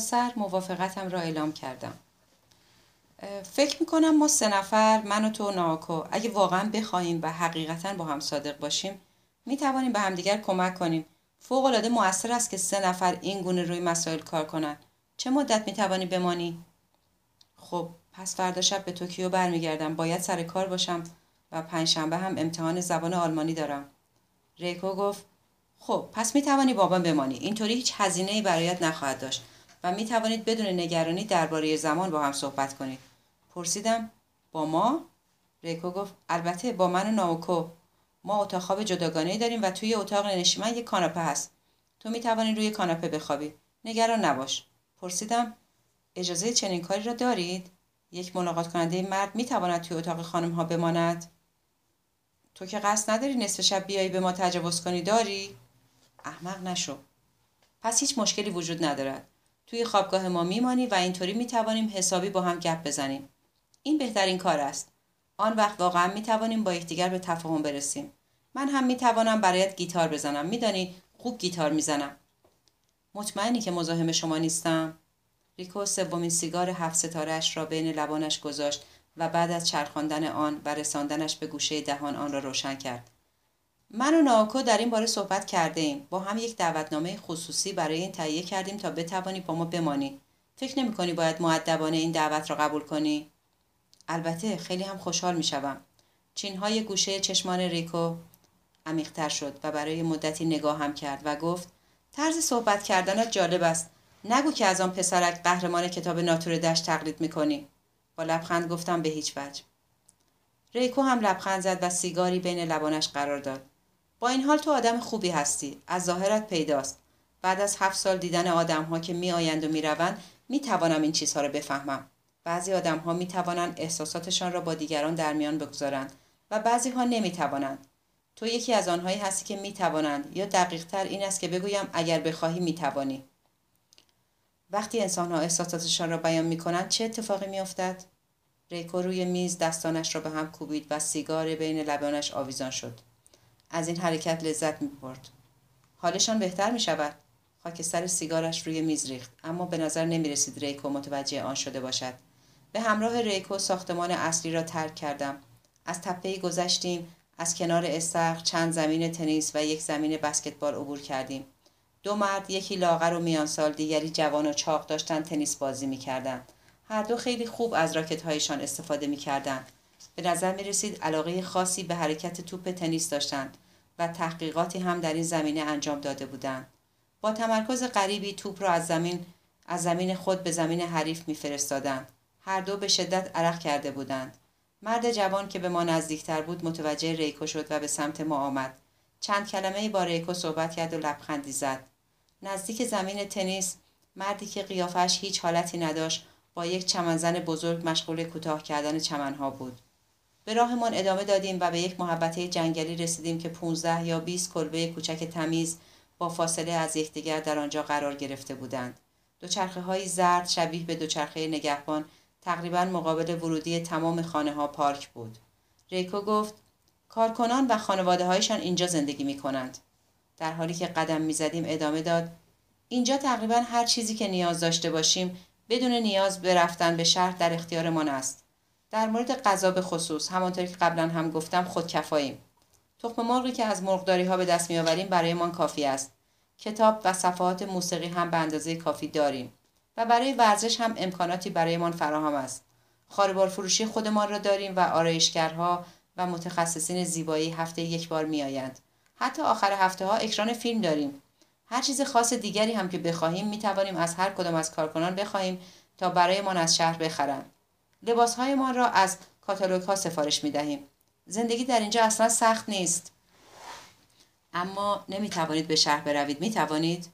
سر موافقتم را اعلام کردم. فکر می‌کنم ما سه نفر من و تو و ناکو اگه واقعا بخواهیم و حقیقتا با هم صادق باشیم می‌توانیم به همدیگر کمک کنیم. فوق العاده موثر است که سه نفر این گونه روی مسائل کار کنند چه مدت می‌توانی بمانی؟ خب پس فردا شب به توکیو برمیگردم. باید سر کار باشم و پنجشنبه هم امتحان زبان آلمانی دارم. ریکو گفت خب پس می توانی بابا بمانی. اینطوری هیچ هزینه ای برایت نخواهد داشت. و می توانید بدون نگرانی درباره زمان با هم صحبت کنید. پرسیدم با ما؟ ریکو گفت البته با من و ناوکو. ما اتاق خواب جداگانه داریم و توی اتاق نشیمن یک کاناپه هست. تو می توانی روی کاناپه بخوابی. نگران نباش. پرسیدم اجازه چنین کاری را دارید؟ یک ملاقات کننده مرد می تواند توی اتاق خانم ها بماند؟ تو که قصد نداری نصف شب بیایی به ما تجاوز کنی داری؟ احمق نشو. پس هیچ مشکلی وجود ندارد. توی خوابگاه ما میمانی و اینطوری می‌توانیم حسابی با هم گپ بزنیم. این بهترین کار است. آن وقت واقعا می‌توانیم با یکدیگر به تفاهم برسیم. من هم می‌توانم برایت گیتار بزنم. میدانی؟ خوب گیتار می‌زنم. مطمئنی که مزاحم شما نیستم. ریکو سومین سیگار هفت ستارهش را بین لبانش گذاشت و بعد از چرخاندن آن و رساندنش به گوشه دهان آن را روشن کرد. من و ناوکو در این باره صحبت کرده ایم. با هم یک دعوتنامه خصوصی برای این تهیه کردیم تا بتوانی با ما بمانی. فکر نمی کنی باید معدبانه این دعوت را قبول کنی؟ البته خیلی هم خوشحال می شوم. چینهای گوشه چشمان ریکو عمیقتر شد و برای مدتی نگاه هم کرد و گفت طرز صحبت کردنت جالب است. نگو که از آن پسرک قهرمان کتاب ناتور دشت تقلید می‌کنی. با لبخند گفتم به هیچ وجه. ریکو هم لبخند زد و سیگاری بین لبانش قرار داد. با این حال تو آدم خوبی هستی. از ظاهرت پیداست. بعد از هفت سال دیدن آدم ها که می آیند و می روند می توانم این چیزها را بفهمم. بعضی آدم ها می توانند احساساتشان را با دیگران در میان بگذارند و بعضی ها نمی توانند تو یکی از آنهایی هستی که می توانند یا دقیق تر این است که بگویم اگر بخواهی می توانی وقتی انسان ها احساساتشان را بیان می کنند چه اتفاقی می افتد؟ ریکو روی میز دستانش را به هم کوبید و سیگار بین لبانش آویزان شد. از این حرکت لذت می برد. حالشان بهتر می شود. خاکستر سیگارش روی میز ریخت اما به نظر نمی رسید ریکو متوجه آن شده باشد. به همراه ریکو ساختمان اصلی را ترک کردم. از تپه گذشتیم از کنار استخر چند زمین تنیس و یک زمین بسکتبال عبور کردیم. دو مرد یکی لاغر و میان سال دیگری جوان و چاق داشتند تنیس بازی می‌کردند. هر دو خیلی خوب از راکت هایشان استفاده می‌کردند. به نظر می رسید علاقه خاصی به حرکت توپ تنیس داشتند و تحقیقاتی هم در این زمینه انجام داده بودند. با تمرکز غریبی توپ را از زمین از زمین خود به زمین حریف میفرستادند. هر دو به شدت عرق کرده بودند. مرد جوان که به ما نزدیکتر بود متوجه ریکو شد و به سمت ما آمد. چند کلمه با ریکو صحبت کرد و لبخندی زد. نزدیک زمین تنیس مردی که قیافش هیچ حالتی نداشت با یک چمنزن بزرگ مشغول کوتاه کردن چمنها بود. به راهمان ادامه دادیم و به یک محبته جنگلی رسیدیم که 15 یا 20 کلبه کوچک تمیز با فاصله از یکدیگر در آنجا قرار گرفته بودند. دوچرخه های زرد شبیه به دوچرخه نگهبان تقریبا مقابل ورودی تمام خانه ها پارک بود. ریکو گفت کارکنان و خانواده هایشان اینجا زندگی می کنند. در حالی که قدم می زدیم ادامه داد اینجا تقریبا هر چیزی که نیاز داشته باشیم بدون نیاز به رفتن به شهر در اختیارمان است. در مورد غذا به خصوص همانطور که قبلا هم گفتم خودکفاییم. تخم مرغی که از مرغداری ها به دست میآوریم برایمان کافی است. کتاب و صفحات موسیقی هم به اندازه کافی داریم و برای ورزش هم امکاناتی برایمان فراهم است. خاربار فروشی خودمان را داریم و آرایشگرها و متخصصین زیبایی هفته یک بار میآیند. حتی آخر هفته ها اکران فیلم داریم. هر چیز خاص دیگری هم که بخواهیم می توانیم از هر کدام از کارکنان بخواهیم تا برایمان از شهر بخرند. لباسهایمان را از کاتالوگ ها سفارش می دهیم. زندگی در اینجا اصلا سخت نیست. اما نمی توانید به شهر بروید. می توانید؟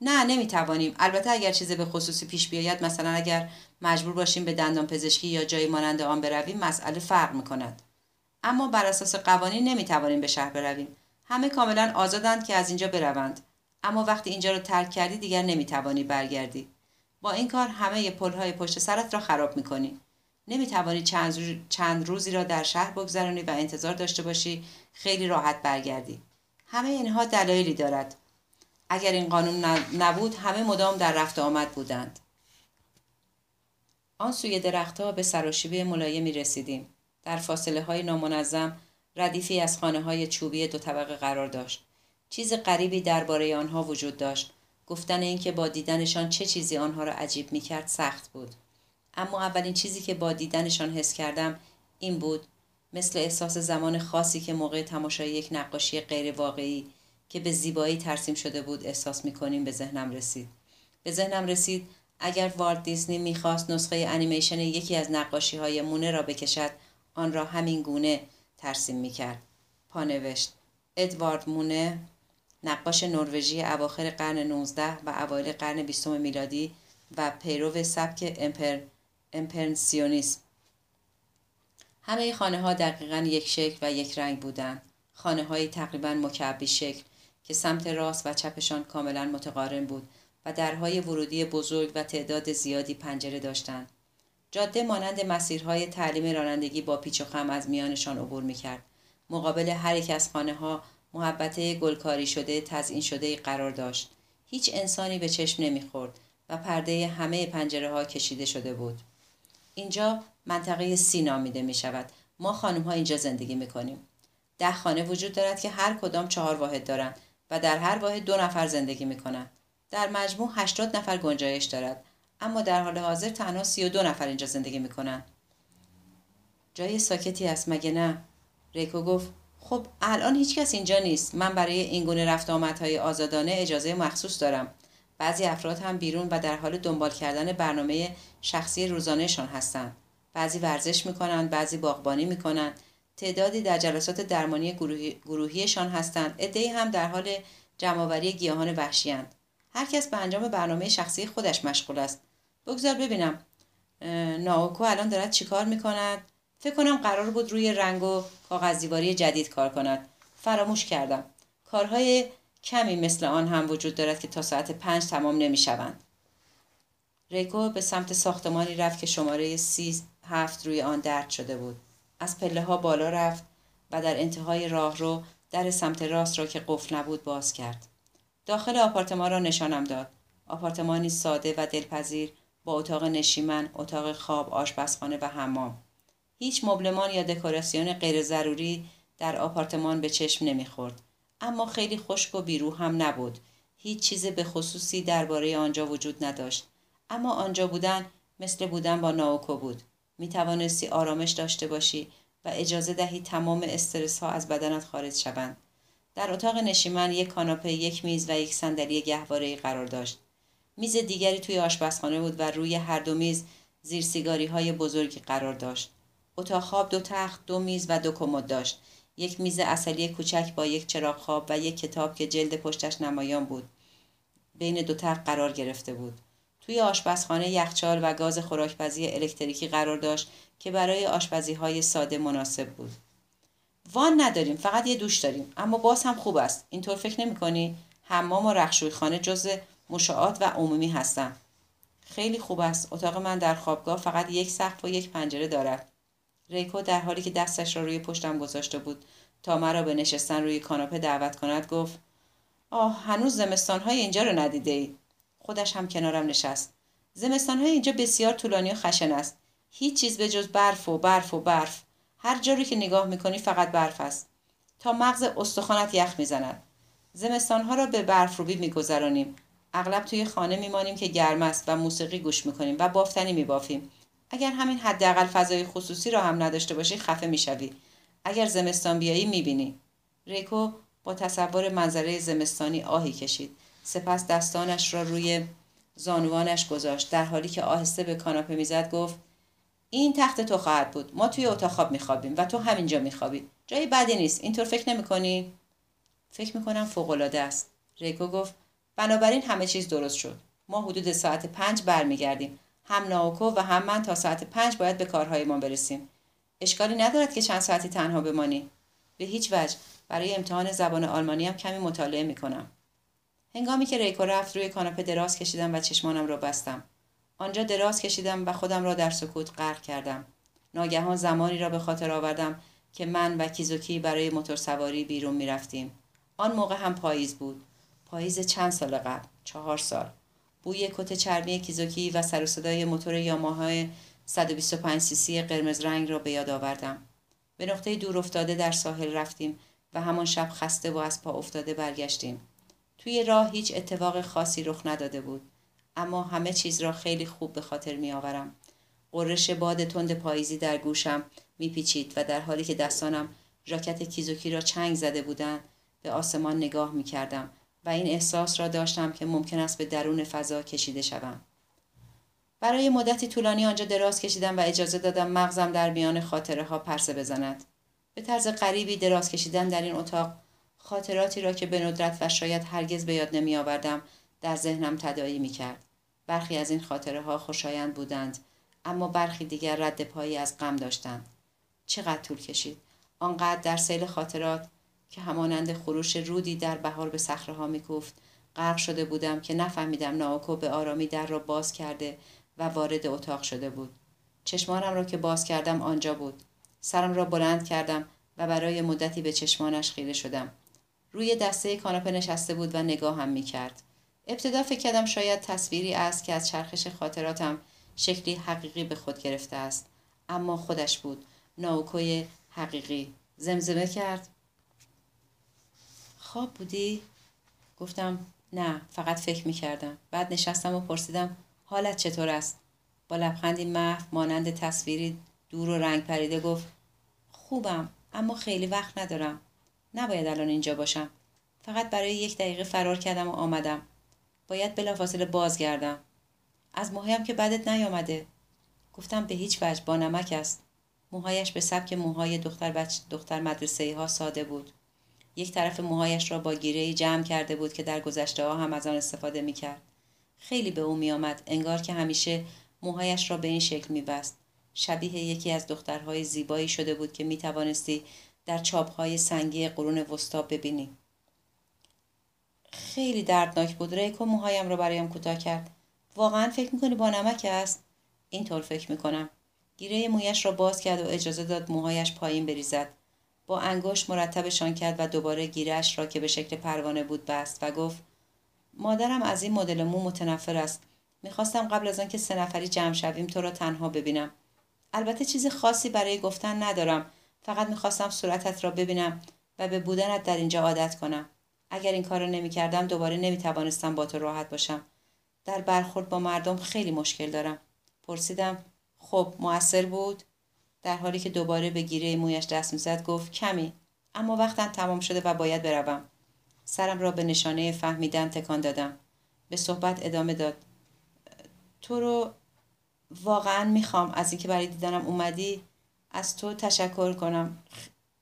نه نمی توانیم. البته اگر چیزی به خصوصی پیش بیاید مثلا اگر مجبور باشیم به دندان پزشکی یا جایی مانند آن برویم مسئله فرق می کند. اما بر اساس قوانین نمی توانیم به شهر برویم. همه کاملا آزادند که از اینجا بروند. اما وقتی اینجا را ترک کردی دیگر نمی توانی برگردی. با این کار همه پلهای پشت سرت را خراب می نمی توانی چند, روزی را در شهر بگذرانی و انتظار داشته باشی خیلی راحت برگردی. همه اینها دلایلی دارد. اگر این قانون نبود همه مدام در رفت آمد بودند. آن سوی درختها به سراشیبی ملایمی رسیدیم. در فاصله های نامنظم ردیفی از خانه های چوبی دو طبقه قرار داشت. چیز غریبی درباره آنها وجود داشت. گفتن اینکه با دیدنشان چه چیزی آنها را عجیب می کرد سخت بود. اما اولین چیزی که با دیدنشان حس کردم این بود مثل احساس زمان خاصی که موقع تماشای یک نقاشی غیر واقعی که به زیبایی ترسیم شده بود احساس می کنیم به ذهنم رسید. به ذهنم رسید اگر والت دیزنی می‌خواست نسخه انیمیشن یکی از نقاشی های مونه را بکشد آن را همین گونه ترسیم می‌کرد. پانوشت ادوارد مونه نقاش نروژی اواخر قرن 19 و اوایل قرن 20 میلادی و پیرو سبک امپر... امپرسیونیسم. همه خانه ها دقیقا یک شکل و یک رنگ بودند خانه های تقریبا مکعبی شکل که سمت راست و چپشان کاملا متقارن بود و درهای ورودی بزرگ و تعداد زیادی پنجره داشتند. جاده مانند مسیرهای تعلیم رانندگی با پیچ و خم از میانشان عبور می‌کرد. مقابل هر یک از خانه ها محبته گلکاری شده تزئین شده قرار داشت. هیچ انسانی به چشم نمی‌خورد و پرده همه پنجره ها کشیده شده بود. اینجا منطقه سی نامیده می شود ما خانم ها اینجا زندگی می کنیم ده خانه وجود دارد که هر کدام چهار واحد دارند و در هر واحد دو نفر زندگی می کنند در مجموع 80 نفر گنجایش دارد. اما در حال حاضر تنها 32 نفر اینجا زندگی می کنند جای ساکتی است مگه نه؟ ریکو گفت. خب الان هیچکس اینجا نیست. من برای این گونه رفت آمدهای آزادانه اجازه مخصوص دارم. بعضی افراد هم بیرون و در حال دنبال کردن برنامه شخصی روزانهشان هستند. بعضی ورزش می‌کنند بعضی باغبانی می‌کنند. تعدادی در جلسات درمانی گروهیشان هستند. عدهای هم در حال جمعآوری گیاهان وحشیاند. هر کس به انجام برنامه شخصی خودش مشغول است. بگذار ببینم ناوکو الان دارد چیکار می‌کند؟ فکر کنم قرار بود روی رنگ و کاغذ دیواری جدید کار کند. فراموش کردم. کارهای کمی مثل آن هم وجود دارد که تا ساعت پنج تمام نمی شوند. ریکو به سمت ساختمانی رفت که شماره سی هفت روی آن درد شده بود. از پله ها بالا رفت و در انتهای راه رو در سمت راست را که قفل نبود باز کرد. داخل آپارتمان را نشانم داد. آپارتمانی ساده و دلپذیر با اتاق نشیمن، اتاق خواب، آشپزخانه و حمام. هیچ مبلمان یا دکوراسیون غیر ضروری در آپارتمان به چشم نمی‌خورد. اما خیلی خشک و بیرو هم نبود. هیچ چیز به خصوصی درباره آنجا وجود نداشت. اما آنجا بودن مثل بودن با ناوکو بود. می توانستی آرامش داشته باشی و اجازه دهی تمام استرس ها از بدنت خارج شوند. در اتاق نشیمن یک کاناپه، یک میز و یک صندلی گهواره قرار داشت. میز دیگری توی آشپزخانه بود و روی هر دو میز زیر سیگاری های بزرگی قرار داشت. اتاق خواب دو تخت، دو میز و دو کمد داشت. یک میز اصلی کوچک با یک چراغ خواب و یک کتاب که جلد پشتش نمایان بود. بین دو تخت قرار گرفته بود. توی آشپزخانه یخچال و گاز خوراکپزی الکتریکی قرار داشت که برای آشپزی های ساده مناسب بود. وان نداریم فقط یه دوش داریم اما باز هم خوب است اینطور فکر نمی کنی حمام و رخشوی خانه جز مشاعات و عمومی هستم خیلی خوب است اتاق من در خوابگاه فقط یک سقف و یک پنجره دارد ریکو در حالی که دستش را روی پشتم گذاشته بود تا مرا به نشستن روی کاناپه دعوت کند گفت آه هنوز زمستانهای اینجا رو ندیده ای. خودش هم کنارم نشست. زمستانهای اینجا بسیار طولانی و خشن است. هیچ چیز به جز برف و برف و برف. هر جایی که نگاه می‌کنی فقط برف است. تا مغز استخوانت یخ می‌زند. زمستانها را به برف روبی میگذرانیم. اغلب توی خانه میمانیم که گرم است و موسیقی گوش می‌کنیم و بافتنی میبافیم. اگر همین حداقل فضای خصوصی را هم نداشته باشی خفه می‌شوی. اگر زمستان بیایی می‌بینی. ریکو با تصور منظره زمستانی آهی کشید. سپس دستانش را روی زانوانش گذاشت. در حالی که آهسته به کاناپه می‌زد گفت این تخت تو خواهد بود. ما توی اتاق خواب میخوابیم و تو همینجا میخوابی. جای بدی نیست. اینطور فکر نمی‌کنی؟ فکر می‌کنم فوقالعاده است. ریکو گفت بنابراین همه چیز درست شد. ما حدود ساعت پنج برمیگردیم. هم ناوکو و هم من تا ساعت پنج باید به کارهایمان برسیم اشکالی ندارد که چند ساعتی تنها بمانی به هیچ وجه برای امتحان زبان آلمانی هم کمی مطالعه می‌کنم هنگامی که ریکو رفت روی کاناپه دراز کشیدم و چشمانم را بستم آنجا دراز کشیدم و خودم را در سکوت غرق کردم ناگهان زمانی را به خاطر آوردم که من و کیزوکی برای موتور سواری بیرون می رفتیم. آن موقع هم پاییز بود. پاییز چند سال قبل. چهار سال. بوی کت چرمی کیزوکی و سر و صدای موتور یاماهای 125 سیسی قرمز رنگ را به یاد آوردم. به نقطه دور افتاده در ساحل رفتیم و همان شب خسته و از پا افتاده برگشتیم. توی راه هیچ اتفاق خاصی رخ نداده بود. اما همه چیز را خیلی خوب به خاطر می آورم. قررش باد تند پاییزی در گوشم میپیچید و در حالی که دستانم ژاکت کیزوکی را چنگ زده بودند به آسمان نگاه می کردم و این احساس را داشتم که ممکن است به درون فضا کشیده شوم. برای مدتی طولانی آنجا دراز کشیدم و اجازه دادم مغزم در میان خاطره ها پرسه بزند. به طرز غریبی دراز کشیدن در این اتاق خاطراتی را که به ندرت و شاید هرگز به یاد نمی آوردم در ذهنم تدایی می کرد. برخی از این خاطره ها خوشایند بودند اما برخی دیگر رد پایی از غم داشتند. چقدر طول کشید. آنقدر در سیل خاطرات که همانند خروش رودی در بهار به صخره ها میکوفت غرق شده بودم که نفهمیدم ناوکو به آرامی در را باز کرده و وارد اتاق شده بود. چشمانم را که باز کردم آنجا بود. سرم را بلند کردم و برای مدتی به چشمانش خیره شدم. روی دسته کاناپه نشسته بود و نگاهم می‌کرد. ابتدا فکر کردم شاید تصویری است که از چرخش خاطراتم شکلی حقیقی به خود گرفته است. اما خودش بود. ناوکوی حقیقی. زمزمه کرد. خواب بودی؟ گفتم نه فقط فکر می کردم. بعد نشستم و پرسیدم حالت چطور است؟ با لبخندی محو مانند تصویری دور و رنگ پریده گفت خوبم اما خیلی وقت ندارم. نباید الان اینجا باشم. فقط برای یک دقیقه فرار کردم و آمدم. باید بلافاصله بازگردم. از موهایم که بدت نیامده. گفتم به هیچ وجه با نمک است. موهایش به سبک موهای دختر, بچ... دختر مدرسه ها ساده بود. یک طرف موهایش را با گیره جمع کرده بود که در گذشته ها هم از آن استفاده می کرد. خیلی به او می آمد. انگار که همیشه موهایش را به این شکل می بست. شبیه یکی از دخترهای زیبایی شده بود که می توانستی در چاپهای سنگی قرون وسطا ببینی. خیلی دردناک بود. ریکو موهایم را برایم کوتاه کرد. واقعا فکر می‌کنی با نمک است؟ اینطور فکر می‌کنم. گیره مویش را باز کرد و اجازه داد موهایش پایین بریزد. با انگشت مرتبشان کرد و دوباره گیرش را که به شکل پروانه بود بست و گفت مادرم از این مدل مو متنفر است. می‌خواستم قبل از آنکه سه نفری جمع شویم تو را تنها ببینم. البته چیز خاصی برای گفتن ندارم. فقط می‌خواستم صورتت را ببینم و به بودنت در اینجا عادت کنم. اگر این کار را نمی‌کردم دوباره نمی‌توانستم با تو راحت باشم. در برخورد با مردم خیلی مشکل دارم. پرسیدم خب موثر بود؟ در حالی که دوباره به گیره مویش دست می‌زد گفت کمی اما وقتم تمام شده و باید بروم. سرم را به نشانه فهمیدن تکان دادم. به صحبت ادامه داد. تو رو واقعا می‌خوام. از اینکه برای دیدنم اومدی از تو تشکر کنم.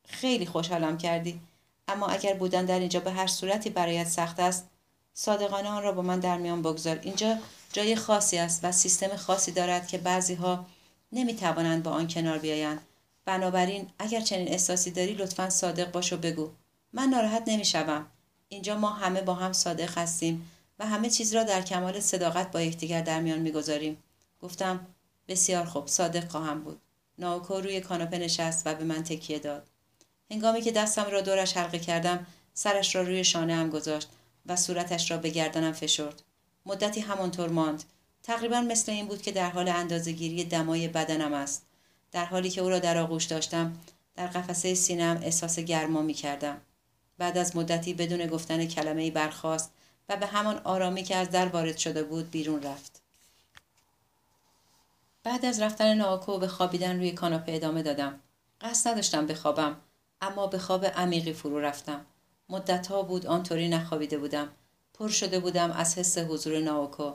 خیلی خوشحالم کردی. اما اگر بودن در اینجا به هر صورتی برایت سخت است صادقانه آن را با من در میان بگذار. اینجا جای خاصی است و سیستم خاصی دارد که بعضی ها نمی توانند با آن کنار بیایند. بنابراین اگر چنین احساسی داری لطفا صادق باش و بگو. من ناراحت نمی‌شوم. اینجا ما همه با هم صادق هستیم و همه چیز را در کمال صداقت با یکدیگر در میان می‌گذاریم. گفتم بسیار خوب صادق خواهم بود. ناوکو روی کاناپه نشست و به من تکیه داد. هنگامی که دستم را دورش حلقه کردم سرش را روی شانه هم گذاشت و صورتش را به گردنم فشرد. مدتی همانطور ماند. تقریبا مثل این بود که در حال اندازهگیری دمای بدنم است در حالی که او را در آغوش داشتم در قفسه سینم احساس گرما می کردم. بعد از مدتی بدون گفتن کلمه برخاست و به همان آرامی که از در وارد شده بود بیرون رفت. بعد از رفتن ناکو به خوابیدن روی کاناپه ادامه دادم. قصد نداشتم بخوابم اما به خواب عمیقی فرو رفتم. مدتها بود آنطوری نخوابیده بودم. پر شده بودم از حس حضور ناوکو.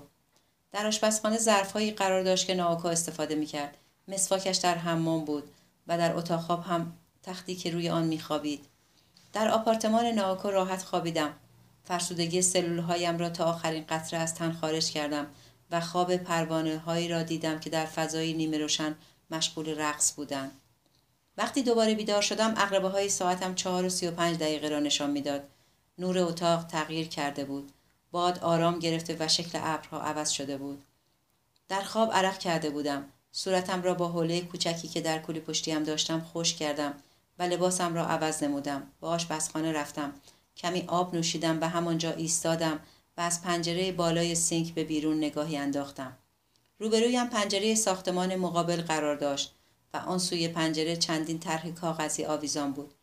در آشپزخانه ظرفهایی قرار داشت که ناوکا استفاده می‌کرد مسواکش در حمام بود و در اتاق خواب هم تختی که روی آن میخوابید در آپارتمان ناوکا راحت خوابیدم فرسودگی سلول هایم را تا آخرین قطره از تن خارج کردم و خواب پروانه هایی را دیدم که در فضای نیمه روشن مشغول رقص بودند. وقتی دوباره بیدار شدم اقربه های ساعتم چهار و سی و پنج دقیقه را نشان می‌داد. نور اتاق تغییر کرده بود. باد آرام گرفته و شکل ابرها عوض شده بود. در خواب عرق کرده بودم. صورتم را با حوله کوچکی که در کولی پشتیم داشتم خوش کردم و لباسم را عوض نمودم. به آشپزخانه رفتم. کمی آب نوشیدم و همانجا ایستادم و از پنجره بالای سینک به بیرون نگاهی انداختم. روبرویم پنجره ساختمان مقابل قرار داشت و آن سوی پنجره چندین طرح کاغذی آویزان بود.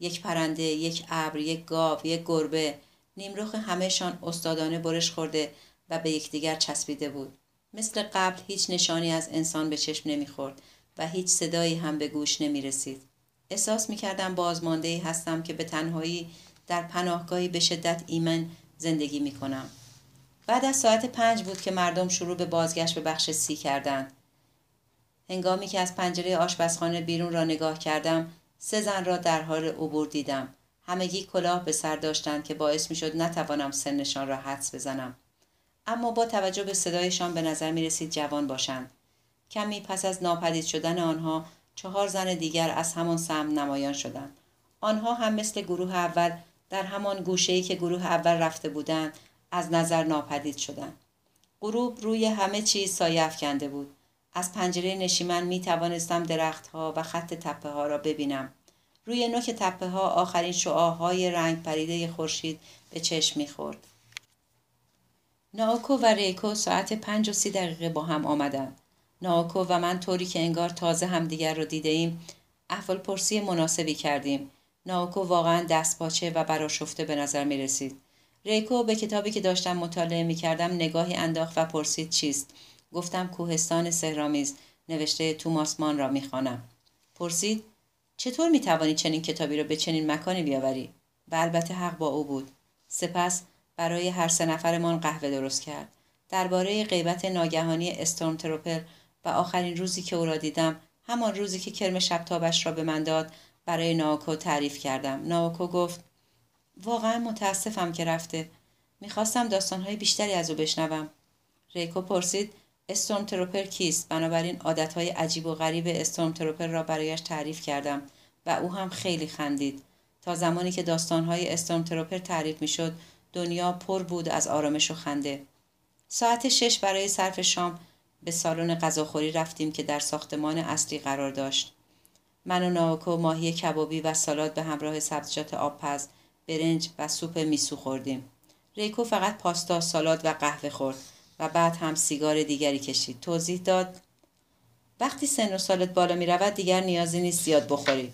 یک پرنده یک ابر یک گاو یک گربه نیمرخ همهشان استادانه برش خورده و به یکدیگر چسبیده بود مثل قبل هیچ نشانی از انسان به چشم نمی‌خورد و هیچ صدایی هم به گوش نمی رسید. احساس می کردم بازمانده هستم که به تنهایی در پناهگاهی به شدت ایمن زندگی می کنم. بعد از ساعت پنج بود که مردم شروع به بازگشت به بخش سی کردند. هنگامی که از پنجره آشپزخانه بیرون را نگاه کردم سه زن را در حال عبور دیدم همگی کلاه به سر داشتند که باعث می شد نتوانم سنشان را حدس بزنم. اما با توجه به صدایشان به نظر می رسید جوان باشند. کمی پس از ناپدید شدن آنها چهار زن دیگر از همان سم نمایان شدند. آنها هم مثل گروه اول در همان گوشه‌ای که گروه اول رفته بودند از نظر ناپدید شدند. غروب روی همه چیز سایه افکنده بود. از پنجره نشیمن می توانستم درختها و خط تپه ها را ببینم. روی نوک تپه ها آخرین شعاهای رنگ پریده خورشید به چشم می‌خورد. ناوکو و ریکو ساعت پنج و سی دقیقه با هم آمدند. ناوکو و من طوری که انگار تازه همدیگر را دیده ایم احوال پرسی مناسبی کردیم. ناوکو واقعا دست پاچه و براشفته به نظر می رسید. ریکو به کتابی که داشتم مطالعه می کردم نگاهی انداخت و پرسید چیست. گفتم کوهستان سهرامیز نوشته توماس مان را می‌خوانم پرسید چطور می‌توانی چنین کتابی را به چنین مکانی بیاوری؟ و البته حق با او بود. سپس برای هر سه نفرمان قهوه درست کرد. درباره غیبت ناگهانی استورم تروپر و آخرین روزی که او را دیدم همان روزی که کرم شبتابش را به من داد برای ناوکو تعریف کردم. ناوکو گفت واقعا متاسفم که رفته. می‌خواستم داستانهای بیشتری از او بشنوم. ریکو پرسید استورم تروپر کیست؟ بنابراین عادتهای عجیب و غریب استورم تروپر را برایش تعریف کردم و او هم خیلی خندید. تا زمانی که داستانهای استورم تروپر تعریف می‌شد دنیا پر بود از آرامش و خنده. ساعت شش برای صرف شام به سالن غذاخوری رفتیم که در ساختمان اصلی قرار داشت. من و ناوکو ماهی کبابی و سالاد به همراه سبزیجات آبپز برنج و سوپ میسو خوردیم. ریکو فقط پاستا سالاد و قهوه خورد. و بعد هم سیگار دیگری کشید. توضیح داد. وقتی سن و سالت بالا می رود دیگر نیازی نیست زیاد بخوری.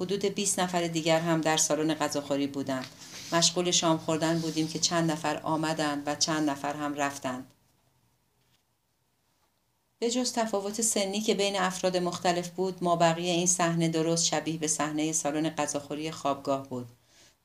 حدود 20 نفر دیگر هم در سالن غذاخوری بودند. مشغول شام خوردن بودیم که چند نفر آمدند و چند نفر هم رفتند. به جز تفاوت سنی که بین افراد مختلف بود ما بقیه این صحنه درست شبیه به صحنه سالن غذاخوری خوابگاه بود.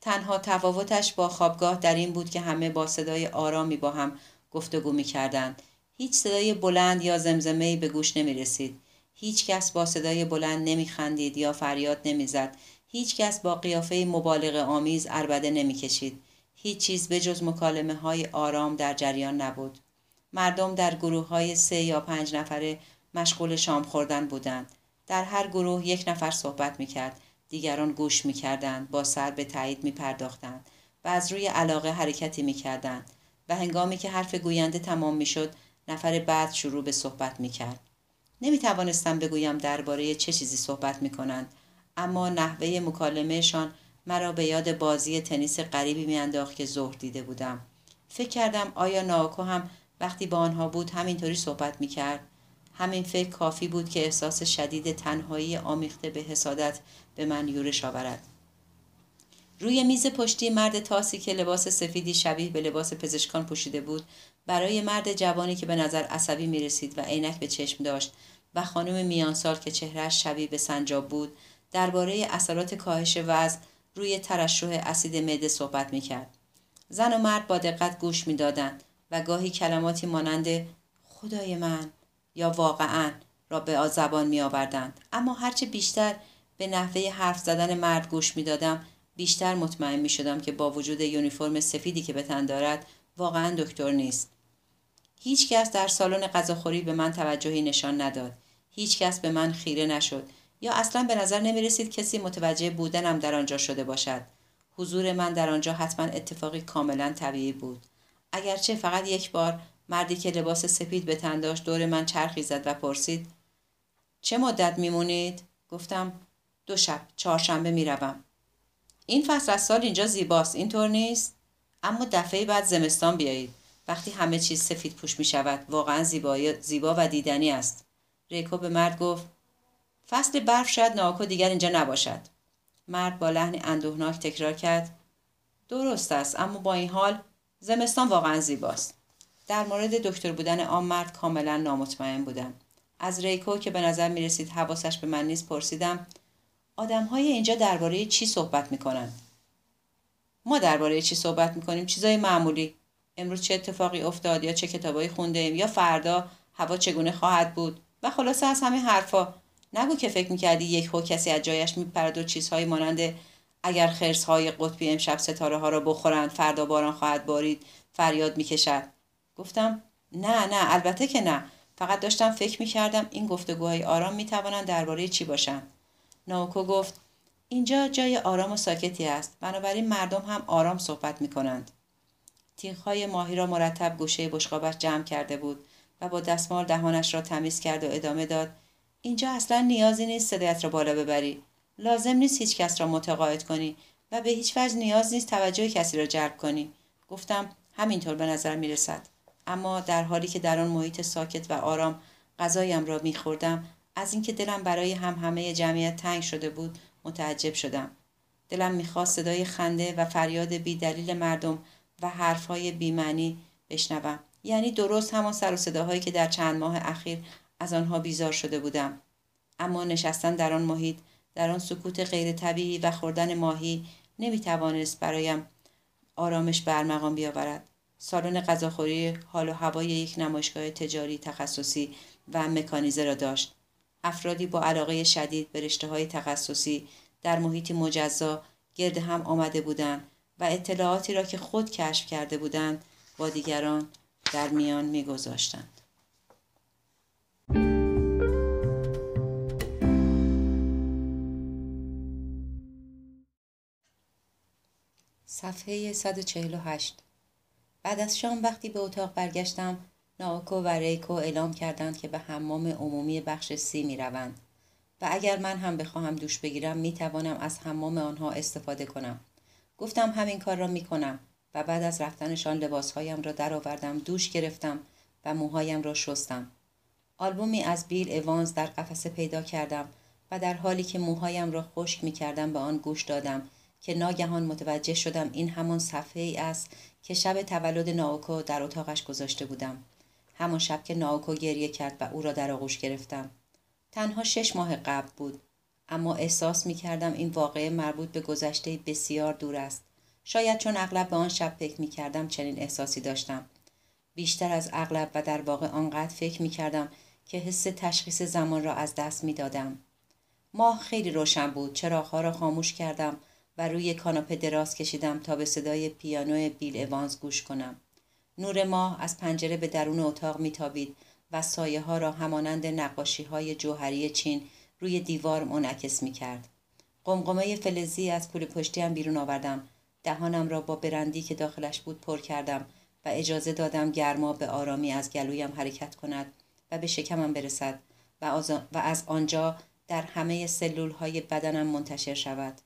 تنها تفاوتش با خوابگاه در این بود که همه با صدای آرامی با هم گفتگو می کردند. هیچ صدای بلند یا زمزمه به گوش نمی رسید. هیچ کس با صدای بلند نمی خندید یا فریاد نمی زد. هیچ کس با قیافه مبالغ آمیز عربده نمی کشید. هیچ چیز به جز مکالمه های آرام در جریان نبود. مردم در گروه های سه یا پنج نفره مشغول شام خوردن بودند. در هر گروه یک نفر صحبت می کرد. دیگران گوش می کردند. با سر به تایید می پرداختند. و از روی علاقه حرکتی می کردند. و هنگامی که حرف گوینده تمام می‌شد نفر بعد شروع به صحبت می کرد. نمی توانستم بگویم درباره چه چیزی صحبت می کنند اما نحوه مکالمهشان مرا به یاد بازی تنیس غریبی میانداخت که ظهر دیده بودم. فکر کردم آیا ناکو هم وقتی با آنها بود همینطوری صحبت می کرد همین فکر کافی بود که احساس شدید تنهایی آمیخته به حسادت به من یورش آورد. روی میز پشتی مرد تاسی که لباس سفیدی شبیه به لباس پزشکان پوشیده بود برای مرد جوانی که به نظر عصبی می رسید و عینک به چشم داشت و خانم میانسال که چهرهش شبیه به سنجاب بود درباره اثرات کاهش وزن روی ترشح اسید معده صحبت می کرد. زن و مرد با دقت گوش می‌دادند و گاهی کلماتی مانند خدای من یا واقعا را به زبان می آوردند. اما هرچه بیشتر به نحوه حرف زدن مرد گوش می دادم بیشتر مطمئن می شدم که با وجود یونیفرم سفیدی که به تن دارد واقعا دکتر نیست. هیچ کس در سالن غذاخوری به من توجهی نشان نداد. هیچ کس به من خیره نشد یا اصلا به نظر نمی رسید کسی متوجه بودنم در آنجا شده باشد. حضور من در آنجا حتما اتفاقی کاملا طبیعی بود. اگرچه فقط یک بار مردی که لباس سپید به تن داشت دور من چرخی زد و پرسید چه مدت میمونید؟ گفتم دو شب چهارشنبه می‌روم این فصل از سال اینجا زیباست. اینطور نیست؟ اما دفعه بعد زمستان بیایید. وقتی همه چیز سفید پوش می شود واقعا زیبا و دیدنی است. ریکو به مرد گفت فصل برف شاید ناکو دیگر اینجا نباشد. مرد با لحن اندوهناک تکرار کرد درست است اما با این حال زمستان واقعا زیباست. در مورد دکتر بودن آن مرد کاملا نامطمئن بودم. از ریکو که به نظر می رسید حواسش به من نیست پرسیدم آدم های اینجا درباره چی صحبت می کنند؟ ما درباره چی صحبت می کنیم؟ چیزای معمولی. امروز چه اتفاقی افتاد یا چه کتابایی خونده ایم یا فردا هوا چگونه خواهد بود و خلاصه از همین حرفا نگو که فکر می‌کردی یک هو کسی از جایش میپرد و چیزهایی مانند اگر خرس های قطبی امشب ستاره ها را بخورند فردا باران خواهد بارید فریاد می‌کشد گفتم نه نه البته که نه فقط داشتم فکر می‌کردم این گفتگوهای آرام می‌توانند درباره چی باشند ناوکو گفت اینجا جای آرام و ساکتی است. بنابراین مردم هم آرام صحبت می‌کنند. تیغهای ماهی را مرتب گوشه بشقابش جمع کرده بود و با دستمال دهانش را تمیز کرد و ادامه داد اینجا اصلا نیازی نیست صدایت را بالا ببری. لازم نیست هیچ کس را متقاعد کنی و به هیچ وجه نیاز نیست توجه کسی را جلب کنی. گفتم همینطور به نظر می رسد اما در حالی که در آن محیط ساکت و آرام غذایم را میخوردم از اینکه دلم برای هم همه جمعیت تنگ شده بود متعجب شدم. دلم می‌خواست صدای خنده و فریاد بی دلیل مردم و حرفهای بیمعنی بشنوم. یعنی درست همان سر و صداهایی که در چند ماه اخیر از آنها بیزار شده بودم. اما نشستن در آن محیط در آن سکوت غیر طبیعی و خوردن ماهی نمی توانست برایم آرامش برمقام بیاورد. سالن غذاخوری حال و هوای یک نمایشگاه تجاری تخصصی و مکانیزه را داشت. افرادی با علاقه شدید به رشته های تخصصی در محیطی مجزا گرد هم آمده بودند و اطلاعاتی را که خود کشف کرده بودند با دیگران در میان میگذاشتند. صفحه 148 بعد از شام وقتی به اتاق برگشتم ناوکو و ریکو اعلام کردند که به حمام عمومی بخش سی می روند و اگر من هم بخواهم دوش بگیرم می توانم از حمام آنها استفاده کنم. گفتم همین کار را می کنم و بعد از رفتنشان لباسهایم را درآوردم دوش گرفتم و موهایم را شستم. آلبومی از بیل اوانز در قفسه پیدا کردم و در حالی که موهایم را خشک می کردم به آن گوش دادم که ناگهان متوجه شدم این همان صفحه ای است که شب تولد ناوکو در اتاقش گذاشته بودم. همان شب که ناوکو گریه کرد و او را در آغوش گرفتم. تنها شش ماه قبل بود. اما احساس می کردم این واقعه مربوط به گذشته بسیار دور است. شاید چون اغلب به آن شب فکر می کردم چنین احساسی داشتم. بیشتر از اغلب و در واقع آنقدر فکر می کردم که حس تشخیص زمان را از دست می دادم. ماه خیلی روشن بود. چراغها را خاموش کردم و روی کاناپه دراز کشیدم تا به صدای پیانو بیل اوانز گوش کنم. نور ماه از پنجره به درون اتاق میتابید و سایه ها را همانند نقاشی های جوهری چین روی دیوار منعکس می کرد. قمقمه فلزی از کوله پشتیم بیرون آوردم. دهانم را با برندی که داخلش بود پر کردم و اجازه دادم گرما به آرامی از گلویم حرکت کند و به شکمم برسد و از آنجا در همه سلول های بدنم منتشر شود.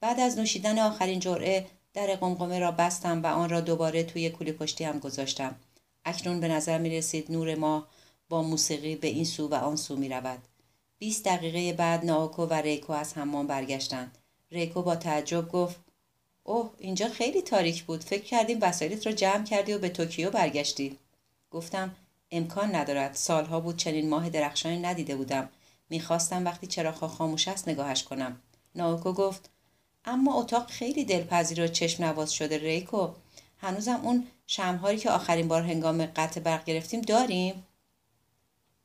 بعد از نوشیدن آخرین جرعه در قمقمه را بستم و آن را دوباره توی کولی پشتی هم گذاشتم. اکنون به نظر می رسید نور ماه با موسیقی به این سو و آن سو می رود. 20 دقیقه بعد ناوکو و ریکو از حمام برگشتند. ریکو با تعجب گفت اوه اینجا خیلی تاریک بود. فکر کردیم وسایلت را جمع کردی و به توکیو برگشتی. گفتم امکان ندارد. سالها بود چنین ماه درخشانی ندیده بودم. می‌خواستم وقتی چراغها خاموش است نگاهش کنم. ناوکو گفت اما اتاق خیلی دلپذیر و چشم نواز شده ریکو. هنوزم اون شمهاری که آخرین بار هنگام قطع برق گرفتیم داریم؟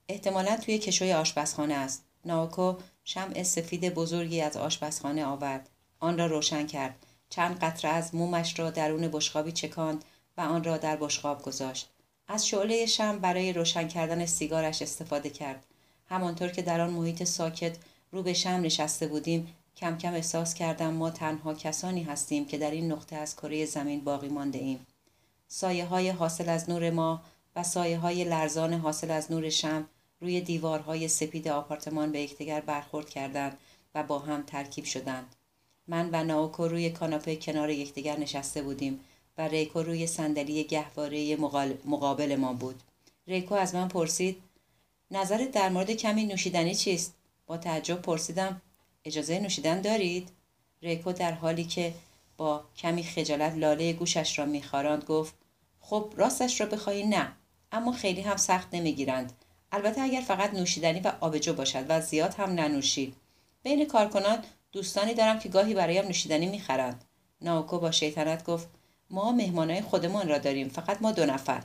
احتمالا توی کشوی آشپزخانه است. ناوکو شمع سفید بزرگی از آشپزخانه آورد. آن را روشن کرد. چند قطره از مومش را درون بشقابی چکاند و آن را در بشقاب گذاشت. از شعله شم برای روشن کردن سیگارش استفاده کرد. همانطور که در آن محیط ساکت رو به شم نشسته بودیم کم کم احساس کردم ما تنها کسانی هستیم که در این نقطه از کره زمین باقی مانده ایم. سایه های حاصل از نور ما و سایه های لرزان حاصل از نور شم روی دیوارهای سپید آپارتمان به یکدیگر برخورد کردند و با هم ترکیب شدند. من و ناوکو روی کاناپه کنار یکدیگر نشسته بودیم و ریکو روی صندلی گهواره مقابل ما بود ریکو از من پرسید نظرت در مورد کمی نوشیدنی چیست با تعجب پرسیدم اجازه نوشیدن دارید؟ ریکو در حالی که با کمی خجالت لاله گوشش را میخواراند گفت خب راستش را بخواهی نه اما خیلی هم سخت نمی‌گیرند. البته اگر فقط نوشیدنی و آبجو باشد و زیاد هم ننوشی. بین کارکنان دوستانی دارم که گاهی برایم نوشیدنی می‌خرند. ناوکو با شیطنت گفت ما مهمانای خودمان را داریم فقط ما دو نفر.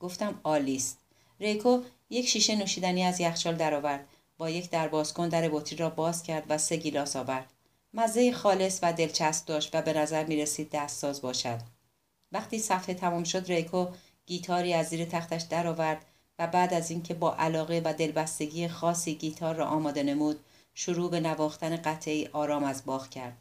گفتم آلیست ریکو یک شیشه نوشیدنی از یخچال درآورد. با یک در بازکن در بطری را باز کرد و سه گیلاس آورد. مزه خالص و دلچسب داشت و به نظر می رسید دستساز باشد. وقتی صفحه تمام شد ریکو گیتاری از زیر تختش درآورد و بعد از اینکه با علاقه و دلبستگی خاصی گیتار را آماده نمود شروع به نواختن قطعی آرام از باغ کرد.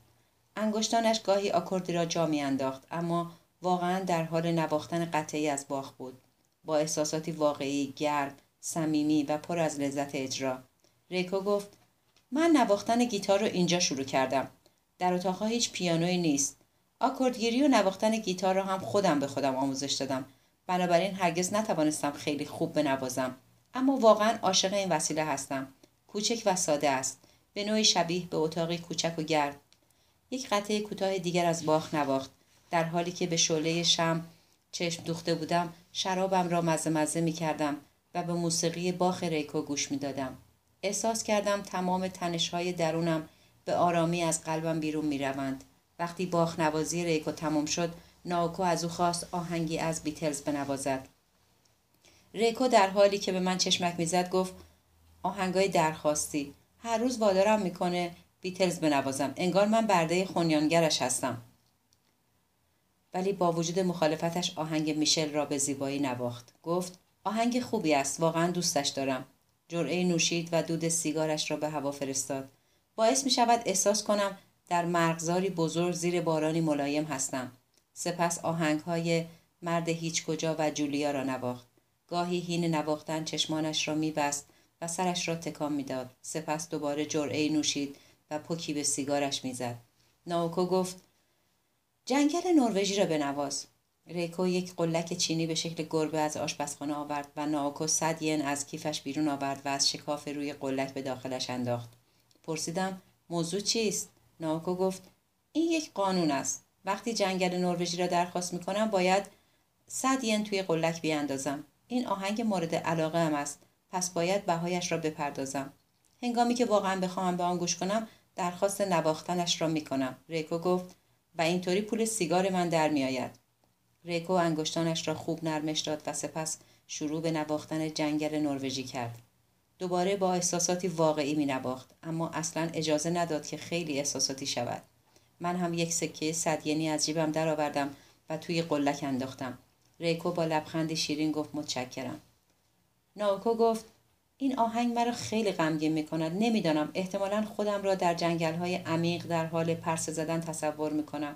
انگشتانش گاهی آکوردی را جا انداخت اما واقعا در حال نواختن قطعی از باغ بود. با احساساتی واقعی گرم صمیمی و پر از لذت اجرا. ریکو گفت من نواختن گیتار رو اینجا شروع کردم. در اتاقها هیچ پیانویی نیست. آکوردگیری و نواختن گیتار را هم خودم به خودم آموزش دادم. بنابراین هرگز نتوانستم خیلی خوب بنوازم. اما واقعا عاشق این وسیله هستم. کوچک و ساده است. به نوعی شبیه به اتاقی کوچک و گرد یک قطعه کوتاه دیگر از باخ نواخت. در حالی که به شعله شم چشم دوخته بودم شرابم را مزه مزه می کردم و به موسیقی باخ ریکو گوش می دادم. احساس کردم تمام تنشهای درونم به آرامی از قلبم بیرون می روند. وقتی باخ نوازی ریکو تمام شد ناوکو از او خواست آهنگی از بیتلز بنوازد. ریکو در حالی که به من چشمک می‌زد گفت آهنگای درخواستی. هر روز وادارم می‌کنه بیتلز بنوازم. انگار من برده خونیانگرش هستم. ولی با وجود مخالفتش آهنگ میشل را به زیبایی نواخت. گفت آهنگ خوبی است. واقعا دوستش دارم. جرعه نوشید و دود سیگارش را به هوا فرستاد. باعث می شود احساس کنم در مرغزاری بزرگ زیر بارانی ملایم هستم. سپس آهنگ های مرد هیچ کجا و جولیا را نواخت. گاهی هین نواختن چشمانش را میبست و سرش را تکان می‌داد. سپس دوباره جرعه نوشید و پوکی به سیگارش می‌زد. ناوکو گفت جنگل نروژی را بنواز. ریکو یک قلک چینی به شکل گربه از آشپزخانه آورد و ناوکو صد ین از کیفش بیرون آورد و از شکاف روی قلک به داخلش انداخت. پرسیدم موضوع چیست؟ ناوکو گفت این یک قانون است. وقتی جنگل نروژی را درخواست می‌کنم باید صد ین توی قلک بیاندازم. این آهنگ مورد علاقه هم است. پس باید بهایش را بپردازم. هنگامی که واقعا بخواهم به آن گوش کنم درخواست نواختنش را می‌کنم. ریکو گفت و اینطوری پول سیگار من در میآید. ریکو انگشتانش را خوب نرمش داد و سپس شروع به نواختن جنگل نروژی کرد. دوباره با احساساتی واقعی می نواخت اما اصلا اجازه نداد که خیلی احساساتی شود. من هم یک سکه صدینی از جیبم درآوردم و توی قلک انداختم. ریکو با لبخندی شیرین گفت متشکرم. ناوکو گفت این آهنگ مرا خیلی غمگین می کند نمی‌دانم. احتمالا خودم را در جنگل های عمیق در حال پرسه زدن تصور می کنم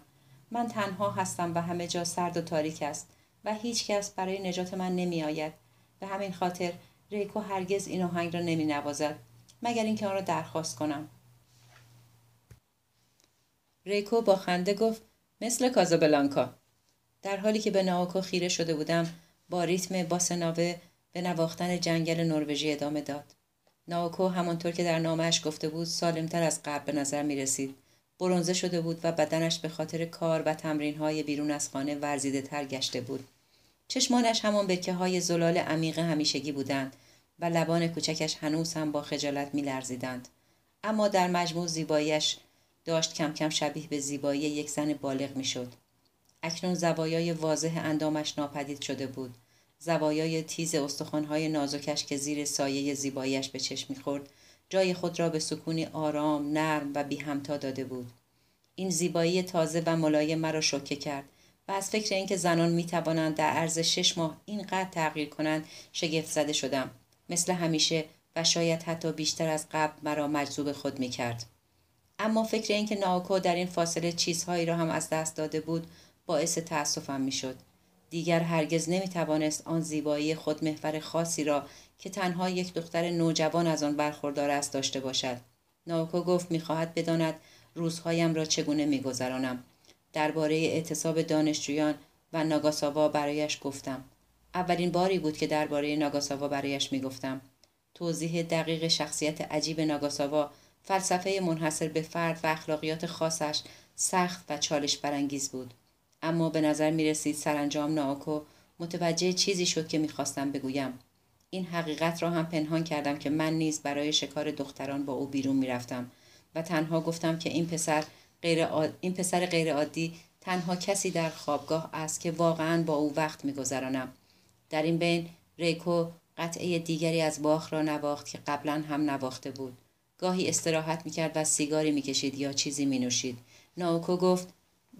من تنها هستم و همه جا سرد و تاریک است و هیچ کس برای نجات من نمی آید. به همین خاطر ریکو هرگز این آهنگ را نمی نوازد مگر اینکه آن را درخواست کنم. ریکو با خنده گفت مثل کازابلانکا. در حالی که به ناوکو خیره شده بودم با ریتم باسناوه به نواختن جنگل نروژی ادامه داد. ناوکو همانطور که در نامش گفته بود سالمتر از قبل به نظر می رسید. برونزه شده بود و بدنش به خاطر کار و تمرین های بیرون از خانه ورزیده تر گشته بود چشمانش همان بکه های زلال عمیق همیشگی بودند و لبان کوچکش هنوز هم با خجالت می لرزیدند. اما در مجموع زیباییش داشت کم کم شبیه به زیبایی یک زن بالغ می شد. اکنون زوایای واضح اندامش ناپدید شده بود. زوایای تیز استخوانهای نازکش که زیر سایه زیباییش به چشم می‌خورد جای خود را به سکونی آرام نرم و بی همتا داده بود این زیبایی تازه و ملایم مرا شوکه کرد و از فکر اینکه زنان می توانند در عرض شش ماه اینقدر تغییر کنند شگفت زده شدم مثل همیشه و شاید حتی بیشتر از قبل مرا مجذوب خود می کرد. اما فکر اینکه ناوکو در این فاصله چیزهایی را هم از دست داده بود باعث تأسفم می شد. دیگر هرگز نمی توانست آن زیبایی خود محور خاصی را که تنها یک دختر نوجوان از آن برخوردار است داشته باشد. ناوکو گفت می‌خواهد بداند روزهایم را چگونه میگذرانم. درباره اعتصاب دانشجویان و ناگاساوا برایش گفتم. اولین باری بود که درباره ناگاساوا برایش می‌گفتم. توضیح دقیق شخصیت عجیب ناگاساوا فلسفه منحصر به فرد و اخلاقیات خاصش سخت و چالش برانگیز بود. اما به نظر می رسید سرانجام ناوکو متوجه چیزی شد که می‌خواستم بگویم. این حقیقت را هم پنهان کردم که من نیز برای شکار دختران با او بیرون می‌رفتم و تنها گفتم که این پسر غیر, این پسر غیر عادی تنها کسی در خوابگاه است که واقعا با او وقت میگذرانم. در این بین ریکو قطعه دیگری از باخ را نواخت که قبلا هم نواخته بود. گاهی استراحت می‌کرد و سیگاری می‌کشید یا چیزی مینوشید. ناوکو گفت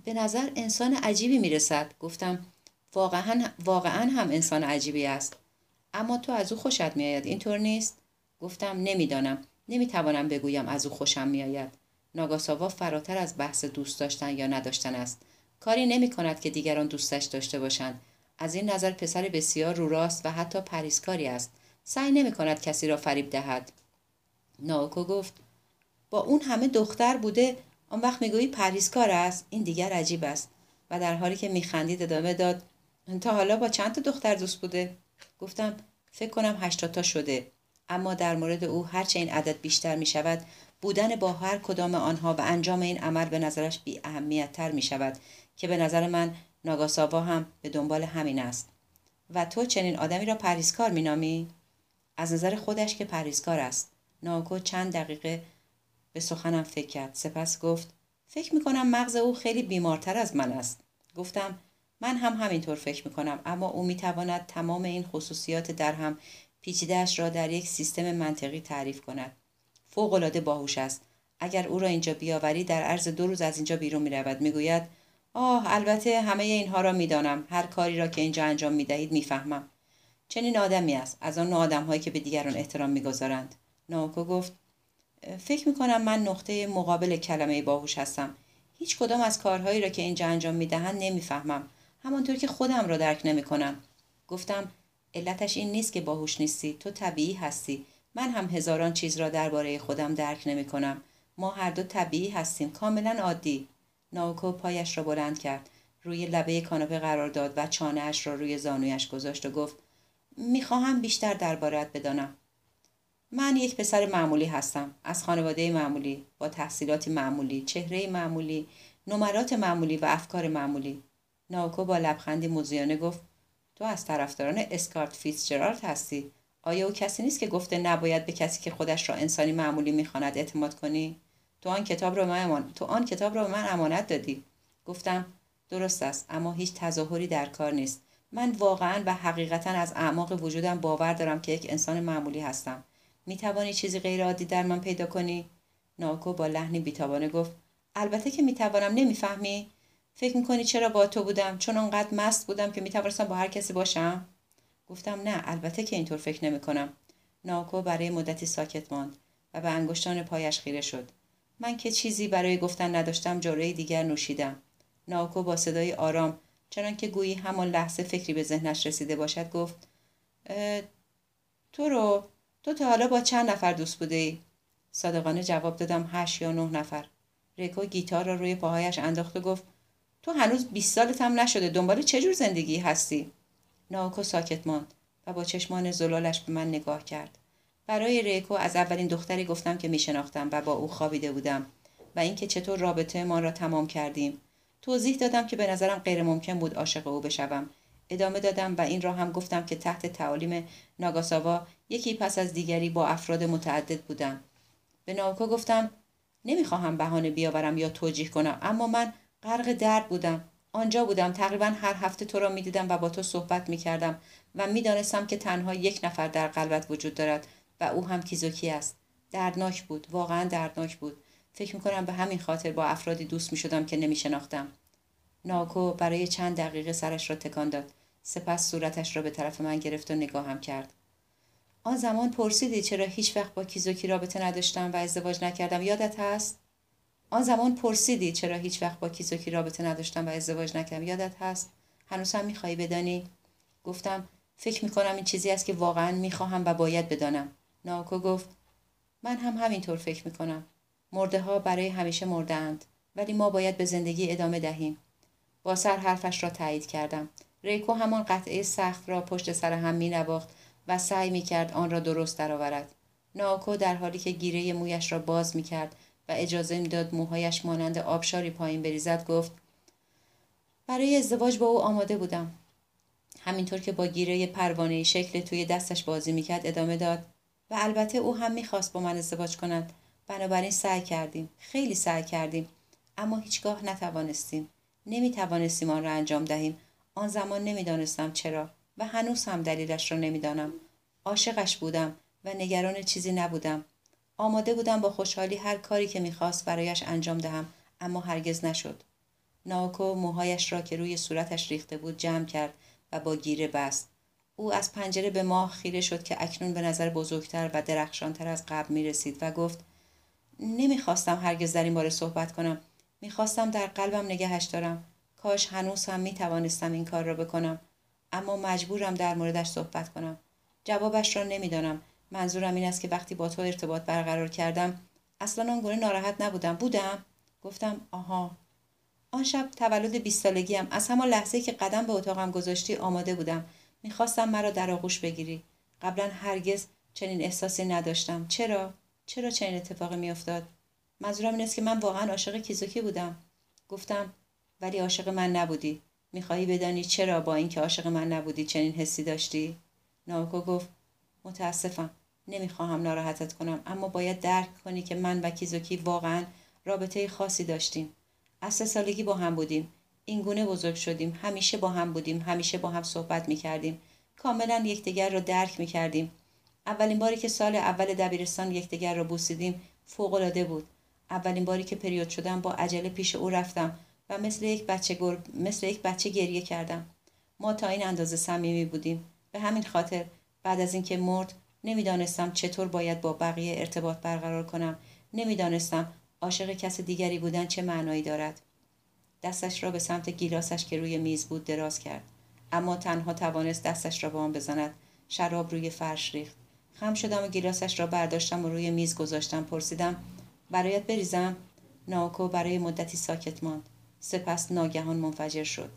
به نظر انسان عجیبی می‌رسد. گفتم واقعا, واقعا هم انسان عجیبی است. اما تو از او خوشت میآید. اینطور نیست؟ گفتم نمی‌دانم. نمی‌توانم بگویم از او خوشم میآید. ناگاساوا فراتر از بحث دوست داشتن یا نداشتن است. کاری نمی کند که دیگران دوستش داشته باشند. از این نظر پسر بسیار رو راست و حتی پریسکاری است. سعی نمی کند کسی را فریب دهد. ناوکو گفت با اون همه دختر بوده آن وقت می‌گویی پریسکار است؟ این دیگر عجیب است. و در حالی که میخندید ادامه داد تا حالا با چند تا دختر دوست بوده؟ گفتم فکر کنم هشتاد تا شده. اما در مورد او هرچه این عدد بیشتر می شود بودن با هر کدام آنها و انجام این عمل به نظرش بی اهمیت تر می شود که به نظر من ناگاساوا هم به دنبال همین است. و تو چنین آدمی را پریسکار می نامی؟ از نظر خودش که پریسکار است. ناکو چند دقیقه به سخنم فکر کرد. سپس گفت فکر می کنم مغز او خیلی بیمارتر از من است. گفتم من هم همینطور فکر می کنم اما او می تواند تمام این خصوصیات در هم پیچیدهش را در یک سیستم منطقی تعریف کند. فوقالعاده باهوش است. اگر او را اینجا بیاوری در عرض دو روز از اینجا بیرون می رود می گوید آه البته همه اینها را می‌دانم. هر کاری را که اینجا انجام می دهید می‌فهمم. چنین آدمی است. از آن آدم هایی که به دیگران احترام می‌گذارند. ناوکو گفت فکر می کنم من نقطه مقابل کلمه باهوش هستم. هیچ کدام از کارهایی را که اینجا انجام می دهند نمی‌فهمم. همانطور که خودم را درک نمی کنم گفتم علتش این نیست که باهوش نیستی تو طبیعی هستی. من هم هزاران چیز را درباره خودم درک نمی کنم ما هر دو طبیعی هستیم کاملا عادی. ناوکو پایش را بلند کرد روی لبه کاناپه قرار داد و چانهاش را روی زانویش گذاشت و گفت می‌خواهم بیشتر دربارت بدانم. من یک پسر معمولی هستم از خانواده معمولی با تحصیلات معمولی چهره معمولی نمرات معمولی و افکار معمولی. ناوکو با لبخندی موزیانه گفت تو از طرفداران اسکارت فیتزجرالد هستی. آیا او کسی نیست که گفته نباید به کسی که خودش را انسانی معمولی می‌خواند اعتماد کنی؟ تو آن کتاب را من تو آن کتاب را به من امانت دادی. گفتم درست است اما هیچ تظاهری در کار نیست. من واقعا و حقیقتا از اعماق وجودم باور دارم که یک انسان معمولی هستم. می توانی چیزی غیر عادی در من پیدا کنی؟ ناکو با لحنی بیتابانه گفت البته که می توانم نمی‌فهمی؟ فکر می‌کنی چرا با تو بودم؟ چون آنقدر مست بودم که می‌توانستم با هر کسی باشم؟ گفتم نه البته که اینطور فکر نمی کنم. ناکو برای مدتی ساکت ماند و به انگشتان پایش خیره شد. من که چیزی برای گفتن نداشتم جوره دیگر نوشیدم. ناوکو با صدای آرام چنان که گویی همان لحظه فکری به ذهنش رسیده باشد گفت تو رو؟ تو تا حالا با چند نفر دوست بوده ای؟ صادقانه جواب دادم هشت یا نه نفر. ریکو گیتار را روی پاهایش انداخت و گفت تو هنوز 20 سالت هم نشده. دنبال چه جور زندگی هستی؟ ناوکو ساکت ماند و با چشمان زلالش به من نگاه کرد. برای ریکو از اولین دختری گفتم که میشناختم و با او خوابیده بودم و اینکه چطور رابطه ما را تمام کردیم. توضیح دادم که به نظرم غیر ممکن بود عاشق او بشوم. ادامه دادم و این را هم گفتم که تحت تعالیم ناگاساوا یکی پس از دیگری با افراد متعدد بودم. به ناوکو گفتم نمی‌خواهم بهانه بیاورم یا توجیه کنم اما من غرق درد بودم. آنجا بودم. تقریبا هر هفته تو را می‌دیدم و با تو صحبت می‌کردم و می‌دانستم که تنها یک نفر در قلبت وجود دارد و او هم کیزوکی است. دردناک بود. واقعا دردناک بود. فکر می‌کنم به همین خاطر با افرادی دوست می‌شدم که نمیشناختم. ناکو برای چند دقیقه سرش را تکان داد. سپس صورتش را به طرف من گرفت و نگاهم کرد. آن زمان پرسیدی چرا هیچ وقت با کیزوکی رابطه نداشتم و ازدواج نکردم. یادت هست؟ آن زمان پرسیدی چرا هیچ وقت با کیزوکی رابطه نداشتم و ازدواج نکردم. یادت هست؟ هنوز هم می‌خواهی بدانی؟ گفتم فکر می‌کنم این چیزی است که واقعا می‌خواهم و باید بدانم. ناکو گفت من هم همینطور فکر می‌کنم. مرده ها برای همیشه مردهاند ولی ما باید به زندگی ادامه دهیم. با سر حرفش را تایید کردم. ریکو همان قطعه سخت را پشت سر هم می نواخت و سعی می کرد آن را درست درآورد. ناکو در حالی که گیره مویش را باز می کرد و اجازه می‌داد موهایش مانند آبشاری پایین بریزد گفت برای ازدواج با او آماده بودم. همینطور که با گیره پروانه شکل توی دستش بازی می‌کرد ادامه داد و البته او هم می‌خواست با من ازدواج کند. بنابراین سعی کردیم. خیلی سعی کردیم. اما هیچگاه نتوانستیم. نمی‌توانستیم آن را انجام دهیم. آن زمان نمی‌دانستم چرا و هنوز هم دلیلش را نمی‌دانم. عاشقش بودم و نگران چیزی نبودم. آماده بودم با خوشحالی هر کاری که می‌خواست برایش انجام دهم اما هرگز نشد. ناوکو موهایش را که روی صورتش ریخته بود جمع کرد و با گیره بست. او از پنجره به ماه خیره شد که اکنون به نظر بزرگتر و درخشانتر از قبل می رسید و گفت نمی‌خواستم هرگز در این باره صحبت کنم. می‌خواستم در قلبم نگهش دارم. کاش هنوز هم می توانستم این کار را بکنم. اما مجبورم در موردش صحبت کنم. جوابش را نمی‌دانم. منظورم این است که وقتی با تو ارتباط برقرار کردم اصلا آنگونه ناراحت نبودم. بودم؟ گفتم آها. آن شب تولد بیست سالگیم. از همان لحظه که قدم به اتاقم گذاشتی آماده بودم. می‌خواستم مرا در آغوش بگیری. قبلا هرگز چنین احساسی نداشتم. چرا؟ چرا چنین اتفاقی میافتاد؟ منظورم این است که من واقعا عاشق کیزوکی بودم. گفتم ولی عاشق من نبودی. می‌خواهی بدانی چرا با اینکه عاشق من نبودی چنین حسی داشتی؟ ناوکو گفت متاسفم. نمی‌خواهم ناراحتت کنم اما باید درک کنی که من و کیزوکی واقعا رابطه خاصی داشتیم. از سه سالگی با هم بودیم. این گونه بزرگ شدیم. همیشه با هم بودیم. همیشه با هم صحبت می کردیم کاملا یکدیگر را درک می کردیم اولین باری که سال اول دبیرستان یکدیگر را بوسیدیم فوقالعاده بود. اولین باری که پریود شدم با عجله پیش او رفتم و مثل یک بچه, گر... مثل یک بچه گریه کردم. ما تا این اندازه صمیمی بودیم. به همین خاطر بعد از اینکه مرد نمی‌دانستم چطور باید با بقیه ارتباط برقرار کنم. نمی‌دانستم عاشق کس دیگری بودن چه معنایی دارد. دستش را به سمت گیلاسش که روی میز بود دراز کرد. اما تنها توانست دستش را به آن بزند. شراب روی فرش ریخت. خم شدم و گیلاسش را برداشتم و روی میز گذاشتم. پرسیدم برایت بریزم؟ ناکو برای مدتی ساکت ماند. سپس ناگهان منفجر شد.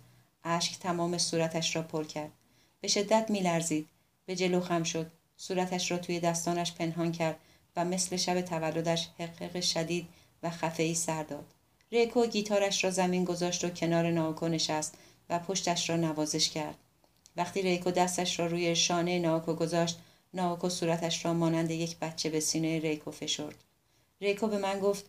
اشک تمام صورتش را پر کرد. به شدت میلرزید. به جلو خم شد. صورتش را توی دستانش پنهان کرد و مثل شب تولدش حقق شدید و خفهای سر داد. ریکو گیتارش را زمین گذاشت و کنار ناوکو نشست و پشتش را نوازش کرد. وقتی ریکو دستش را روی شانه ناوکو گذاشت ناوکو صورتش را مانند یک بچه به سینه ریکو فشرد. ریکو به من گفت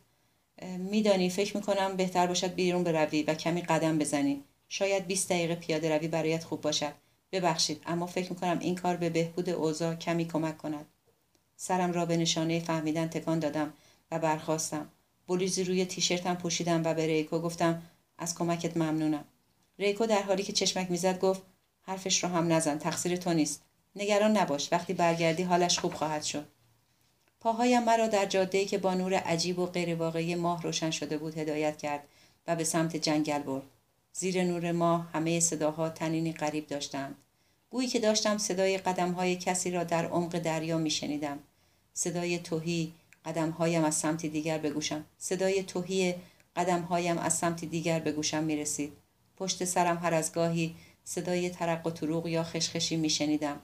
میدانی فکر می‌کنم بهتر باشد بیرون بروی و کمی قدم بزنی. شاید 20 دقیقه پیاده روی برایت خوب باشد. ببخشید اما فکر می‌کنم این کار به بهبود اوضاع کمی کمک کند. سرم را به نشانه فهمیدن تکان دادم و برخواستم بلیزی روی تیشرتم پوشیدم و به ریکو گفتم از کمکت ممنونم. ریکو در حالی که چشمک می‌زد گفت حرفش را هم نزن تقصیر تو نیست. نگران نباش وقتی برگردی حالش خوب خواهد شد. پاهایم مرا در جاده‌ای که با نور عجیب و غیرواقعی ماه روشن شده بود هدایت کرد و به سمت جنگل برد. زیر نور ماه همه صداها تنینی غریب داشتند گویی که داشتم صدای قدمهای کسی را در عمق دریا میشنیدم صدای توهی قدمهایم از سمت دیگر بگوشم صدای توهی قدمهایم از سمت دیگر به گوشم می رسید. پشت سرم هر از گاهی صدای ترق و تروق یا خشخشی می شنیدم.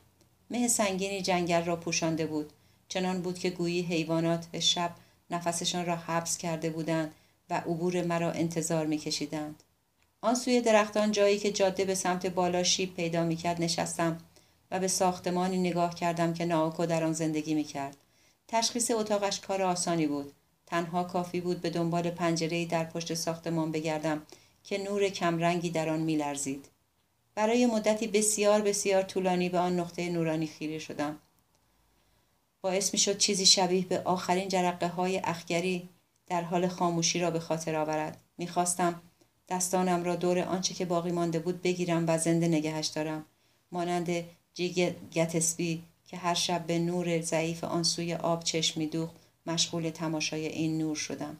مه سنگینی جنگل را پوشانده بود. چنان بود که گویی حیوانات شب نفسشان را حبس کرده بودند و عبور مرا انتظار می کشیدند. آن سوی درختان جایی که جاده به سمت بالا شیب پیدا می کرد نشستم و به ساختمانی نگاه کردم که ناوکو در آن زندگی می کرد. تشخیص اتاقش کار آسانی بود. تنها کافی بود به دنبال پنجره در پشت ساختمان بگردم که نور کمرنگی در آن میلرزید. برای مدتی بسیار بسیار طولانی به آن نقطه نورانی خیره شدم. باعث می شد چیزی شبیه به آخرین جرقه های اخگری در حال خاموشی را به خاطر آورد. می‌خواستم دستانم را دور آنچه که باقی مانده بود بگیرم و زنده نگهش دارم. مانند جیگ گتسبی که هر شب به نور ضعیف آن سوی آب چشم میدوخت مشغول تماشای این نور شدم.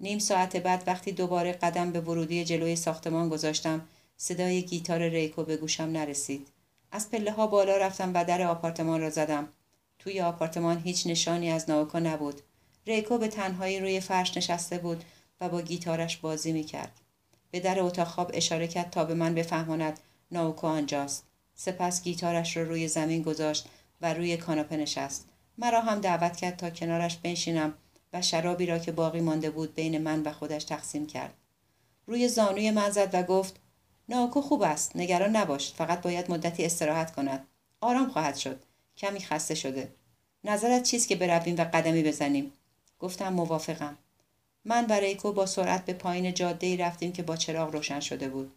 نیم ساعت بعد وقتی دوباره قدم به ورودی جلوی ساختمان گذاشتم صدای گیتار ریکو به گوشم نرسید. از پله ها بالا رفتم و در آپارتمان را زدم. توی آپارتمان هیچ نشانی از ناوکو نبود. ریکو به تنهایی روی فرش نشسته بود و با گیتارش بازی می‌کرد. به در اتاق خواب اشاره کرد تا به من بفهماند ناوکو آنجاست. سپس گیتارش را رو روی زمین گذاشت و روی کاناپه نشست. مرا هم دعوت کرد تا کنارش بنشینم و شرابی را که باقی مانده بود بین من و خودش تقسیم کرد. روی زانوی من زد و گفت ناوکو خوب است نگران نباش فقط باید مدتی استراحت کند. آرام خواهد شد. کمی خسته شده. نظرت چیست که برویم و قدمی بزنیم؟ گفتم موافقم. من و ریکو با سرعت به پایین جاده ای رفتیم که با چراغ روشن شده بود.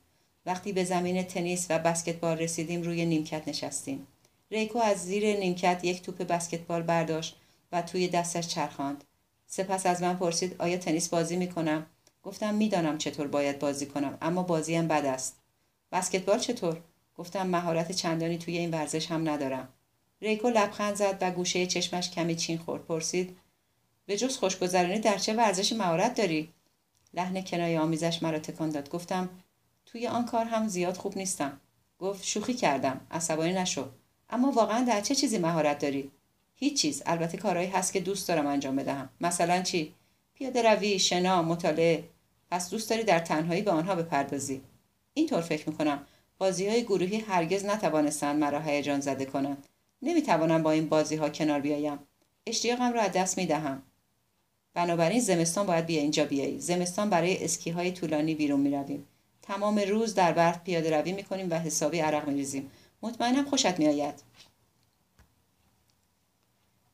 وقتی به زمین تنیس و بسکتبال رسیدیم روی نیمکت نشستیم. ریکو از زیر نیمکت یک توپ بسکتبال برداشت و توی دستش چرخاند. سپس از من پرسید آیا تنیس بازی می‌کنم؟ گفتم می‌دانم چطور باید بازی کنم اما بازیم بد است. بسکتبال چطور؟ گفتم مهارت چندانی توی این ورزش هم ندارم. ریکو لبخند زد و گوشه چشمش کمی چین خورد. پرسید به جز خوشگذرانی در چه ورزشی مهارت داری؟ لحن کنایه آمیزش مرا تکان داد. گفتم توی آن کار هم زیاد خوب نیستم. گفت شوخی کردم. عصبانی نشو. اما واقعا در چه چیزی مهارت داری؟ هیچ چیز. البته کارهایی هست که دوست دارم انجام بدهم. مثلا چی؟ پیاده روی شنا مطالعه. پس دوست داری در تنهایی به آنها بپردازی. اینطور فکر می‌کنم. بازی های گروهی هرگز نتوانستند مرا هیجان زده کنند. نمی‌توانم با این بازی ها کنار بیایم. اشتیاقم را از دست می‌دهم. بنابراین زمستان باید بیا اینجا بیایی. زمستان برای اسکی های طولانی بیرون می‌رویم. تمام روز در برف پیاده روی می‌کنیم و حسابی عرق میریزیم. مطمئنم خوشت میآید.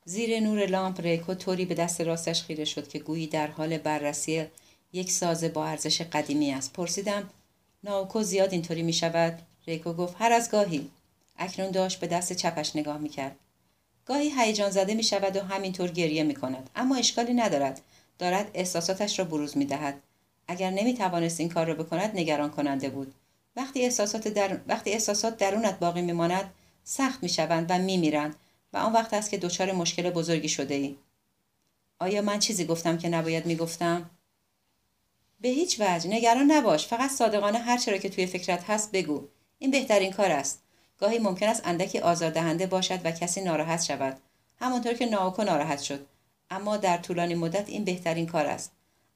زیر نور لامپ ریکو طوری به دست راستش خیره شد که گویی در حال بررسی یک ساز با ارزش قدیمی است. پرسیدم ناوکو زیاد اینطوری می شود ریکو گفت هر از گاهی. اکنون داشت به دست چپش نگاه می کرد گاهی هیجان زده می شود و همینطور گریه می کند اما اشکالی ندارد. دارد احساساتش را بروز می دهد اگر نمی توانست این کار را بکند نگران کننده بود. وقتی احساسات, در... وقتی احساسات درونت باقی می ماند سخت می شوند و می میرند و آن وقت است که دچار مشکل بزرگی شده ای. آیا من چیزی گفتم که نباید می گفتم؟ به هیچ وجه. نگران نباش. فقط صادقانه هر چرا که توی فکرت هست بگو. این بهترین کار است. گاهی ممکن است اندکی آزاردهنده باشد و کسی ناراحت شود. همانطور که ناوکو ناراحت شد. اما در طولانی مدت این بهترین کار است.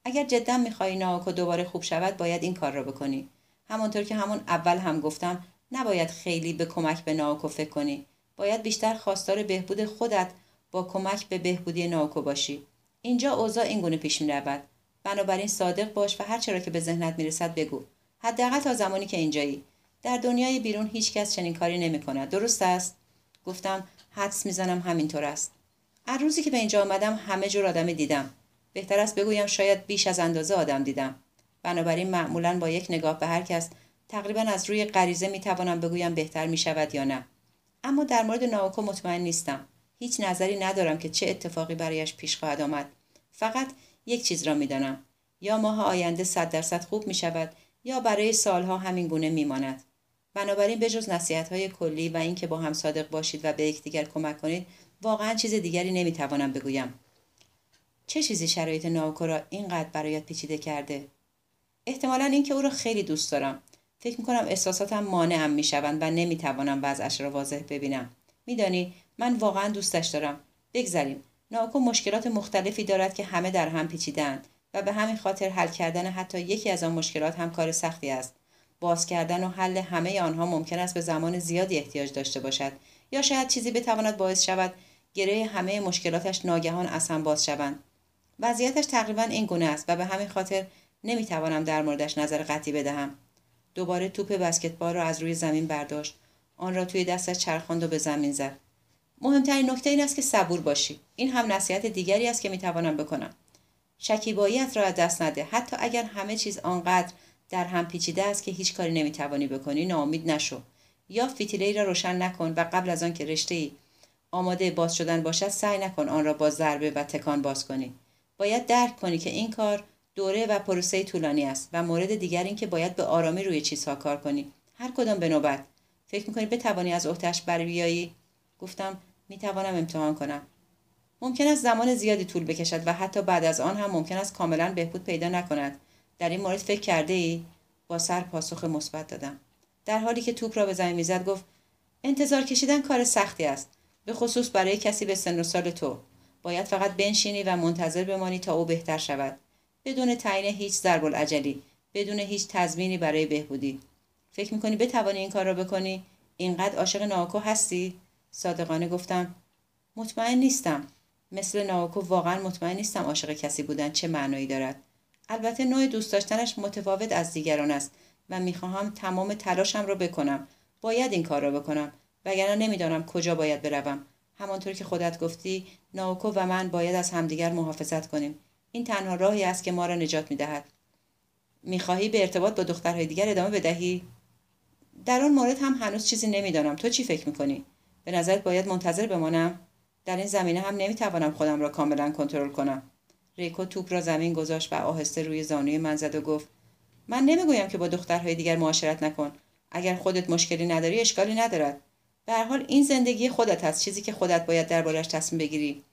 اگر جدا می‌خواهی ناوکو دوباره خوب شود باید این کار را بکنی. همانطور که همون اول هم گفتم نباید خیلی به کمک به ناوکو فکر کنی. باید بیشتر خواستار بهبود خودت با کمک به بهبودی ناوکو باشی. اینجا اوضاع اینگونه پیش می‌رود. بنابراین صادق باش و هر چرا که به ذهنت می‌رسد بگو. حداقل تا زمانی که اینجایی. در دنیای بیرون هیچ کس چنین کاری نمی کند. درست است؟ گفتم حدس می‌زنم همینطور است. از روزی که به اینجا آمدم همه جور آدمی دیدم. بهتر است بگویم شاید بیش از اندازه آدم دیدم. بنابراین معمولا با یک نگاه به هر کس تقریبا از روی غریزه می توانم بگویم بهتر می شود یا نه. اما در مورد ناوکو مطمئن نیستم. هیچ نظری ندارم که چه اتفاقی برایش پیش خواهد آمد. فقط یک چیز را می‌دانم. یا ماه آینده صد درصد خوب می شود یا برای سالها همین گونه می ماند. بنابراین بجز نصیحت های کلی و اینکه با هم صادق باشید و به یکدیگر کمک کنید واقعا چیز دیگری نمی‌توانم بگویم. چه چیزی شرایط ناوکو را اینقدر برایت پیچیده کرده؟ احتمالا اینکه او را خیلی دوست دارم. فکر می‌کنم احساساتم مانعم می‌شوند و نمی‌توانم وضعش را واضح ببینم. میدانی من واقعا دوستش دارم. بگذریم. ناوکو مشکلات مختلفی دارد که همه در هم پیچیدند و به همین خاطر حل کردن حتی یکی از آن مشکلات هم کار سختی است. باز کردن و حل همه آنها ممکن است به زمان زیادی احتیاج داشته باشد یا شاید چیزی بتواند باعث شود گره همه مشکلاتش ناگهان از هم باز شوند. وضعیتش تقریبا این گونه است و به همین خاطر نمی‌توانم در موردش نظر قطعی بدهم. دوباره توپ بسکتبال را از روی زمین برداشت. آن را توی دستش چرخاند و به زمین زد. مهمترین نکته این است که صبور باشی. این هم نصیحت دیگری است که می‌توانم بکنم. شکیباییت را از دست نده. حتی اگر همه چیز آنقدر در هم پیچیده است که هیچ کاری نمی‌توانی بکنی. ناامید نشو. یا فتیله را روشن نکن و قبل از آن که رشته ای آماده باز شدن باشد سعی نکن آن را با ضربه و تکان باز کنی. باید درک کنی که این کار دوره و پروسه طولانی است و مورد دیگر این که باید به آرامی روی چیزها کار کنی. هر کدام به نوبت. فکر می‌کنی بتوانی از احتش بر بیایی گفتم می‌توانم امتحان کنم. ممکن است زمان زیادی طول بکشد و حتی بعد از آن هم ممکن است کاملا بهبود پیدا نکند. در این مورد فکر کرده ای؟ با سر پاسخ مثبت دادم. در حالی که توپ را به زمین می‌زد گفت انتظار کشیدن کار سختی است. به خصوص برای کسی به سن و سال تو. باید فقط بنشینی و منتظر بمانی تا او بهتر شود. بدون تعیین هیچ ضرب العجلی بدون هیچ تضمینی برای بهبودی. فکر می‌کنی بتوانی این کار را بکنی؟ اینقدر عاشق ناوکو هستی؟ صادقانه گفتم مطمئن نیستم. مثل ناوکو واقعا مطمئن نیستم عاشق کسی بودن چه معنایی دارد. البته نوع دوست داشتنش متفاوت از دیگران است و می‌خواهم تمام تلاشم را بکنم. باید این کار را بکنم. وگرنه نمی‌دانم کجا باید بروم. همانطور که خودت گفتی ناوکو و من باید از همدیگر محافظت کنیم. این تنها راهی است که ما را نجات می‌دهد. می‌خواهی به ارتباط با دخترهای دیگر ادامه بدهی؟ در آن مورد هم هنوز چیزی نمی‌دانم. تو چی فکر می‌کنی؟ به نظرت باید منتظر بمانم؟ در این زمینه هم نمی‌توانم خودم را کاملا کنترل کنم. ریکو توپ را زمین گذاشت و آهسته روی زانوی من زد و گفت من نمی‌گویم که با دخترهای دیگر معاشرت نکن. اگر خودت مشکلی نداری اشکالی ندارد. به حال این زندگی خودت است چیزی که خودت باید دربارش تصمیم بگیری.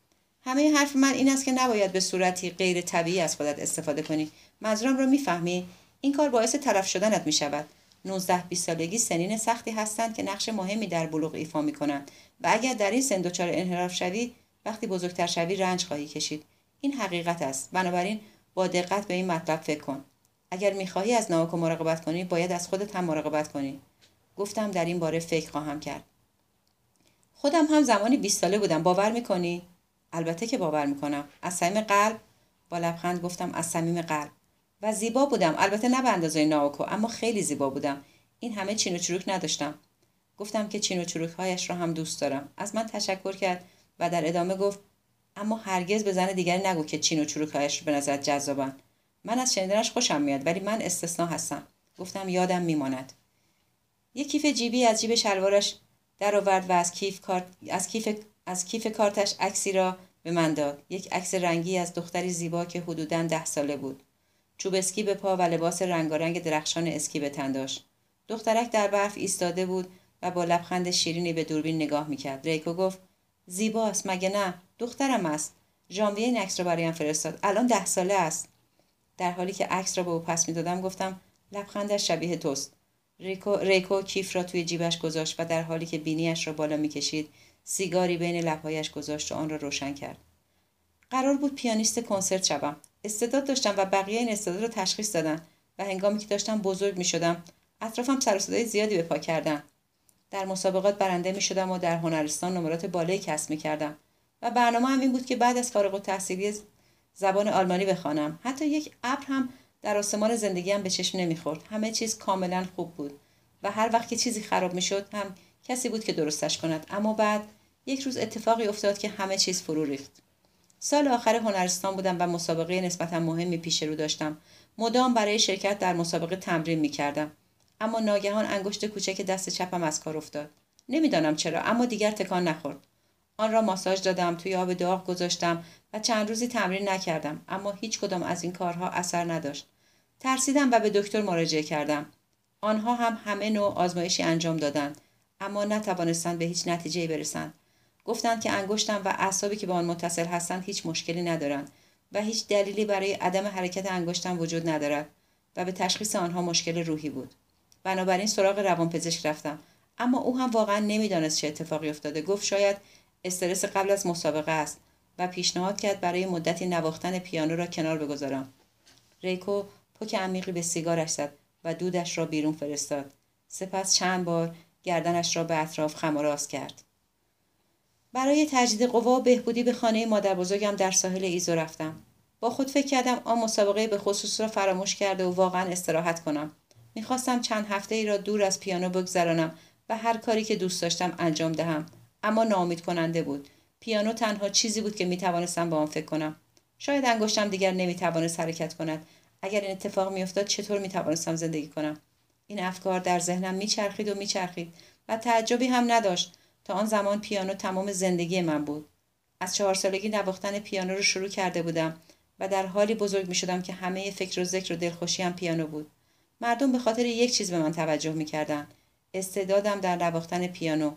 همه حرف من این است که نباید به صورتی غیر طبیعی از خودت استفاده کنی. منظورم را می‌فهمی؟ این کار باعث طرف شدنت می شود 19 20 سالگی سنین سختی هستند که نقش مهمی در بلوغ ایفا می کنند و اگر در این سن دچار انحراف شوی وقتی بزرگتر شوی رنج خواهی کشید. این حقیقت است. بنابراین با دقت به این مطلب فکر کن. اگر می‌خواهی از ناوکو مراقبت کنی باید از خودت هم مراقبت کنی. گفتم در این باره فکر خواهم کرد. خودم هم زمانی 20 ساله بودم. باور می‌کنی؟ البته که باور می‌کنم. از صمیم قلب با لبخند گفتم از صمیم قلب. و زیبا بودم. البته نه به اندازه ناوکو اما خیلی زیبا بودم. این همه چین و چروک نداشتم. گفتم که چین و چروک هایش را هم دوست دارم. از من تشکر کرد و در ادامه گفت اما هرگز به زن دیگری نگو که چین و چروک هایش به نظر جذابن. من از شنیدنش خوشم میاد ولی من استثنا هستم. گفتم یادم میماند. یک کیف جیبی از جیب شلوارش درآورد و از کیف کارت از کیف از کیف کارتش عکسی را به من داد. یک عکس رنگی از دختری زیبا که حدوداً ده ساله بود. چوب اسکی به پا و لباس رنگارنگ درخشان اسکی به تن داشت. دخترک در برف ایستاده بود و با لبخند شیرینی به دوربین نگاه می‌کرد. ریکو گفت زیباست مگه نه؟ دخترم است. ژانویه این عکس را برایم فرستاد. الان ده ساله است. در حالی که عکس را به او پس می‌دادم گفتم لبخندش شبیه توست. ریکو, ریکو کیف را توی جیبش گذاشت و در حالی که بینیش را بالا می‌کشید سیگاری بین لبهایش گذاشت و آن را روشن کرد. قرار بود پیانیست کنسرت شوم. استعداد داشتم و بقیه این استعداد را تشخیص دادن و هنگامی که داشتم بزرگ می شدم اطرافم سر و زیادی به پا کردن. در مسابقات برنده می شدم و در هنرستان نمرات بالایی کسب می کردم و برنامه هم این بود که بعد از فارغ التحصیلی زبان آلمانی بخوانم. حتی یک ابر هم در آسمان زندگیم به چشم نمی‌خورد. همه چیز کاملا خوب بود و هر وقت که چیزی خراب می‌شد هم کسی بود که درستش کند. اما بعد یک روز اتفاقی افتاد که همه چیز فرو ریخت. سال آخر هنرستان بودم و مسابقه نسبتا مهمی پیش رو داشتم. مدام برای شرکت در مسابقه تمرین می کردم. اما ناگهان انگشت کوچک دست چپم از کار افتاد. نمی‌دانم چرا اما دیگر تکان نخورد. آن را ماساژ دادم توی آب داغ گذاشتم و چند روزی تمرین نکردم اما هیچ کدام از این کارها اثر نداشت. ترسیدم و به دکتر مراجعه کردم. آنها هم همه نوع آزمایشی انجام دادند اما نتوانستند به هیچ نتیجه برسند. گفتند که انگشتم و اعصابی که به آن متصل هستند هیچ مشکلی ندارند و هیچ دلیلی برای عدم حرکت انگشتم وجود ندارد و به تشخیص آنها مشکل روحی بود. بنابراین سراغ روانپزشک رفتم اما او هم واقعا نمی‌دانست چه اتفاقی افتاده. گفت شاید استرس قبل از مسابقه است و پیشنهاد کرد برای مدتی نواختن پیانو را کنار بگذارم. ریکو پک عمیقی به سیگارش زد و دودش را بیرون فرستاد. سپس چند بار گردنش را به اطراف خم و راست کرد. برای تجدید قوا و بهبودی به خانه مادر بزرگم در ساحل ایزو رفتم. با خود فکر کردم آن مسابقه به خصوص را فراموش کرده و واقعا استراحت کنم. می‌خواستم چند هفته ای را دور از پیانو بگذرانم و هر کاری که دوست داشتم انجام دهم. اما ناامید کننده بود. پیانو تنها چیزی بود که می‌توانستم با آن فکر کنم. شاید انگشتم دیگر نمی‌توانست حرکت کند. اگر این اتفاق میافتاد چطور می‌توانستم زندگی کنم؟ این افکار در ذهنم میچرخید و میچرخید و تعجبی هم نداشت تا آن زمان پیانو تمام زندگی من بود. از چهار سالگی نواختن پیانو رو شروع کرده بودم و در حالی بزرگ می شدم که همه فکر و ذکر و دلخوشی هم پیانو بود. مردم به خاطر یک چیز به من توجه می‌کردند. استعدادم در نواختن پیانو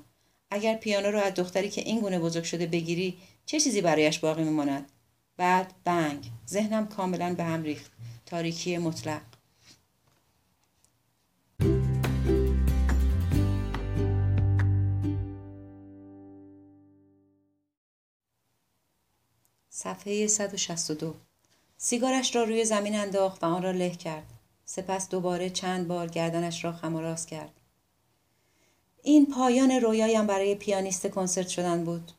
اگر پیانو رو از دختری که این گونه بزرگ شده بگیری چه چیزی برایش باقی میماند؟ بعد بنگ ذهنم کاملا به هم ریخت. تاریکی مطلق. صفحه 162 سیگارش را روی زمین انداخت و آن را له کرد. سپس دوباره چند بار گردنش را خم و راست کرد. این پایان رویایم برای پیانیست کنسرت شدن بود.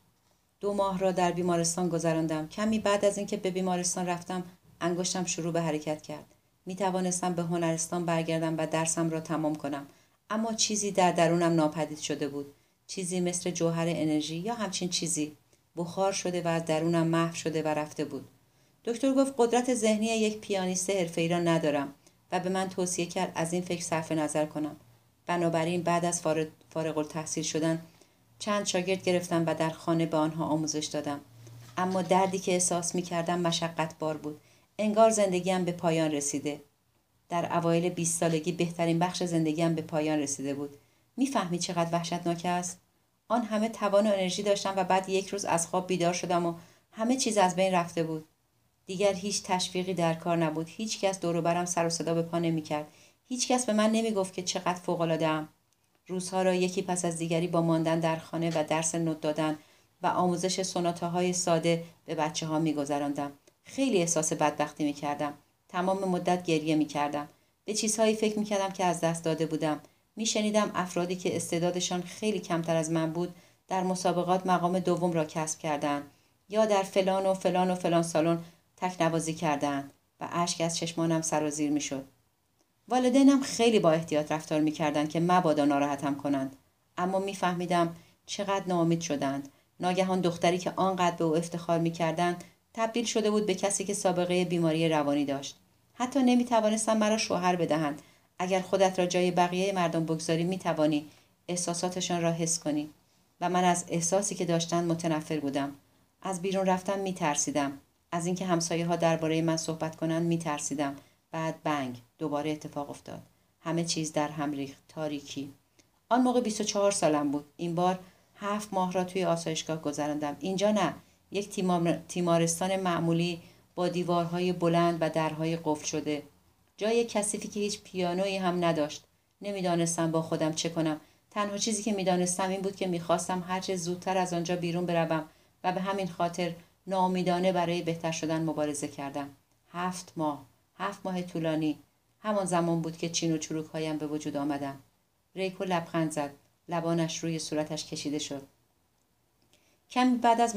دو ماه را در بیمارستان گذراندم. کمی بعد از اینکه به بیمارستان رفتم انگشتم شروع به حرکت کرد. می توانستم به هنرستان برگردم و درسم را تمام کنم. اما چیزی در درونم ناپدید شده بود. چیزی مثل جوهر انرژی یا همچین چیزی. بخار شده و از درونم محو شده و رفته بود. دکتر گفت قدرت ذهنی یک پیانیست حرفهای را ندارم و به من توصیه کرد از این فکر صرف نظر کنم. بنابراین بعد از فارغ التحصیل شدن. چند شاگرد گرفتم و در خانه به آنها آموزش دادم. اما دردی که احساس می کردم مشقت بار بود. انگار زندگیم به پایان رسیده. در اوایل 20 سالگی بهترین بخش زندگیم به پایان رسیده بود. می‌فهمی چقدر وحشتناک است؟ آن همه توان و انرژی داشتم و بعد یک روز از خواب بیدار شدم و همه چیز از بین رفته بود. دیگر هیچ تشویقی در کار نبود. هیچ کس دور برم سر و صدا به پا نمی‌کرد. هیچ کس به من نمی‌گفت که چقدر فوق العاده روزها را یکی پس از دیگری با ماندن در خانه و درس نوت دادن و آموزش سناته های ساده به بچه ها می خیلی احساس بدبختی می کردم. تمام مدت گریه می کردم. به چیزهایی فکر می کردم که از دست داده بودم. می شنیدم افرادی که استعدادشان خیلی کمتر از من بود در مسابقات مقام دوم را کسب کردند یا در فلان و فلان و فلان سالن تکنوازی کردند و اشک از چشمانم سرازیر می شد. والدینم خیلی با احتیاط رفتار می کردند که مبادا ناراحتم کنند. اما میفهمیدم چقدر ناامید شدند. ناگهان دختری که آنقدر به او افتخار می کردند تبدیل شده بود به کسی که سابقه بیماری روانی داشت. حتی نمی توانستم مرا شوهر بدهند. اگر خودت را جای بقیه مردم بگذاری می توانی احساساتشان را حس کنی. و من از احساسی که داشتند متنفر بودم. از بیرون رفتن می ترسیدم. از اینکه همسایه ها درباره من صحبت کنند می ترسیدم. بعد بنگ دوباره اتفاق افتاد. همه چیز در هم ریخت. تاریکی. آن موقع 24 سالم بود. این بار هفت ماه را توی آسایشگاه گذراندم. اینجا نه. یک تیمارستان معمولی با دیوارهای بلند و درهای قفل شده. جای کثیفی که هیچ پیانویی هم نداشت. نمی‌دانستم با خودم چه کنم. تنها چیزی که می‌دانستم این بود که می‌خواستم هرچه زودتر از آنجا بیرون بروم و به همین خاطر ناامیدانه برای بهتر شدن مبارزه کردم. هفت ماه. هفت ماه طولانی. همان زمان بود که چین و چروک هایم به وجود آمدن. ریکو لبخند زد. لبانش روی صورتش کشیده شد. کمی بعد از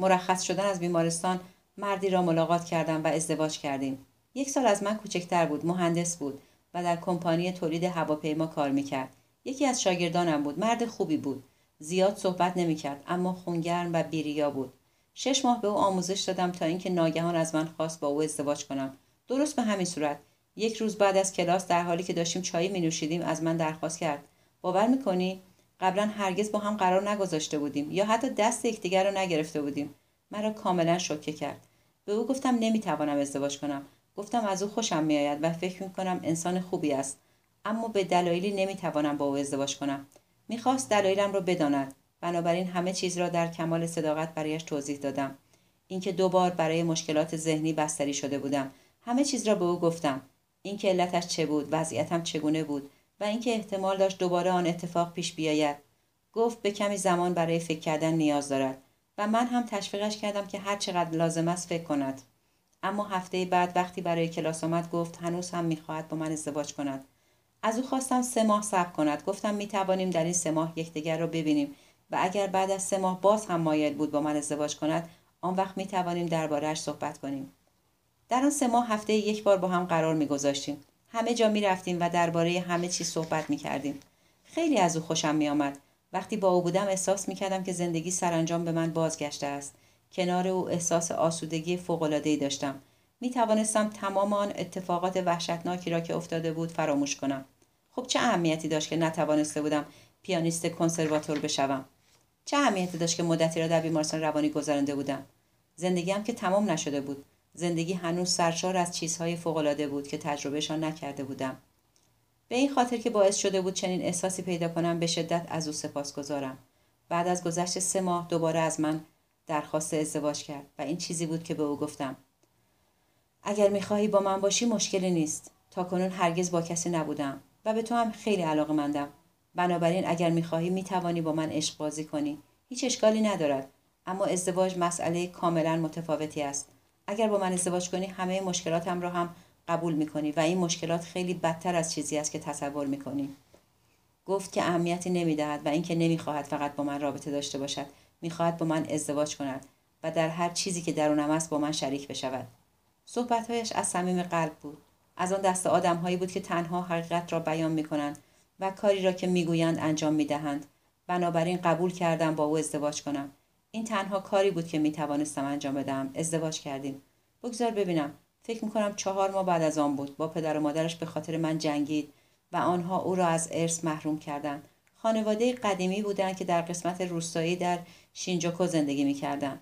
مرخص شدن از بیمارستان مردی را ملاقات کردم و ازدواج کردیم. یک سال از من کوچکتر بود، مهندس بود و در کمپانی تولید هواپیما کار می‌کرد. یکی از شاگردانم بود، مرد خوبی بود. زیاد صحبت نمی‌کرد اما خونگرم و بیریا بود. شش ماه به او آموزش دادم تا اینکه ناگهان از من خواست با او ازدواج کنم. درست به همین صورت. یک روز بعد از کلاس در حالی که داشتیم چای می نوشیدیم از من درخواست کرد. باور می‌کنی؟ قبلا هرگز با هم قرار نگذاشته بودیم یا حتی دست یکدیگر را نگرفته بودیم. مرا کاملا شوکه کرد. به او گفتم نمی‌توانم ازدواج کنم. گفتم از او خوشم میآید و فکر می‌کنم انسان خوبی است اما به دلایلی نمی‌توانم با او ازدواج کنم. می‌خواست دلایلم را بداند. بنابراین همه چیز را در کمال صداقت برایش توضیح دادم. اینکه دو بار برای مشکلات ذهنی بستری شده بودم. همه چیز را به او گفتم. اینکه علتش چه بود وضعیتم چگونه بود و اینکه احتمال داشت دوباره آن اتفاق پیش بیاید. گفت به کمی زمان برای فکر کردن نیاز دارد و من هم تشویقش کردم که هر چقدر لازم است فکر کند. اما هفته بعد وقتی برای کلاس آمد گفت هنوز هم می‌خواهد با من ازدواج کند. از او خواستم سه ماه صبر کند. گفتم می‌توانیم در این سه ماه یکدیگر را ببینیم و اگر بعد از سه ماه باز هم مایل بود با من ازدواج کند آن وقت می‌توانیم دربارهاش صحبت کنیم. در آن سه ماه هفته یک بار با هم قرار میگذاشتیم همه جا می رفتیم و درباره همه چیز صحبت می کردیم. خیلی از او خوشم می آمد. وقتی با او بودم احساس می کردم که زندگی سرانجام به من بازگشته است. کنار او احساس آسودگی فوق‌العاده‌ای داشتم. می توانستم تمام آن اتفاقات وحشتناکی را که افتاده بود فراموش کنم. خب چه اهمیتی داشت که نتوانسته بودم پیانیست کنسرواتور بشوم؟ چه اهمیتی داشت که مدتی را در بیمارستان روانی گذرانده بودم؟ زندگیم که تمام نشده بود. زندگی هنوز سرشار از چیزهای فوقالعاده بود که تجربهشان نکرده بودم. به این خاطر که باعث شده بود چنین احساسی پیدا کنم به شدت از او سپاس گذارم. بعد از گذشت سه ماه دوباره از من درخواست ازدواج کرد و این چیزی بود که به او گفتم. اگر می‌خواهی با من باشی مشکلی نیست. تا کنون هرگز با کسی نبودم و به تو هم خیلی علاقه مندم بنابراین اگر می‌خواهی می‌توانی با من عشق بازی کنی. هیچ اشکالی ندارد. اما ازدواج مسئله کاملا متفاوتی است. اگر با من ازدواج کنی همه مشکلاتم را هم قبول می‌کنی و این مشکلات خیلی بدتر از چیزی است که تصور می‌کنی. گفت که اهمیتی نمی‌دهد و اینکه نمی‌خواهد فقط با من رابطه داشته باشد می‌خواهد با من ازدواج کند و در هر چیزی که درونم است با من شریک بشود. صحبتهایش از صمیم قلب بود. از آن دست آدمهایی بود که تنها حقیقت را بیان می‌کنند و کاری را که می‌گویند انجام می‌دهند. بنابراین قبول کردم با او ازدواج کنم. این تنها کاری بود که می‌توانستم انجام بدم. ازدواج کردیم. بگذار ببینم. فکر می‌کنم چهار ماه بعد از آن بود. با پدر و مادرش به خاطر من جنگید و آنها او را از ارث محروم کردند. خانواده قدیمی بودند که در قسمت روستایی در شینجوکو زندگی می‌کردند.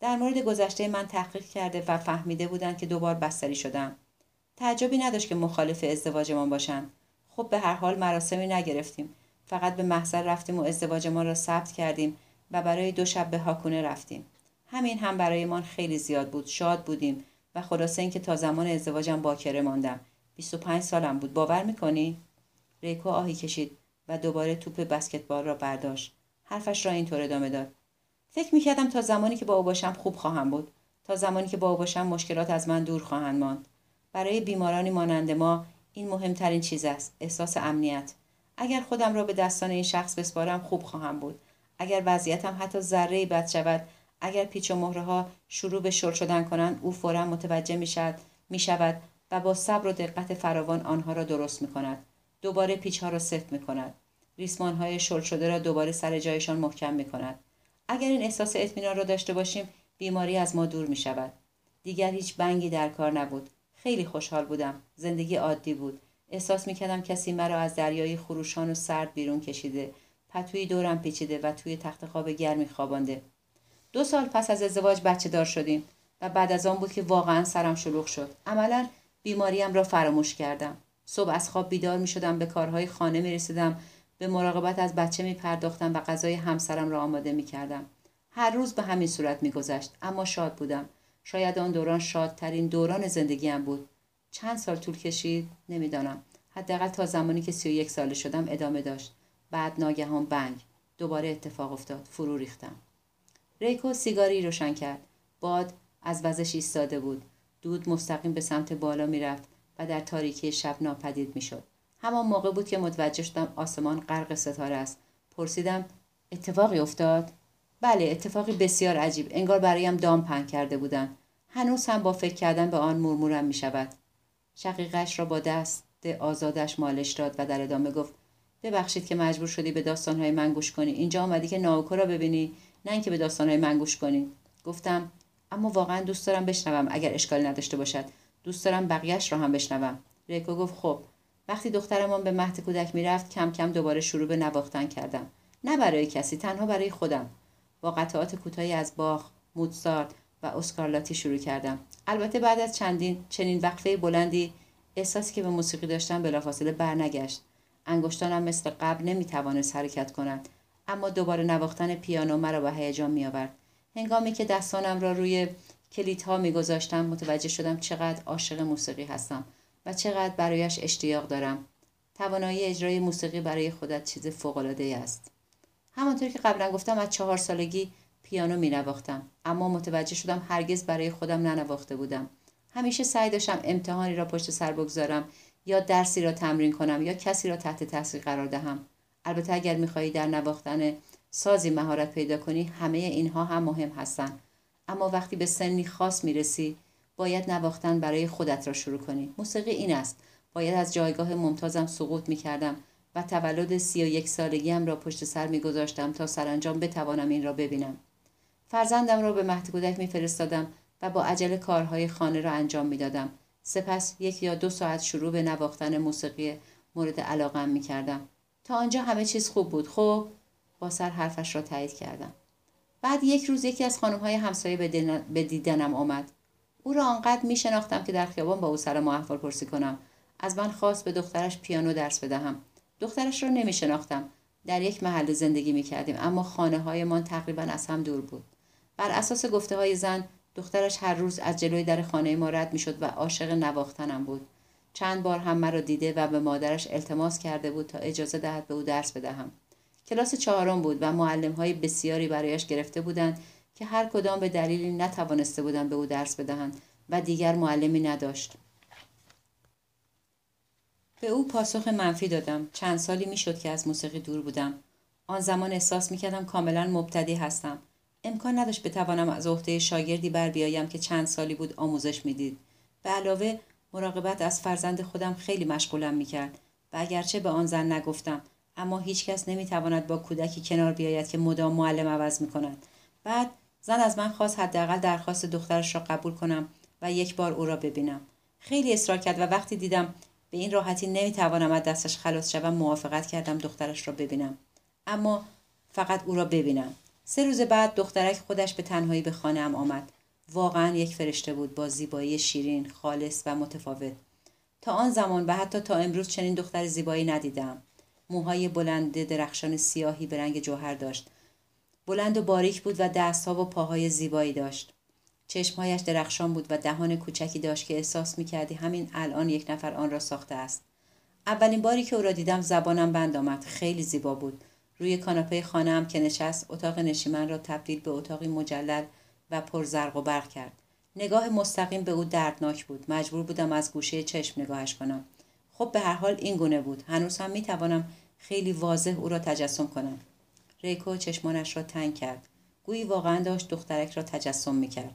در مورد گذشته من تحقیق کرده و فهمیده بودند که دوبار بستری شدم. تعجبی نداشت که مخالف ازدواجمان باشند خب به هر حال مراسمی نگرفتیم. فقط به محضر رفتیم و ازدواجمان را ثبت کردیم. و برای دو شب به هاکونه رفتیم. همین هم برایمان خیلی زیاد بود شاد بودیم و خلاصه اینکه تا زمان ازدواجم باکره ماندم. 25 سالم بود. باور می‌کنی؟ ریکو آهی کشید و دوباره توپ بسکتبال را برداشت. حرفش را اینطور ادامه داد. فکر می‌کردم تا زمانی که با او باشم خوب خواهم بود. تا زمانی که با او باشم مشکلات از من دور خواهند ماند. برای بیمارانی مانند ما این مهمترین چیز است احساس امنیت. اگر خودم را به دستان این شخص بسپارم خوب خواهم بود. اگر وضعیتم حتی ذره بد شود اگر پیچ و مهره ها شروع به شل شدن کنند او فورا متوجه می شود, می شود و با صبر و دقت فراوان آنها را درست می کند دوباره پیچ ها را سفت می کند ریسمان های شل شده را دوباره سر جایشان محکم می کند اگر این احساس اطمینان را داشته باشیم بیماری از ما دور می شود دیگر هیچ بنگی در کار نبود. خیلی خوشحال بودم. زندگی عادی بود. احساس می کردم کسی مرا از دریای خروشان و سرد بیرون کشیده. پتوی دورم پیچیده و توی تخت خواب گرمی خوابانده دو سال پس از ازدواج بچه دار شدیم و بعد از آن بود که واقعا سرم شلوغ شد عملا بیماریم را فراموش کردم صبح از خواب بیدار می شدم به کارهای خانه می رسیدم به مراقبت از بچه می پرداختم و غذای همسرم را آماده می کردم. هر روز به همین صورت می گذشت اما شاد بودم. شاید آن دوران شادترین دوران زندگیم بود. چند سال طول کشید؟ نمی‌دانم. حداقل تا زمانی که سی و یک ساله شدم ادامه داشت. بعد ناگهان بنگ. دوباره اتفاق افتاد. فرو ریختم. ریکو سیگاری روشن کرد. باد از وزش ایستاده بود. دود مستقیم به سمت بالا می‌رفت و در تاریکی شب ناپدید می‌شد. همان موقع بود که متوجه شدم آسمان غرق ستاره است پرسیدم اتفاقی افتاد بله اتفاقی بسیار عجیب انگار برایم دام پهن کرده بودند هنوز هم با فکر کردن به آن مرمورم می شود شقیقش را با دست آزادش مالش داد و در ادامه گفت ببخشید که مجبور شدی به داستانهای من گوش کنی. اینجا آمدی که ناوکو را ببینی نه اینکه به داستانهای من گوش کنی. گفتم اما واقعا دوست دارم بشنوم اگر اشکالی نداشته باشد. دوست دارم بقیهش را هم بشنوم. ریکو گفت خب. وقتی دخترمان به مهد کودک می‌رفت کم کم دوباره شروع به نواختن کردم. نه برای کسی تنها برای خودم. با قطعات کوتاهی از باخ موتسارت و اسکارلاتی شروع کردم. البته بعد از چندین چنین وقفه بلندی احساسی که به موسیقی داشتم بلافاصله برنگشت. انگشتانم مثل قبل نمی‌توانست حرکت کنند اما دوباره نواختن پیانو مرا به هیجان میآورد. هنگامی که دستانم را روی کلیدها میگذاشتم متوجه شدم چقدر عاشق موسیقی هستم و چقدر برایش اشتیاق دارم. توانایی اجرای موسیقی برای خودت چیز فوقالعاده است. همانطور که قبلا گفتم از چهار سالگی پیانو می نواختم اما متوجه شدم هرگز برای خودم ننواخته بودم. همیشه سعی داشتم امتحانی را پشت سر بگذارم یا درسی را تمرین کنم یا کسی را تحت تاثیر قرار دهم. البته اگر می‌خواهی در نواختن سازی مهارت پیدا کنی همه اینها هم مهم هستند اما وقتی به سنی خاص می‌رسی باید نواختن برای خودت را شروع کنی. موسیقی این است. باید از جایگاه ممتازم سقوط می کردم و تولد سی و یک سالگیم را پشت سر می گذاشتم تا سرانجام بتوانم این را ببینم. فرزندم را به مهد کودک می فرستادم و با عجله کارهای خانه را انجام می دادم. سپس یک یا دو ساعت شروع به نواختن موسیقی مورد علاقم می کردم. تا آنجا همه چیز خوب بود. خب با سر حرفش را تایید کردم. بعد یک روز یکی از خانمهای همسایه به دیدنم آمد. او را آنقدر می شناختم که در خیابان با او سلام و احوال پرسی کنم. از من خواست به دخترش پیانو درس بدهم. دخترش را نمی شناختم در یک محل زندگی می کردیم اما خانه هایمان تقریبا از هم دور بود. بر اساس گفته های زن دخترش هر روز از جلوی در خانه ما رد می شد و عاشق نواختنم بود. چند بار هم مرا دیده و به مادرش التماس کرده بود تا اجازه دهد به او درس بدهم. کلاس چهارم بود و معلم های بسیاری برایش گرفته بودند که هر کدام به دلیلی نتوانسته بودند به او درس بدهند و دیگر معلمی نداشت. به او پاسخ منفی دادم. چند سالی می‌شد که از موسیقی دور بودم. آن زمان احساس می‌کردم کاملا مبتدی هستم. امکان نداشت بتوانم از عهده شاگردی بر بیایم که چند سالی بود آموزش می‌دید. به علاوه مراقبت از فرزند خودم خیلی مشغولم می‌کرد و اگرچه به آن زن نگفتم اما هیچکس نمی‌تواند با کودکی کنار بیاید که مدام معلم عوض می‌کند. بعد زن از من خواست حداقل درخواست دخترش را قبول کنم و یک بار او را ببینم. خیلی اصرار کرد و وقتی دیدم به این راحتی نمی‌توانم از دستش خلاص شوم موافقت کردم دخترش را ببینم. اما فقط او را ببینم. سه روز بعد دخترک خودش به تنهایی به خانه ام آمد. واقعا یک فرشته بود با زیبایی شیرین خالص و متفاوت. تا آن زمان و حتی تا امروز چنین دختر زیبایی ندیدم. موهای بلند درخشان سیاهی به رنگ جوهر داشت. بلند و باریک بود و دستها و پاهای زیبایی داشت. چشمهایش درخشان بود و دهان کوچکی داشت که احساس می‌کردی همین الان یک نفر آن را ساخته است. اولین باری که او را دیدم زبانم بند آمد. خیلی زیبا بود. روی کاناپه خانهام که نشست اتاق نشیمن را تبدیل به اتاقی مجلل و پرزرق و برق کرد. نگاه مستقیم به او دردناک بود. مجبور بودم از گوشه چشم نگاهش کنم. خب به هر حال این گونه بود. هنوز هم می‌توانم خیلی واضح او را تجسم کنم. ریکو چشمانش را تنگ کرد. گویی واقعا داشت دخترک را تجسم می‌کرد.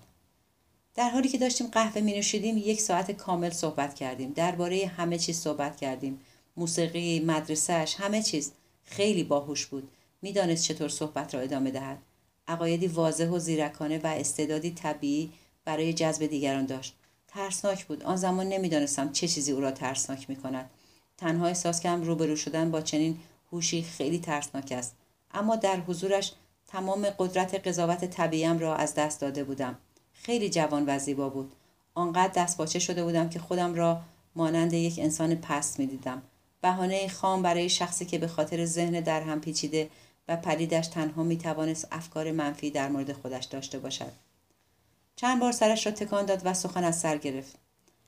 در حالی که داشتیم قهوه می نوشیدیم یک ساعت کامل صحبت کردیم. درباره همه چیز صحبت کردیم. موسیقی مدرسهش همه چیز. خیلی باهوش بود. می‌دانست چطور صحبت را ادامه دهد. عقایدی واضح و زیرکانه و استعدادی طبیعی برای جذب دیگران داشت. ترسناک بود. آن زمان نمی‌دانستم چه چیزی او را ترسناک می کند تنها احساس کردم روبرو شدن با چنین هوشی خیلی ترسناک است. اما در حضورش تمام قدرت قضاوت طبیعیم را از دست داده بودم. خیلی جوان و زیبا بود. آنقدر دستپاچه شده بودم که خودم را مانند یک انسان پست می‌دیدم. بهانه خام برای شخصی که به خاطر ذهن در هم پیچیده و پلیدش تنها می توانست افکار منفی در مورد خودش داشته باشد. چند بار سرش را تکان داد و سخن از سر گرفت.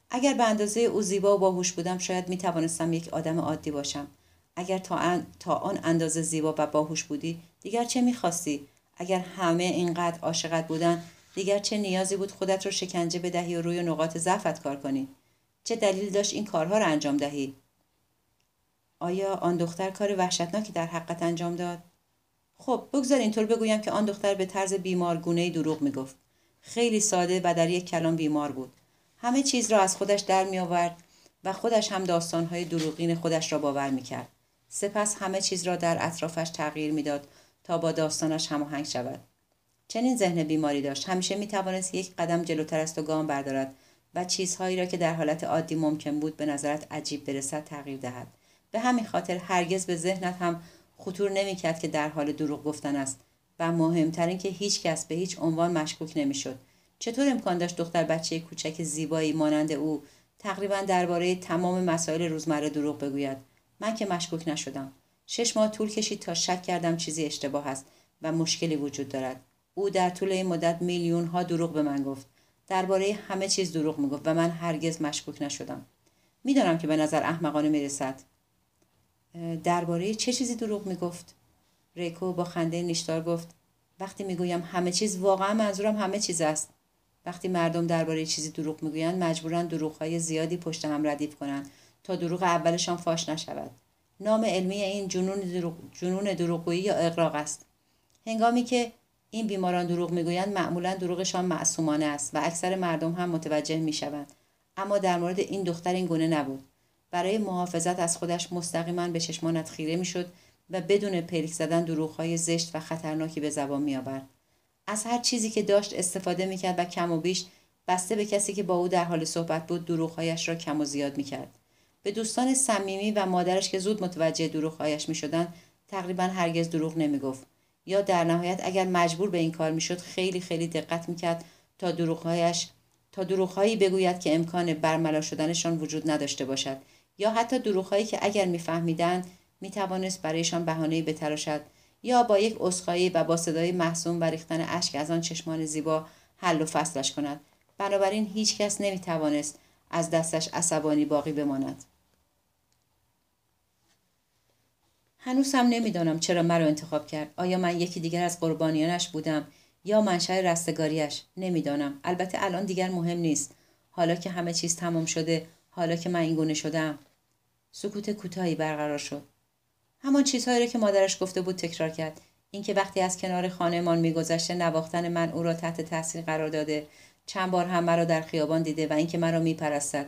اگر به اندازه او زیبا و باهوش بودم شاید می توانستم یک آدم عادی باشم. اگر تا آن, تا آن اندازه زیبا و باهوش بودی دیگر چه می‌خواستی اگر همه اینقدر عاشقت بودن دیگر چه نیازی بود خودت را شکنجه بدهی و روی نقاط ضعفت کار کنی چه دلیل داشت این کارها را انجام دهی آیا آن دختر کار وحشتناکی در حقت انجام داد؟ خب بگذار اینطور بگویم که آن دختر به طرز بیمارگونه دروغ می‌گفت. خیلی ساده و در یک کلام بیمار بود. همه چیز را از خودش در می آورد و خودش هم داستانهای دروغین خودش را باور می کرد. سپس همه چیز را در اطرافش تغییر می‌داد تا با داستانش هماهنگ شود. چنین ذهن بیماری داشت. همیشه می توانست یک قدم جلوتر است و گام بردارد و چیزهایی را که در حالت عادی ممکن بود به نظرت عجیب برسد تغییر دهد. به همین خاطر هرگز به ذهنت هم خطور نمی‌کرد که در حال دروغ گفتن است و مهمتر این که هیچ کس به هیچ عنوان مشکوک نمی‌شد. چطور امکان داشت دختر بچه کوچک زیبایی مانند او تقریبا درباره تمام مسائل روزمره دروغ بگوید؟ من که مشکوک نشدم. شش ماه طول کشید تا شک کردم چیزی اشتباه است و مشکلی وجود دارد. او در طول این مدت میلیون ها دروغ به من گفت. درباره همه چیز دروغ می‌گفت و من هرگز مشکوک نشدم. می‌دانم که به نظر احمقانه می‌رسد. درباره چه چیزی دروغ می‌گفت؟ ریکو با خنده نیشدار گفت وقتی می‌گویم همه چیز واقعا منظورم همه چیز است. وقتی مردم درباره چیزی دروغ می‌گویند مجبورن دروغهای زیادی پشت هم ردیف کنند تا دروغ اولشان فاش نشود. نام علمی این جنون, دروغ، جنون دروغگویی یا اقراق است. هنگامی که این بیماران دروغ می‌گویند معمولا دروغشان معصومانه است و اکثر مردم هم متوجه می‌شوند. اما در مورد این دختر این گونه نبود. برای محافظت از خودش مستقیما به چشمانت خیره می‌شد و بدون پلک زدن دروغهای زشت و خطرناکی به زبان میآورد. از هر چیزی که داشت استفاده می‌کرد و کم و بیش بسته به کسی که با او در حال صحبت بود دروغهایش را کم و زیاد می‌کرد. به دوستان صمیمی و مادرش که زود متوجه دروغهایش می‌شدند تقریبا هرگز دروغ نمی‌گفت. یا در نهایت اگر مجبور به این کار می‌شد خیلی خیلی دقت می‌کرد تا دروغهایش تا دروغهایی بگوید که امکان برملا شدنشان وجود نداشته باشد. یا حتی دروغهایی که اگر میفهمیدند می‌توانست برایشان بهانهای بتراشد. یا با یک عذرخواهی و با صدای محسوم و ریختن اشک از آن چشمان زیبا حل و فصلش کند. بنابراین هیچ کس نمی‌توانست از دستش عصبانی باقی بماند. هنوز هم نمی‌دانم چرا مرا انتخاب کرد. آیا من یکی دیگر از قربانیانش بودم یا منشأ رستگاریش نمی‌دانم. البته الان دیگر مهم نیست. حالا که همه چیز تمام شده حالا که من این گونه شدم. سکوت کوتاهی برقرار شد. همان چیزهایی را که مادرش گفته بود تکرار کرد. اینکه وقتی از کنار خانهمان میگذشته نواختن من او را تحت تاثیر قرار داده. چند بار هم مرا در خیابان دیده و اینکه مرا میپرستد.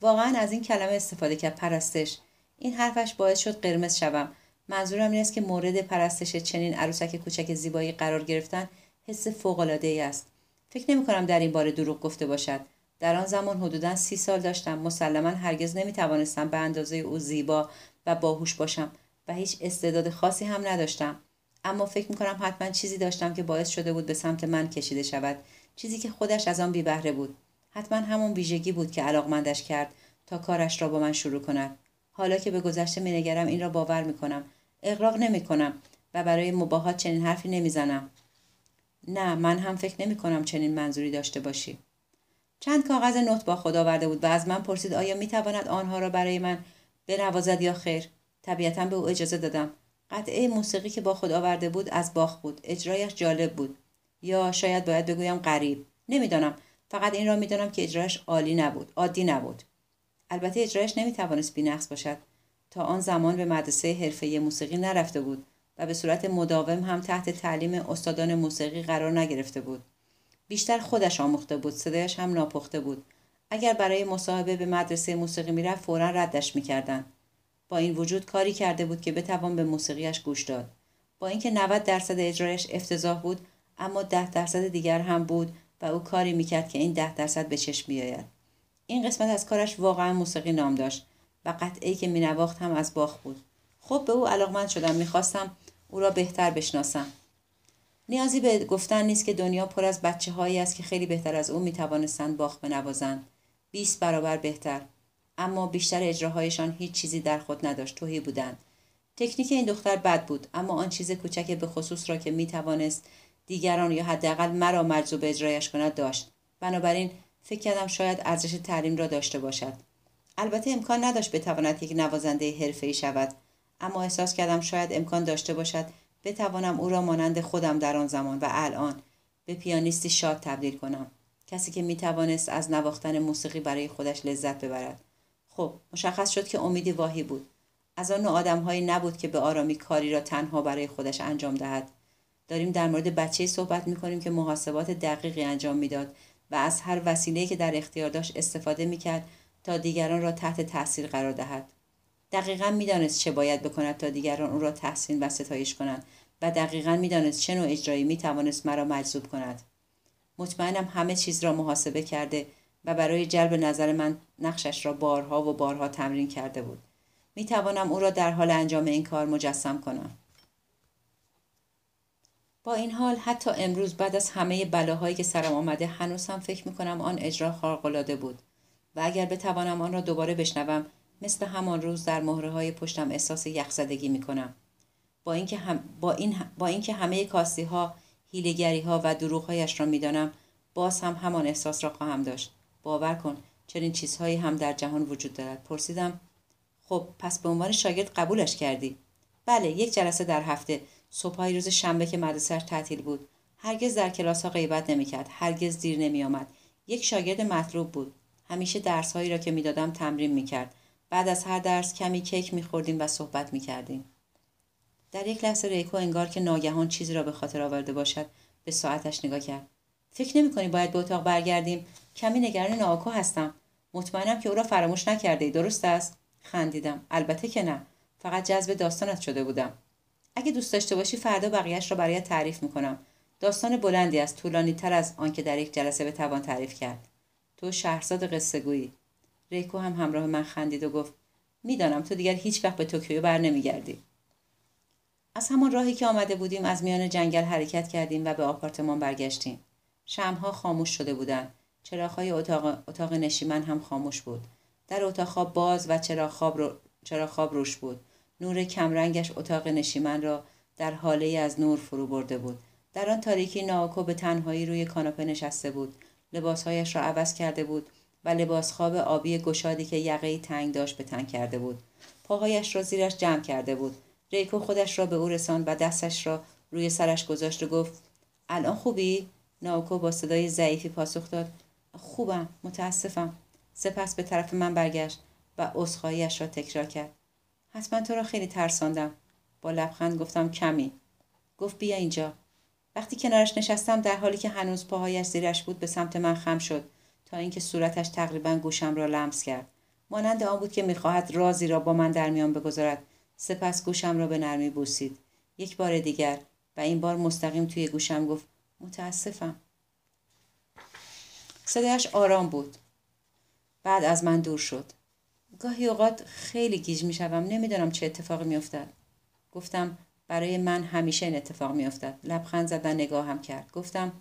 واقعا از این کلمه استفاده کرد پرستش. این حرفش باعث شد قرمز شوم. منظورم این است که مورد پرستش چنین عروسک کوچک زیبایی قرار گرفتن حس فوقالعاده ای است. فکر نمی کنم در این باره دروغ گفته باشد. در آن زمان حدودا سی سال داشتم. مسلما هرگز نمی توانستم به اندازه او زیبا و باهوش باشم و هیچ استعداد خاصی هم نداشتم. اما فکر می کنم حتما چیزی داشتم که باعث شده بود به سمت من کشیده شود. چیزی که خودش از آن بی بهره بود. حتما همون ویژگی بود که علاقمندش کرد تا کارش را با من شروع کند. حالا که به گذشته مینگرم این را باور می کنم اقراق نمی کنم و برای مباهات چنین حرفی نمی‌زنم. نه من هم فکر نمی کنم چنین منظوری داشته باشی. چند کاغذ نوت با خود آورده بود و از من پرسید آیا می تواند آنها را برای من بنوازد یا خیر؟ طبیعتا به او اجازه دادم. قطعه موسیقی که با خود آورده بود از باخ بود. اجرایش جالب بود. یا شاید باید بگویم غریب. نمی‌دانم. فقط این را می‌دانم که اجرایش عالی نبود. عادی نبود. البته اجرایش نمی‌توانست بینقص باشد. تا آن زمان به مدرسه حرفه موسیقی نرفته بود و به صورت مداوم هم تحت تعلیم استادان موسیقی قرار نگرفته بود. بیشتر خودش آموخته بود صدایش هم ناپخته بود. اگر برای مصاحبه به مدرسه موسیقی می‌رفت فورا ردش می‌کردند با این وجود کاری کرده بود که بتوان به موسیقیش گوش داد. با اینکه 90 درصد اجرایش افتضاح بود اما 10 درصد دیگر هم بود و او کاری می‌کرد که این 10 درصد به چشم بیاید. این قسمت از کارش واقعا موسیقی نام داشت و قطعی که مینواخت هم از باخ بود. خب به او علاقمند شدم می‌خواستم او را بهتر بشناسم. نیازی به گفتن نیست که دنیا پر از بچه هایی است که خیلی بهتر از او می توانستند باخ بنوازند. 20 برابر بهتر. اما بیشتر اجراهایشان هیچ چیزی در خود نداشت توهی بودند. تکنیک این دختر بد بود اما آن چیز کوچک به خصوص را که می توانست دیگران یا حداقل مرا مجذوب اجرایش کند داشت. بنابراین فکر کردم شاید ارزش تعلیم را داشته باشد. البته امکان نداشت بتواند یک نوازنده حرفه‌ای شود. اما احساس کردم شاید امکان داشته باشد بتوانم او را مانند خودم در آن زمان و الان به پیانیستی شاد تبدیل کنم. کسی که می توانست از نواختن موسیقی برای خودش لذت ببرد. خب مشخص شد که امیدی واهی بود. از آن آدمهایی نبود که به آرامی کاری را تنها برای خودش انجام دهد. داریم در مورد بچه صحبت می کنیم که محاسبات دقیقی انجام می‌داد و از هر وسیله که در اختیار داشت استفاده می کرد تا دیگران را تحت تاثیر قرار دهد. دقیقا می‌دانست چه باید بکند تا دیگران او را تحسین و ستایش کنند و دقیقا می‌دانست چه نوع اجرایی می توانست مرا مجذوب کند. مطمئنم همه چیز را محاسبه کرده و برای جلب نظر من نقشش را بارها و بارها تمرین کرده بود. می توانم او را در حال انجام این کار مجسم کنم. با این حال حتی امروز بعد از همه بلاهایی که سرم آمده هنوز هم فکر می کنم آن اجرا خارق‌العاده بود و اگر بتوانم آن را دوباره بشنوم مثل همان روز در مهره های پشتم احساس یخزدگی می کنم. با اینکه هم با این با اینکه همه کاستی ها هیلگری ها و دروغهایش را می‌دانم باز هم همان احساس را خواهم داشت. باور کن چنین چیزهایی هم در جهان وجود دارد. پرسیدم خب پس به عنوان شاگرد قبولش کردی؟ بله یک جلسه در هفته. صبحهای روز شنبه که مدرسهش تعطیل بود. هرگز در کلاس ها غیبت نمی‌کرد. هرگز دیر نمیآمد. یک شاگرد مطلوب بود. همیشه درسهایی را که می‌دادم تمرین می‌کرد. بعد از هر درس کمی کیک میخوردیم و صحبت می‌کردیم. در یک لحظه ریکو انگار که ناگهان چیزی را به خاطر آورده باشد به ساعتش نگاه کرد. فکر نمی باید به اتاق برگردیم؟ کمی نگران ناکو هستم. مطمئنم که او را فراموش نکرده درست است؟ خندیدم. البته که نه. فقط جذب داستانت شده بودم. اگه دوست داشته باشی فردا بقیهش را برایت تعریف می‌کنم. داستان بلندی است طولانی تر از آنکه در یک جلسه به توان تعریف کرد. تو شهرزاد قصه گویی ریکو هم همراه من خندید و گفت می‌دانم تو دیگر هیچ وقت به توکیو بر نمیگردی. از همان راهی که آمده بودیم از میان جنگل حرکت کردیم و به آپارتمان برگشتیم. شمها خاموش شده بودند. چراغهای اتاق, اتاق نشیمن هم خاموش بود. در اتاق خواب باز و چراغ خواب, رو... روش بود. نور کمرنگش اتاق نشیمن را در حاله از نور فرو برده بود. در آن تاریکی ناکو به تنهایی روی کاناپه نشسته بود. لباسهایش را عوض کرده بود. و لباس خواب آبی گشادی که یقه تنگ داشت به تنگ کرده بود. پاهایش را زیرش جمع کرده بود. ریکو خودش را به او رساند و دستش را روی سرش گذاشت و گفت الان خوبی؟ ناوکو با صدای ضعیفی پاسخ داد. خوبم متاسفم. سپس به طرف من برگشت و عذرخواهیاش را تکرار کرد. حتما تو را خیلی ترساندم. با لبخند گفتم کمی. گفت بیا اینجا. وقتی کنارش نشستم در حالی که هنوز پاهایش زیرش بود به سمت من خم شد. تا اینکه صورتش تقریبا گوشم را لمس کرد. مانند آن بود که می‌خواهد رازی را با من در میان بگذارد. سپس گوشم را به نرمی بوسید. یک بار دیگر و این بار مستقیم توی گوشم گفت متاسفم. صدایش آرام بود. بعد از من دور شد. گاهی اوقات خیلی گیج می‌شوم. نمی‌دانم چه اتفاقی میافتد. گفتم برای من همیشه این اتفاق میافتد. لبخند زد و نگاهم کرد. گفتم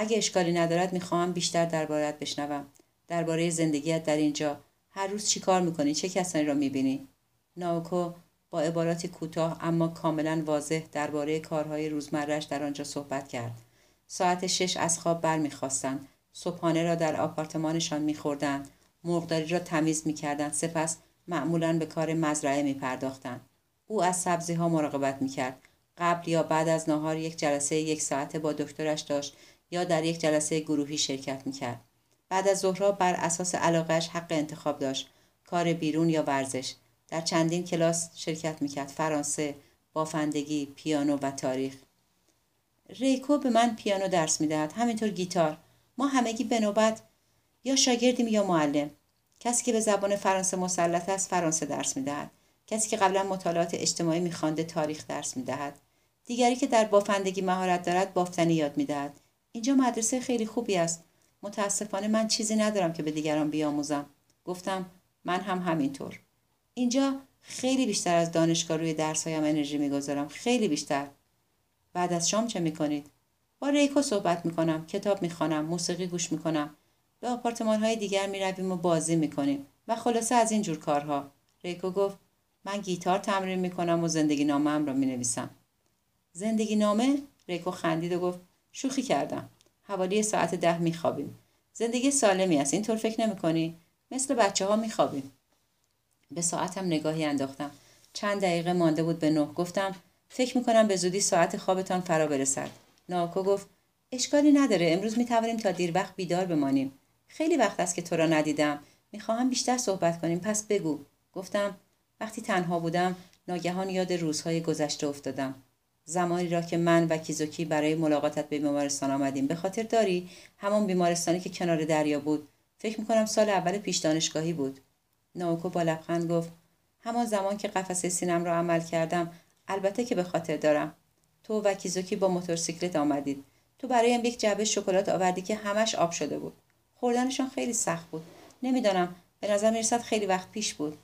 اگه اشکالی ندارد می‌خواهم بیشتر دربارت بشنوم. درباره زندگیت در اینجا. هر روز چی کار می‌کنی؟ چه کسانی را می‌بینی؟ ناوکو با عباراتی کوتاه اما کاملا واضح درباره کارهای روزمرهش در آنجا صحبت کرد. ساعت شش از خواب برمیخواستند. صبحانه را در آپارتمانشان میخوردند. مرغداری را تمیز می‌کردند. سپس معمولا به کار مزرعه میپرداختند. او از سبزی ها مراقبت می‌کرد. قبل یا بعد از نهار یک جلسه یک ساعته با دکترش داشت. یا در یک جلسه گروهی شرکت می‌کرد. بعد از ظهرها بر اساس علاقهش حق انتخاب داشت. کار بیرون یا ورزش. در چندین کلاس شرکت می‌کرد. فرانسه بافندگی پیانو و تاریخ. ریکو به من پیانو درس می‌دهد. همینطور گیتار. ما همگی به نوبت یا شاگردیم یا معلم. کسی که به زبان فرانسه مسلط است فرانسه درس می‌دهد. کسی که قبلا مطالعات اجتماعی میخوانده تاریخ درس می‌دهد. دیگری که در بافندگی مهارت دارد بافتنی یاد می‌دهد. اینجا مدرسه خیلی خوبی است. متاسفانه من چیزی ندارم که به دیگران بیاموزم. گفتم من هم همینطور. اینجا خیلی بیشتر از دانشگاه روی درسهایم انرژی می‌گذارم. خیلی بیشتر. بعد از شام چه می‌کنید؟ با ریکو صحبت می‌کنم کتاب می‌خوانم موسیقی گوش می‌کنم. به آپارتمان های دیگر می‌رویم و بازی می‌کنیم. و خلاصه از این جور کارها. ریکو گفت من گیتار تمرین می‌کنم و زندگی نامه هم را می‌نویسم. زندگی نامه؟ ریکو خندید و گفت شوخی کردم. حوالی ساعت ده میخوابیم. زندگی سالمی است. اینطور فکر نمی‌کنی؟ مثل بچه ها میخوابیم. به ساعتم نگاهی انداختم. چند دقیقه مانده بود به نه. گفتم فکر می‌کنم به زودی ساعت خوابتان فرا برسد. ناکو گفت اشکالی نداره. امروز می‌توانیم تا دیر وقت بیدار بمانیم. خیلی وقت است که تو را ندیدم. می‌خواهم بیشتر صحبت کنیم. پس بگو. گفتم وقتی تنها بودم ناگهان یاد روزهای گذشته افتادم. زمانی را که من و کیزوکی برای ملاقاتت به بیمارستان آمدیم. به خاطر داری؟ همان بیمارستانی که کنار دریا بود. فکر می‌کنم سال اول پیش دانشگاهی بود. ناوکو با لبخند گفت همان زمان که قفسه سینم را عمل کردم البته که به خاطر دارم. تو و کیزوکی با موتورسیکلت آمدید. تو برایم یک جعبه شکلات آوردی که همش آب شده بود. خوردنشان خیلی سخت بود. نمی‌دانم به نظر می‌رسد خیلی وقت پیش بود.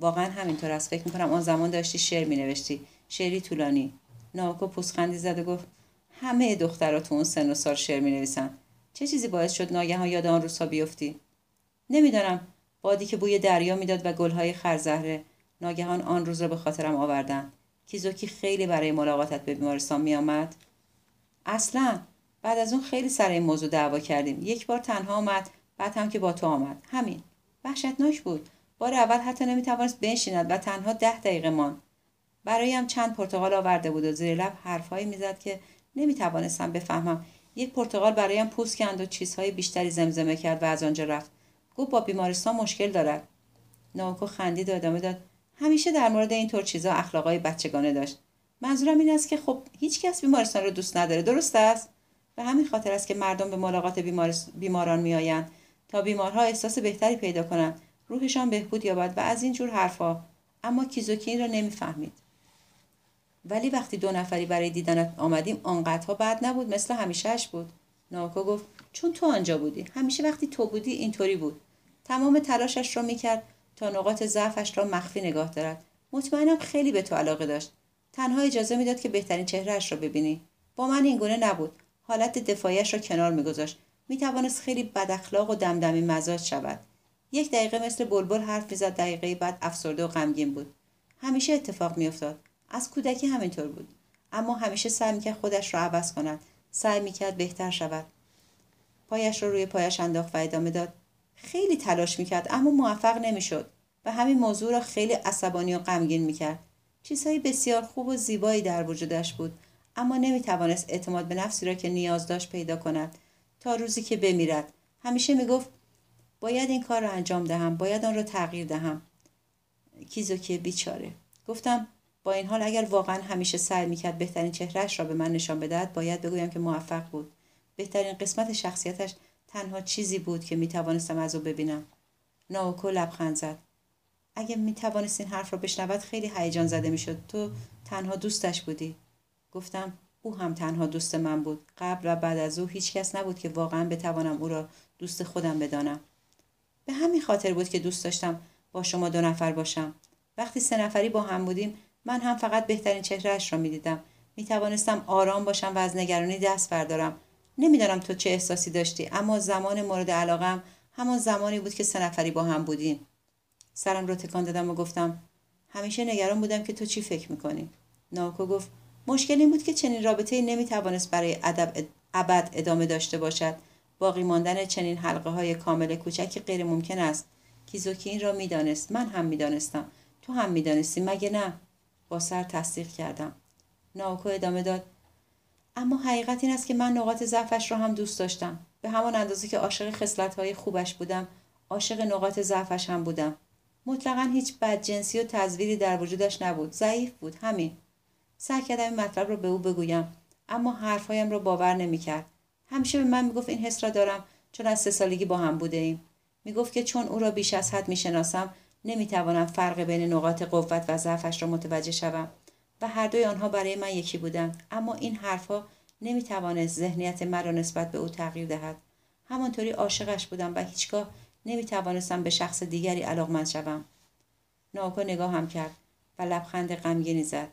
واقعا همینطور است. فکر می‌کنم آن زمان داشتی شعر مینوشتی. شعری طولانی. ناوکو پوسخندی زد و گفت همه دخترها تو اون سن و سال شعر می‌نویسن. چه چیزی باعث شد ناگهان یاد آن روزها بیفتی؟ نمی‌دانم. بادی که بوی دریا می‌داد و گلهای خرزهره ناگهان آن روز را به خاطرم آوردن. کیزوکی خیلی برای ملاقاتت به بیمارستان میآمد؟ اصلا. بعد از اون خیلی سر این موضوع دعوا کردیم. یک بار تنها آمد بعد هم که با تو آمد. همین. وحشتناک بود. بار اول حتی نمی‌توانست بنشیند و تنها ده دقیقه ماند. برایم چند پرتغال آورده بود و زیر لب حرفهایی می‌زد که نمی‌توانستم بفهمم. یک پرتغال برایم پوست کند و چیزهای بیشتری زمزمه کرد و از آنجا رفت. گفت با بیمارستان مشکل دارد. ناوکو خندید و ادامه داد. همیشه در مورد اینطور چیزا اخلاقای بچگانه داشت. منظورم این است که خب هیچ کس بیمارستان رو دوست نداره. درست است؟ به همین خاطر است که مردم به ملاقات بیماران میآیند تا بیمارها احساس بهتری پیدا کنند. روحشان بهبود یابد و از این جور حرفها. اما کیزوکی این را نمی‌فهمید. ولی وقتی دو نفری برای دیدنت آمدیم آنقدرها بد نبود مثل همیشهش بود. ناکو گفت چون تو آنجا بودی. همیشه وقتی تو بودی اینطوری بود. تمام تلاشش را می‌کرد تا نقاط ضعفش را مخفی نگاه دارد. مطمئنم خیلی به تو علاقه داشت. تنها اجازه می‌داد که بهترین چهرهش را ببینی. با من اینگونه نبود. حالت دفاعیش را کنار میگذاشت. می‌توانست خیلی بد اخلاق و دمدمی مزاج شود. یک دقیقه مثل بلبل حرف می‌زد دقیقه بعد افسرده و غمگین بود. همیشه اتفاق میافتاد. از کودکی همینطور بود. اما همیشه سعی می‌کرد خودش را عوض کند. سعی می‌کرد بهتر شود. پایش را روی پایش انداخت و ادامه داد. خیلی تلاش می‌کرد اما موفق نمی‌شد. و همین موضوع را خیلی عصبانی و غمگین می‌کرد. چیزهای بسیار خوب و زیبایی در وجودش بود اما نمی‌توانست اعتماد به نفسی را که نیاز داشت پیدا کند. تا روزی که بمیرد. همیشه می‌گفت باید این کار را انجام دهم باید آن را تغییر دهم. کیزوکی بیچاره. گفتم با این حال اگر واقعا همیشه سعی می‌کرد بهترین چهرهش را به من نشان بدهد باید بگویم که موفق بود. بهترین قسمت شخصیتش تنها چیزی بود که می‌توانستم از او ببینم. ناوکو لبخند زد. اگه می‌توانست این حرف را بشنود خیلی هیجان زده می‌شد. تو تنها دوستش بودی. گفتم او هم تنها دوست من بود. قبل و بعد از او هیچ کس نبود که واقعا بتوانم او را دوست خودم بدانم. به همین خاطر بود که دوست داشتم با شما دو نفر باشم. وقتی سه نفری با هم بودیم من هم فقط بهترین چهرهش را می‌دیدم. می توانستم آرام باشم و از نگرانی دست بردارم. نمی‌دانم تو چه احساسی داشتی اما زمان مورد علاقم همان زمانی بود که سه نفری با هم بودیم. سرم را تکان دادم و گفتم همیشه نگران بودم که تو چی فکر می‌کنی. ناکو گفت مشکل این بود که چنین رابطه نمی‌توانست برای ادب ابد ادامه داشته باشد. باقی ماندن چنین حلقه های کامل کوچکی غیر ممکن است. کیزوکی این را می‌دانست. من هم می‌دانستم. تو هم می‌دانستی. مگه نه؟ با سر تصدیق کردم. ناوکو ادامه داد. اما حقیقت این است که من نقاط ضعفش را هم دوست داشتم. به همان اندازه که عاشق های خوبش بودم عاشق نقاط ضعفش هم بودم. مطلقا هیچ بدجنسی و تزویری در وجودش نبود. ضعیف بود. همین. سعی کردم این مطلب را به او بگویم. اما حرفهایم را باور نمی‌کرد. همیشه به من می‌گفت این حس را دارم چون از سه سالگی با هم بوده ایم. می‌گفت که چون او را بیش از حد می‌شناسم نمی‌توانم فرق بین نقاط قوت و ضعفش را متوجه شوم و هر دوی آنها برای من یکی بودند. اما این حرفها نمی‌توانست ذهنیت مرا نسبت به او تغییر دهد. همانطوری عاشقش بودم و هیچگاه نمی‌توانستم به شخص دیگری علاقمند شوم. ناکو نگاه هم کرد و لبخند غمگینی زد.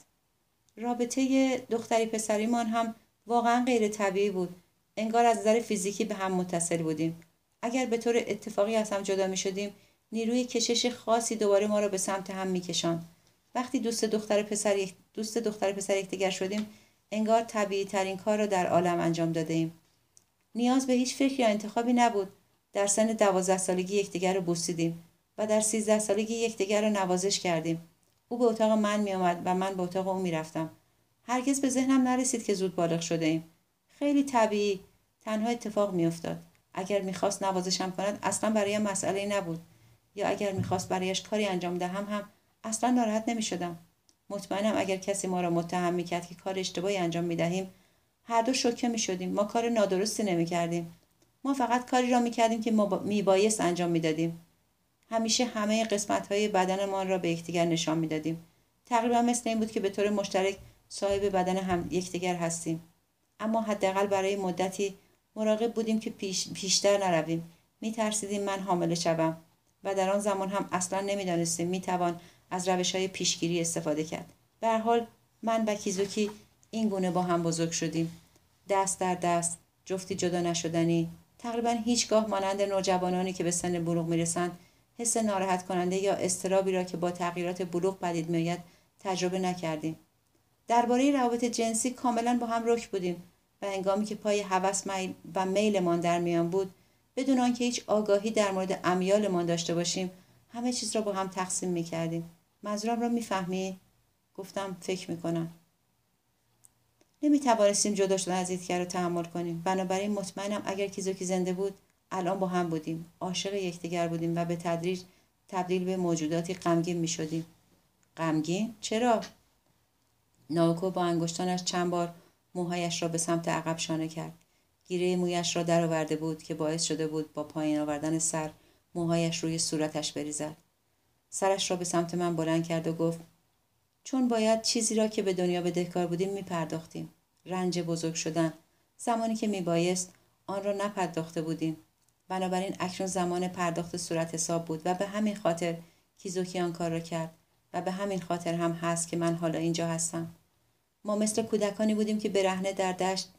رابطه دختری پسریمان هم واقعا غیر طبیعی بود. انگار از نظر فیزیکی به هم متصل بودیم. اگر به طور اتفاقی از هم جدا می شدیم نیروی کشش خاصی دوباره ما را به سمت هم میکشاند. وقتی دوست دختر پسر یک دوست دختر پسر یکدیگر شدیم انگار طبیعی ترین کار را در عالم انجام داده ایم. نیاز به هیچ فکر یا انتخابی نبود. در سن دوازده سالگی یکدیگر را بوسیدیم و در سیزده سالگی یکدیگر را نوازش کردیم. او به اتاق من میآمد و من به اتاق او می‌رفتم. هرگز به ذهنم نرسید که زود بالغ شده ایم خیلی طبیعی تنها اتفاق میافتاد. اگر می‌خواست نوازشم کند اصلا برایم مسئله نبود. یا اگر می‌خواست برایش کاری انجام دهم هم اصلا ناراحت نمی‌شدم. مطمئنم اگر کسی ما را متهم می‌کرد که کار اشتباهی انجام می‌دهیم هر دو شوکه می‌شدیم. ما کار نادرستی نمی‌کردیم. ما فقط کاری را می‌کردیم که ما میبایست انجام می‌دادیم. همیشه همه قسمت های بدنمان را به یکدیگر نشان می‌دادیم. تقریبا مثل این بود که به طور مشترک صاحب بدن هم یکدیگر هستیم. اما حداقل برای مدتی مراقب بودیم که پیش، پیشتر نرویم. میترسیدیم من حامله شوم. و در آن زمان هم اصلا نمی‌دانستیم می‌توان از روش های پیشگیری استفاده کرد. به حال من و کیزوکی این گونه با هم بزرگ شدیم. دست در دست جفتی جدا نشدنی. تقریبا هیچگاه مانند نوجوانانی که به سن بلوغ می‌رسند حس ناراحت کننده یا استرابی را که با تغییرات بلوغ پدید میآید تجربه نکردیم. درباره روابط جنسی کاملا با هم رک بودیم و هنگامی که پای هوس و میلمان در میان بود بدون آنکه هیچ آگاهی در مورد امیالمان داشته باشیم همه چیز را با هم تقسیم می کردیم. منظورم را می‌فهمی؟ گفتم فکر می‌کنم. نمی توانستیم جدا شدن از یکدیگر را تحمل کنیم. بنابراین مطمئنم اگر کیزوکی زنده بود الان با هم بودیم. عاشق یکدیگر بودیم و به تدریج تبدیل به موجوداتی غمگین می شدیم. غمگین؟ چرا؟ ناوکو با انگشتانش چند بار موهایش را به سمت عقب شانه کرد. گیره مویش را درآورده بود که باعث شده بود با پایین آوردن سر موهایش روی صورتش بریزد. سرش را به سمت من بلند کرد و گفت چون باید چیزی را که به دنیا بدهکار بودیم میپرداختیم. رنج بزرگ شدن. زمانی که میبایست آن را نپرداخته بودیم. بنابراین اکنون زمان پرداخت صورت حساب بود و به همین خاطر کیزوکی آن کار را کرد و به همین خاطر هم هست که من حالا اینجا هستم. ما مثل کودکانی بودیم که برهنه در دشت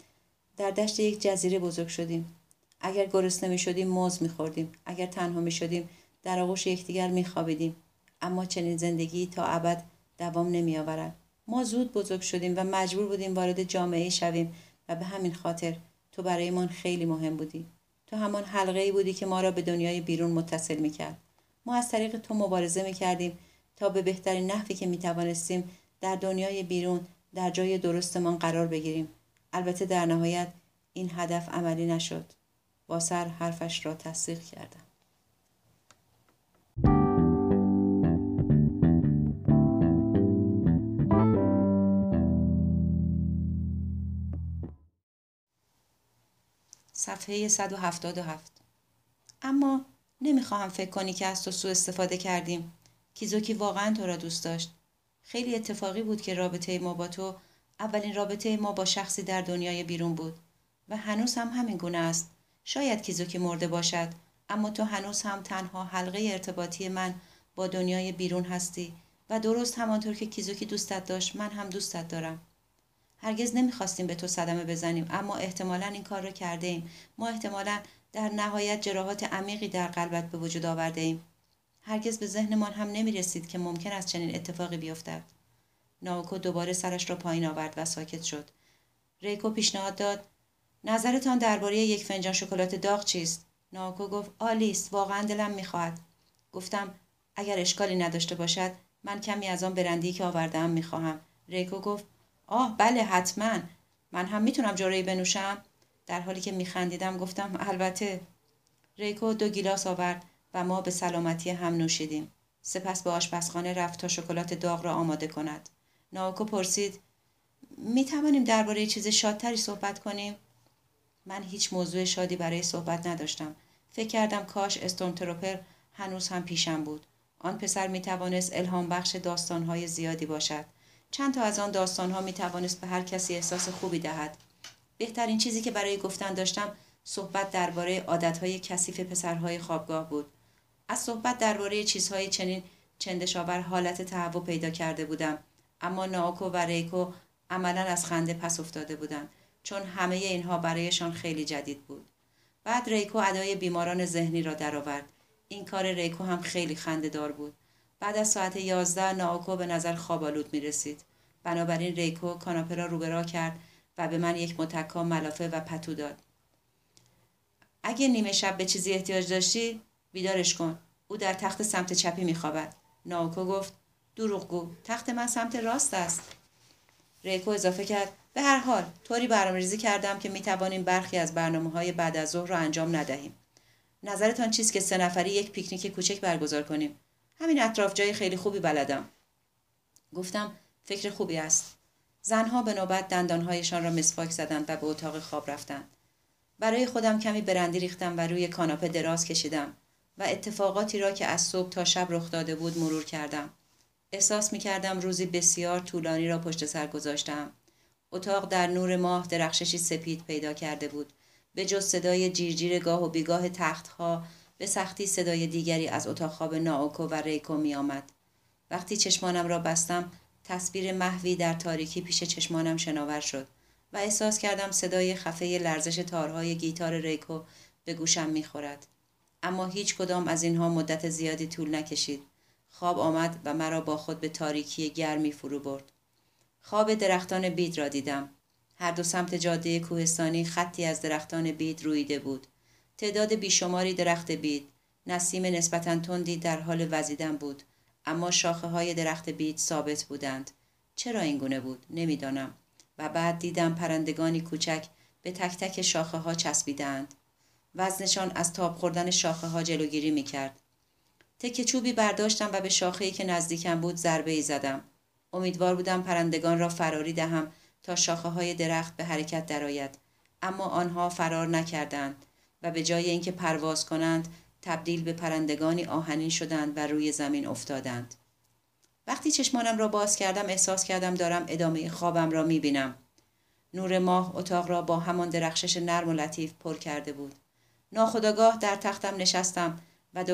در دشت یک جزیره بزرگ شدیم. اگر گرسنه می شدیم موز می خوردیم. اگر تنها می شدیم در آغوش یکدیگر می خوابیدیم. اما چنین زندگی تا ابد دوام نمی آورد. ما زود بزرگ شدیم و مجبور بودیم وارد جامعه شویم و به همین خاطر تو برایمان خیلی مهم بودی. تو همان حلقه ای بودی که ما را به دنیای بیرون متصل می کرد. ما از طریق تو مبارزه می کردیم تا به بهترین نحوی که می توانستیم در دنیای بیرون در جای درستمان قرار بگیریم. البته در نهایت این هدف عملی نشد. با سر حرفش را تصدیق کردم. صفحه 177 اما نمی‌خواهم فکر کنی که از تو سوء استفاده کردیم. کیزوکی واقعا تو را دوست داشت. خیلی اتفاقی بود که رابطه ما با تو اولین رابطه ما با شخصی در دنیای بیرون بود و هنوز هم همین گونه است. شاید کیزوکی مرده باشد اما تو هنوز هم تنها حلقه ارتباطی من با دنیای بیرون هستی و درست همانطور که کیزوکی دوستت داشت من هم دوستت دارم. هرگز نمی‌خواستیم به تو صدمه بزنیم اما احتمالا این کار را کرده ایم ما احتمالا در نهایت جراحات عمیقی در قلبت به وجود آورده ایم هرگز به ذهنمان هم نمی رسید که ممکن است چنین اتفاقی بیفتد. ناوکو دوباره سرش را پایین آورد و ساکت شد. ریکو پیشنهاد داد. نظرتان درباره یک فنجان شکلات داغ چیست؟ ناوکو گفت آلیس واقعا دلم می‌خواهد. گفتم اگر اشکالی نداشته باشد من کمی از آن برندی که آوردهام می‌خواهم. ریکو گفت آه بله حتما. من هم می‌تونم جوری بنوشم. در حالی که میخندیدم گفتم البته. ریکو دو گیلاس آورد و ما به سلامتی هم نوشیدیم. سپس به آشپزخانه رفت تا شکلات داغ را آماده کند. ناوکو پرسید می توانیم درباره چیز شادتری صحبت کنیم؟ من هیچ موضوع شادی برای صحبت نداشتم. فکر کردم کاش استون تروپر هنوز هم پیشم بود. آن پسر می توانست الهام بخش داستانهای زیادی باشد. چند تا از آن داستانها می توانست به هر کسی احساس خوبی دهد. بهترین چیزی که برای گفتن داشتم صحبت درباره عادتهای کثیف پسرهای خوابگاه بود. از صحبت درباره چیزهای چنین چندشاور حالت تهوع پیدا کرده بودم. اما ناکو و ریکو عملا از خنده پس افتاده بودند چون همه اینها برایشان خیلی جدید بود بعد ریکو ادای بیماران ذهنی را درآورد این کار ریکو هم خیلی خنده دار بود بعد از ساعت یازده ناوکو به نظر خوابالود می رسید. بنابراین ریکو کاناپه را روبرا کرد و به من یک متکا ملافه و پتو داد. اگه نیمه شب به چیزی احتیاج داشتی بیدارش کن. او در تخت سمت چپی می خوابد. ناوکو گفت دروغگو تخت من سمت راست است. ریکو اضافه کرد به هر حال طوری برنامه‌ریزی کردم که می توانیم برخی از برنامه های بعد از ظهر را انجام ندهیم. نظرتان چیست که سه نفری یک پیکنیک کوچک برگزار کنیم؟ همین اطراف جای خیلی خوبی بلدم گفتم فکر خوبی است زنها به نوبت دندانهایشان را مسواک زدند و به اتاق خواب رفتند برای خودم کمی برندی ریختم و روی کاناپه دراز کشیدم و اتفاقاتی را که از صبح تا شب رخ داده بود مرور کردم احساس می کردم روزی بسیار طولانی را پشت سر گذاشتم اتاق در نور ماه درخششی سپید پیدا کرده بود به جز صدای جیرجیر گاه و بیگاه تختها به سختی صدای دیگری از اتاق خواب ناوکو و ریکو می آمد. وقتی چشمانم را بستم تصویر محوی در تاریکی پیش چشمانم شناور شد و احساس کردم صدای خفه لرزش تارهای گیتار ریکو به گوشم می‌خورد. اما هیچ کدام از اینها مدت زیادی طول نکشید. خواب آمد و مرا با خود به تاریکی گرمی فرو برد. خواب درختان بید را دیدم. هر دو سمت جاده کوهستانی خطی از درختان بید رویده بود. تعداد بیشماری درخت بید نسیم نسبتا تندی در حال وزیدن بود اما شاخه های درخت بید ثابت بودند چرا این گونه بود نمی‌دانم و بعد دیدم پرندگانی کوچک به تک تک شاخه ها چسبیدند وزنشان از تاب خوردن شاخه ها جلوگیری می کرد. تکه چوبی برداشتم و به شاخه که نزدیکم بود ضربه ای زدم. امیدوار بودم پرندگان را فراری دهم تا شاخه های درخت به حرکت درآید. اما آنها فرار نکردند و به جای اینکه پرواز کنند تبدیل به پرندگانی آهنین شدند و روی زمین افتادند. وقتی چشمانم را باز کردم احساس کردم دارم ادامه خوابم را می بینم. نور ماه اتاق را با همان درخشش نرم و لطیف پر کرده بود. ناخداگاه در تختم نشستم و,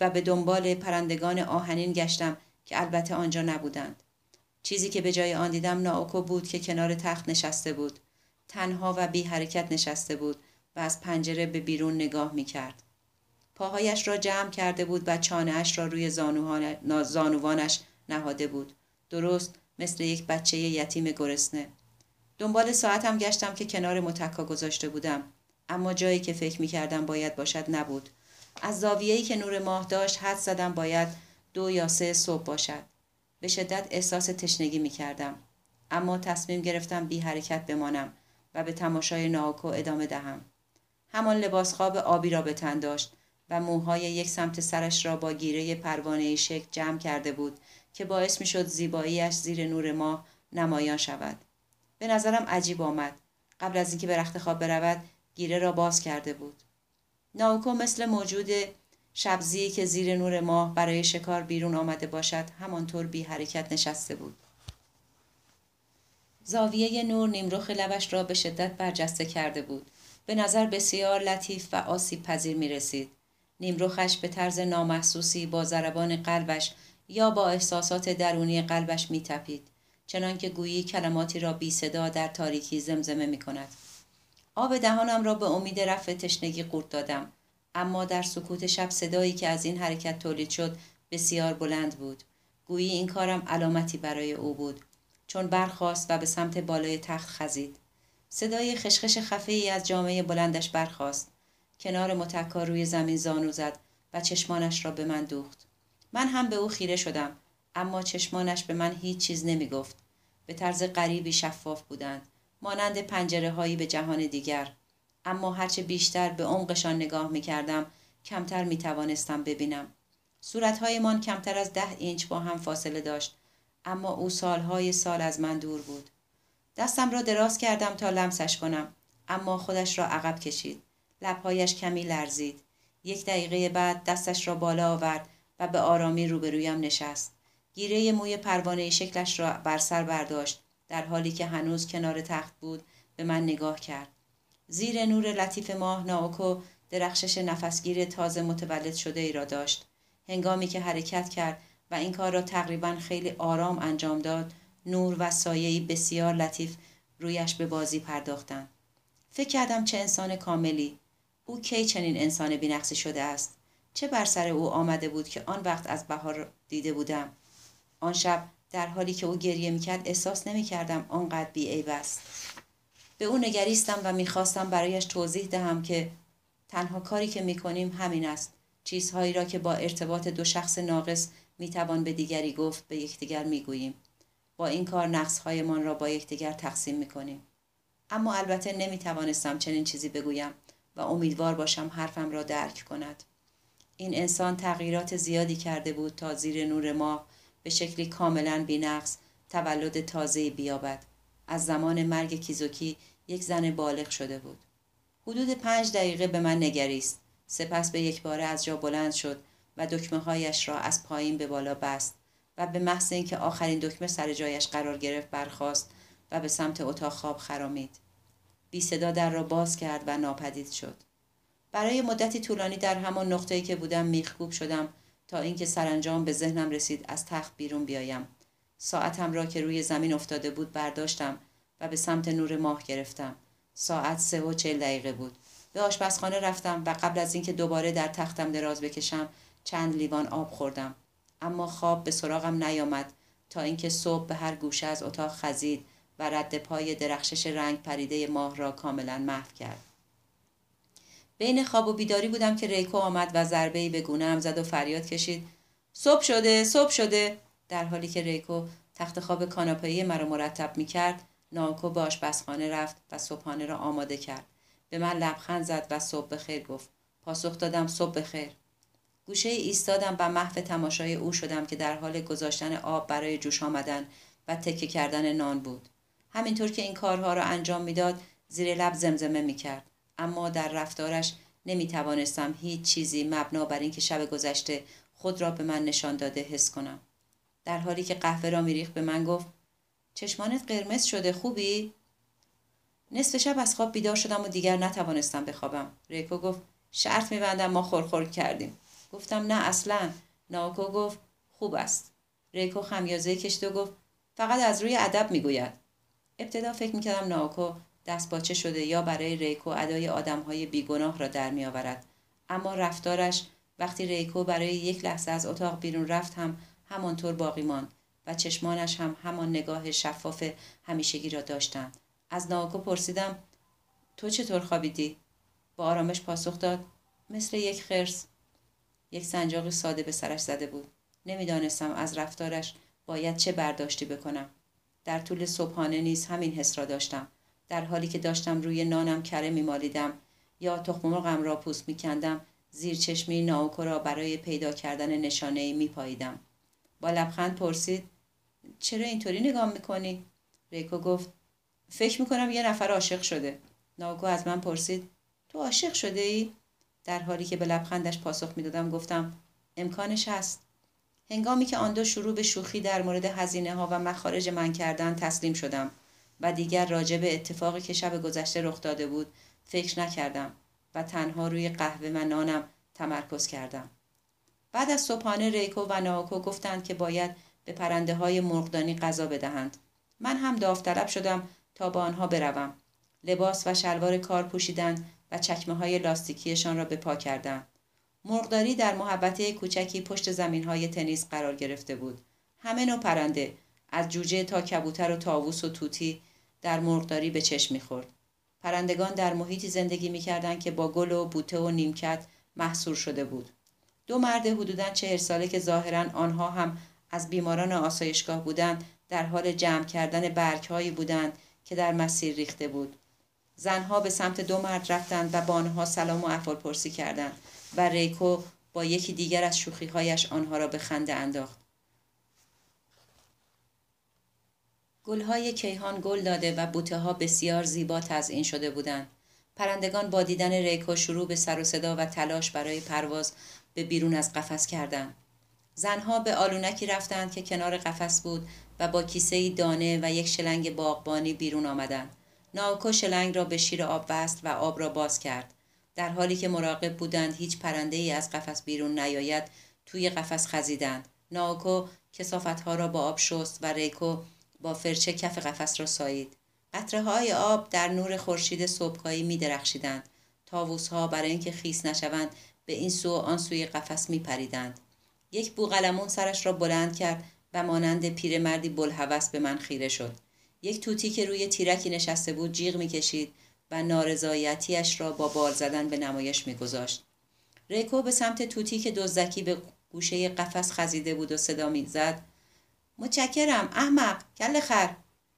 و به دنبال پرندگان آهنین گشتم که البته آنجا نبودند. چیزی که به جای آن دیدم ناوکو بود که کنار تخت نشسته بود. تنها و بی حرکت نشسته بود و از پنجره به بیرون نگاه می کرد. پاهایش را جمع کرده بود و چانهاش را روی زانوانش نهاده بود. درست مثل یک بچه یتیم گرسنه. دنبال ساعتم گشتم که کنار متکا گذاشته بودم. اما جایی که فکر می کردم باید باشد نبود. از زاویه‌ای که نور ماه داشت حد زدم باید دو یا سه صبح باشد. به شدت احساس تشنگی می کردم. اما تصمیم گرفتم بی حرکت بمانم و به تماشای ناوکو ادامه دهم. همان لباس خواب آبی را به تن داشت و موهای یک سمت سرش را با گیره پروانه شک جمع کرده بود که باعث می شد زیباییش زیر نور ماه نمایان شود. به نظرم عجیب آمد. قبل از اینکه به رخت خواب برود گیره را باز کرده بود ناوکو مثل موجود شبزی که زیر نور ماه برای شکار بیرون آمده باشد همانطور بی حرکت نشسته بود زاویه نور نیمرخ لبش را به شدت برجسته کرده بود به نظر بسیار لطیف و آسیب پذیر می رسید. نیمروخش به طرز نامحسوسی با ضربان قلبش یا با احساسات درونی قلبش می تپید. چنانکه گویی کلماتی را بی صدا در تاریکی زمزمه می کند. آب دهانم را به امید رفع تشنگی قورت دادم. اما در سکوت شب صدایی که از این حرکت تولید شد بسیار بلند بود. گویی این کارم علامتی برای او بود. چون برخاست و به سمت بالای تخت خزید. صدای خشخش خفه از جامعه بلندش برخاست. کنار متکا روی زمین زانو زد و چشمانش را به من دوخت. من هم به او خیره شدم اما چشمانش به من هیچ چیز نمی گفت. به طرز غریبی شفاف بودند. مانند پنجره هایی به جهان دیگر. اما هرچه بیشتر به عمقشان نگاه می کردم کمتر می توانستم ببینم. صورتهایمان کمتر از ده اینچ با هم فاصله داشت اما او سالهای سال از من دور بود. دستم را دراز کردم تا لمسش کنم اما خودش را عقب کشید. لبهایش کمی لرزید. یک دقیقه بعد دستش را بالا آورد و به آرامی روبرویم نشست. گیره موی پروانه شکلش را بر سر برداشت در حالی که هنوز کنار تخت بود به من نگاه کرد. زیر نور لطیف ماه ناوکو درخشش نفسگیر تازه متولد شده ای را داشت. هنگامی که حرکت کرد و این کار را تقریبا خیلی آرام انجام داد نور و سایه‌ای بسیار لطیف رویش به بازی پرداختند. فکر کردم چه انسان کاملی. او کی چنین انسان بینقصی شده است. چه بر سر او آمده بود که آن وقت از بهار دیده بودم. آن شب در حالی که او گریه می‌کرد احساس نمی‌کردم آنقدر بیعیب است. به او نگریستم و می‌خواستم برایش توضیح دهم که تنها کاری که می‌کنیم همین است. چیزهایی را که با ارتباط دو شخص ناقص می‌توان به دیگری گفت به یکدیگر می‌گوییم. با این کار نقصهایمان را با یکدیگر تقسیم می‌کنیم اما البته نمی‌توانستم چنین چیزی بگویم و امیدوار باشم حرفم را درک کند این انسان تغییرات زیادی کرده بود تا زیر نور ماه به شکلی کاملا بینقص تولد تازه بیابد. از زمان مرگ کیزوکی یک زن بالغ شده بود. حدود پنج دقیقه به من نگریست. سپس به یک باره از جا بلند شد و دکمه هایش را از پایین به بالا بست و به محض اینکه آخرین دکمه سر جایش قرار گرفت برخاست و به سمت اتاق خواب خرامید. بی صدا در را باز کرد و ناپدید شد. برای مدتی طولانی در همان نقطه‌ای که بودم میخکوب شدم تا اینکه سرانجام به ذهنم رسید از تخت بیرون بیایم. ساعتم را که روی زمین افتاده بود برداشتم و به سمت نور ماه گرفتم. ساعت سه و چل دقیقه بود. به آشپزخانه رفتم و قبل از اینکه دوباره در تختم دراز بکشم چند لیوان آب خوردم. اما خواب به سراغم نیامد تا اینکه صبح به هر گوشه از اتاق خزید و رد پای درخشش رنگ پریده ماه را کاملا محو کرد. بین خواب و بیداری بودم که ریکو آمد و ضربه به گونه زد و فریاد کشید. صبح شده صبح شده. در حالی که ریکو تخت خواب کاناپه‌ای مرا مرتب می کرد نانکو به آشپزخانه رفت و صبحانه را آماده کرد. به من لبخند زد و صبح بخیر گفت. پاسخ دادم صبح بخیر. گوشه ایستادم و محو تماشای او شدم که در حال گذاشتن آب برای جوش آمدن و تکه کردن نان بود. همینطور که این کارها را انجام می‌داد زیر لب زمزمه می کرد. اما در رفتارش نمی توانستم هیچ چیزی مبنا بر اینکه شب گذشته خود را به من نشان داده حس کنم. در حالی که قهوه را میریخت به من گفت چشمانت قرمز شده خوبی؟ نصف شب از خواب بیدار شدم و دیگر نتوانستم بخوابم. ریکو گفت شرط میبندم ما خورخور کردیم. گفتم نه اصلا ناکو گفت خوب است ریکو خمیازه کشت و گفت فقط از روی ادب می‌گوید ابتدا فکر می‌کردم ناکو دست باچه شده یا برای ریکو ادای آدمهای بیگناه را در میآورد. اما رفتارش وقتی ریکو برای یک لحظه از اتاق بیرون رفت هم همانطور باقی ماند و چشمانش هم همان نگاه شفاف همیشگی را داشتند. از ناکو پرسیدم تو چطور خوابیدی؟ با آرامش پاسخ داد مثل یک خرس. یک سنجاقی ساده به سرش زده بود. نمی‌دانستم از رفتارش باید چه برداشتی بکنم. در طول صبحانه نیز همین حس را داشتم. در حالی که داشتم روی نانم کره میمالیدم یا تخم مرغم را پوست میکندم زیر چشمی ناوکو را برای پیدا کردن نشانه ای میپاییدم. با لبخند پرسید چرا اینطوری نگاه می‌کنی؟ ریکو گفت فکر می‌کنم یه نفر عاشق شده. ناوکو از من پرسید تو عاشق شده ای؟ در حالی که به لبخندش پاسخ می‌دادم گفتم امکانش هست. هنگامی که آن دو شروع به شوخی در مورد هزینه ها و مخارج من کردن تسلیم شدم. و دیگر راجع به اتفاقی که شب گذشته رخ داده بود فکر نکردم و تنها روی قهوه و نانم تمرکز کردم. بعد از صبحانه ریکو و ناوکو گفتند که باید به پرنده های مرغدانی غذا بدهند. من هم داوطلب شدم تا با آنها بروم. لباس و شلوار کار پوشیدند و چکمه های لاستیکیشان را به پا کردند. مرغداری در محبته کوچکی پشت زمین های تنیس قرار گرفته بود. همه نوع پرنده از جوجه تا کبوتر و تاووس و توتی در مرغداری به چشم می‌خورد. پرندگان در محیطی زندگی می‌کردند که با گل و بوته و نیمکت محصور شده بود. دو مرد حدوداً چهر ساله که ظاهرا آنها هم از بیماران آسایشگاه بودند در حال جمع کردن برگهایی بودند که در مسیر ریخته بود. زنها به سمت دو مرد رفتند و با آنها سلام و احوال پرسی کردند و ریکو با یکی دیگر از شوخیهایش آنها را به خنده انداخت. گلهای کیهان گل داده و بوته ها بسیار زیبا تزئین شده بودند. پرندگان با دیدن ریکو شروع به سر و صدا و تلاش برای پرواز به بیرون از قفس کردند. زنها به آلونکی رفتند که کنار قفس بود و با کیسه دانه و یک شلنگ باغبانی بیرون آمدند. ناوکو شلنگ را به شیر آب بست و آب را باز کرد. در حالی که مراقب بودند هیچ پرنده ای از قفس بیرون نیاید توی قفس خزیدند. ناوکو کسافتها را با آب شست و ریکو با فرچه کف قفس را سایید. قطره های آب در نور خورشید صبحگاهی می درخشیدند. تاووس ها برای اینکه خیس نشوند به این سو و آن سوی قفس می پریدند. یک بوغلمون سرش را بلند کرد و مانند پیرمردی بلحوث به من خیره شد. یک توتی که روی تیرکی نشسته بود جیغ می‌کشید و نارضایتیش را با بال زدن به نمایش میگذاشت. ریکو به سمت توتی که دزدکی به گوشه قفس خزیده بود و صدا می‌زد متشکرم. احمق کل خر.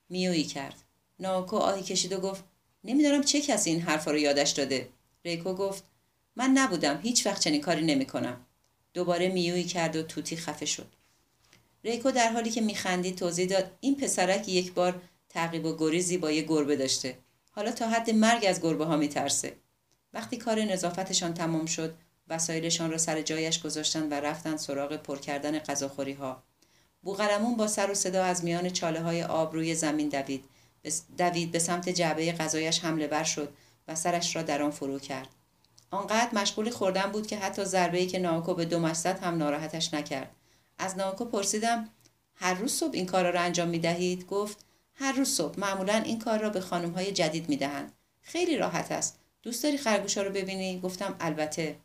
میویی کرد. ناوکو آهی کشید و گفت نمیدارم چه کسی این حرفا رو یادش داده. ریکو گفت من نبودم. هیچ وقت چنین کاری نمی‌کنم. دوباره میویی کرد و توتی خفه شد. ریکو در حالی که میخندید توضیح داد این پسرک یک بار تعقیب و گریزی با یه گربه داشته. حالا تا حد مرگ از گربه ها میترسه. وقتی کار نظافتشان تمام شد وسایلشان را سر جایش گذاشتن و رفتن سراغ پر کردن غذاخوری ها بوغلمون با سر و صدا از میان چاله های آب روی زمین دوید دوید به سمت جعبه غذایش حمله بر شد و سرش را در آن فرو کرد آنقدر مشغول خوردن بود که حتی ضربه‌ای که ناوکو به دو زد هم ناراحتش نکرد از ناوکو پرسیدم هر روز صبح این کار را انجام می دهید؟ گفت هر روز صبح معمولا این کار را به خانم های جدید می دهند. خیلی راحت است. دوست داری خرگوش ها رو ببینی؟ گفتم البته.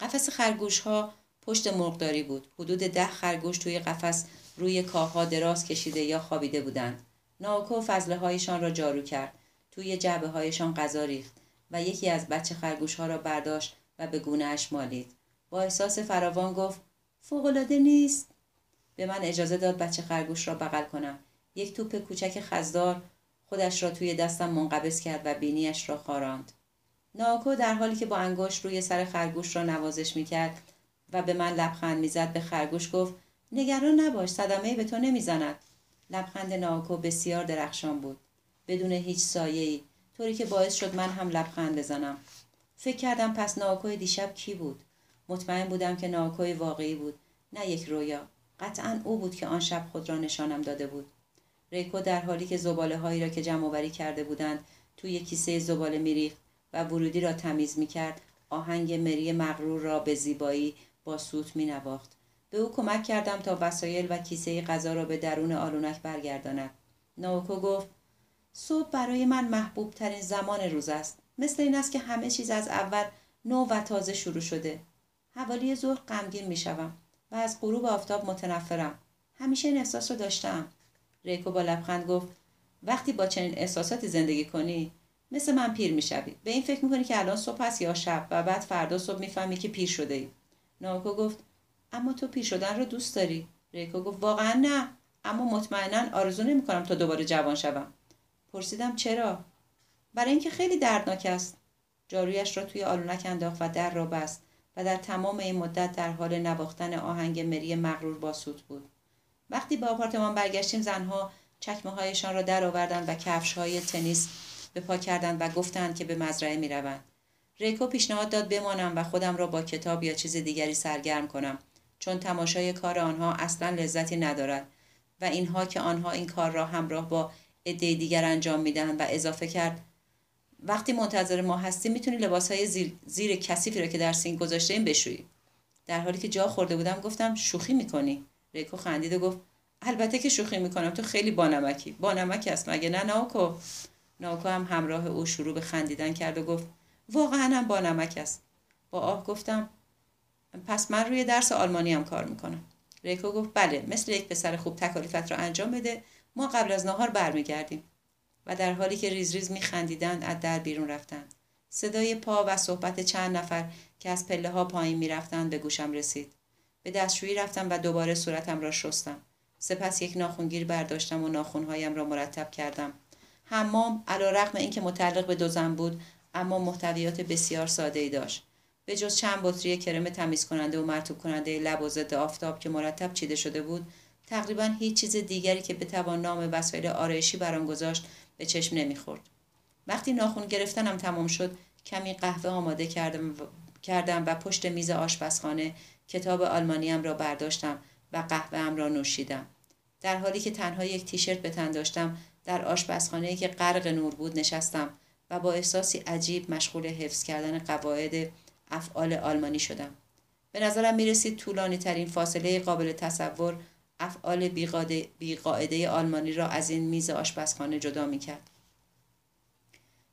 قفس خرگوش ها پشت مرغداری بود. حدود ده خرگوش توی قفس روی کاهها دراز کشیده یا خوابیده بودند. ناوکو فضله هایشان را جارو کرد. توی جعبه هایشان غذا ریخت و یکی از بچه خرگوش ها را برداشت و به گونه اش مالید. با احساس فراوان گفت فوقالعاده نیست به من اجازه داد بچه خرگوش را بغل کنم یک توپ کوچک خزدار خودش را توی دستم منقبض کرد و بینیش را خاراند ناکو در حالی که با انگشت روی سر خرگوش را نوازش می‌کرد و به من لبخند می‌زد به خرگوش گفت نگران نباش صدمه به تو نمی‌زند. لبخند ناکو بسیار درخشان بود. بدون هیچ سایه طوری که باعث شد من هم لبخند بزنم. فکر کردم پس ناکو دیشب کی بود؟ مطمئن بودم که ناکوی واقعی بود نه یک رویا. قطعا او بود که آن شب خود را نشانم داده بود. ریکو در حالی که زباله هایی را که جمع آوری کرده بودند توی کیسه زباله میریخت و ورودی را تمیز می‌کرد آهنگ مری مغرور را به زیبایی با سوت می نواخت. به او کمک کردم تا وسایل و کیسه غذا را به درون آلونک برگرداند. ناوکو گفت صبح برای من محبوب ترین زمان روز است. مثل این است که همه چیز از اول نو و تازه شروع شده. حوالی ظهر غمگین می‌شوم و از غروب آفتاب متنفرم همیشه این احساس رو داشتم ریکو با لبخند گفت وقتی با چنین احساساتی زندگی کنی مثل من پیر می‌شوی به این فکر می‌کنی که الان صبح است یا شب و بعد فردا صبح می‌فهمی که پیر شده ای ناوکو گفت اما تو پیر شدن رو دوست داری؟ ریکو گفت واقعا نه. اما مطمئنا آرزو نمی‌کنم تا دوباره جوان شوم. پرسیدم چرا؟ برای اینکه خیلی دردناک است. جارویش را توی آلونک انداخت و در را بست و در تمام این مدت در حال نواختن آهنگ مری مغرور با سوت بود. وقتی به آپارتمان برگشتیم زنها چکمه هایشان را درآوردند و کفش های تنیس به پا کردند و گفتند که به مزرعه می روند. ریکو پیشنهاد داد بمانم و خودم را با کتاب یا چیز دیگری سرگرم کنم چون تماشای کار آنها اصلا لذتی ندارد و اینها که آنها این کار را همراه با عده دیگر انجام می‌دهند و اضافه کرد وقتی منتظر ما هستی می‌تونی لباس های زیر, زیر کثیفی را که در سینک گذاشته این بشویی. در حالی که جا خورده بودم گفتم شوخی می‌کنی؟ ریکو خندید و گفت البته که شوخی می‌کنم تو خیلی بانمکی. بانمکی است مگه نه ناوکو؟ ناوکو هم همراه او شروع به خندیدن کرد و گفت واقعا هم بانمک است. با آه گفتم پس من روی درس آلمانی هم کار می‌کنم. ریکو گفت بله مثل یک پسر خوب تکالیفت را انجام بده. ما قبل از نهار برمیگردیم. و در حالی که ریز ریز میخندیدند از در بیرون رفتند. صدای پا و صحبت چند نفر که از پله ها پایین می‌رفتند به گوشم رسید. به دستشویی رفتم و دوباره صورتم را شستم. سپس یک ناخونگیر برداشتم و ناخونهایم را مرتب کردم. حمام علا رقم اینکه متعلق به دو زن بود اما محتویات بسیار ساده ای داشت. به جز چند بطری کرم تمیز کننده و مرتوب کننده لب و ضد آفتاب که مرتب چیده شده بود تقریبا هیچ چیز دیگری که بتوان نام وسایل آرایشی بر آن گذاشت به چشم نمی‌خورد. وقتی ناخون گرفتنم تمام شد کمی قهوه آماده کردم و, کردم و پشت میز آشپزخانه کتاب آلمانیم را برداشتم و قهوه ام را نوشیدم. در حالی که تنها یک تیشرت به تن داشتم در آشپزخانه که غرق نور بود نشستم. و با احساسی عجیب مشغول حفظ کردن قواعد افعال آلمانی شدم به نظرم می رسید طولانی ترین فاصله قابل تصور افعال بیقاعده آلمانی را از این میز آشپزخانه جدا می کرد.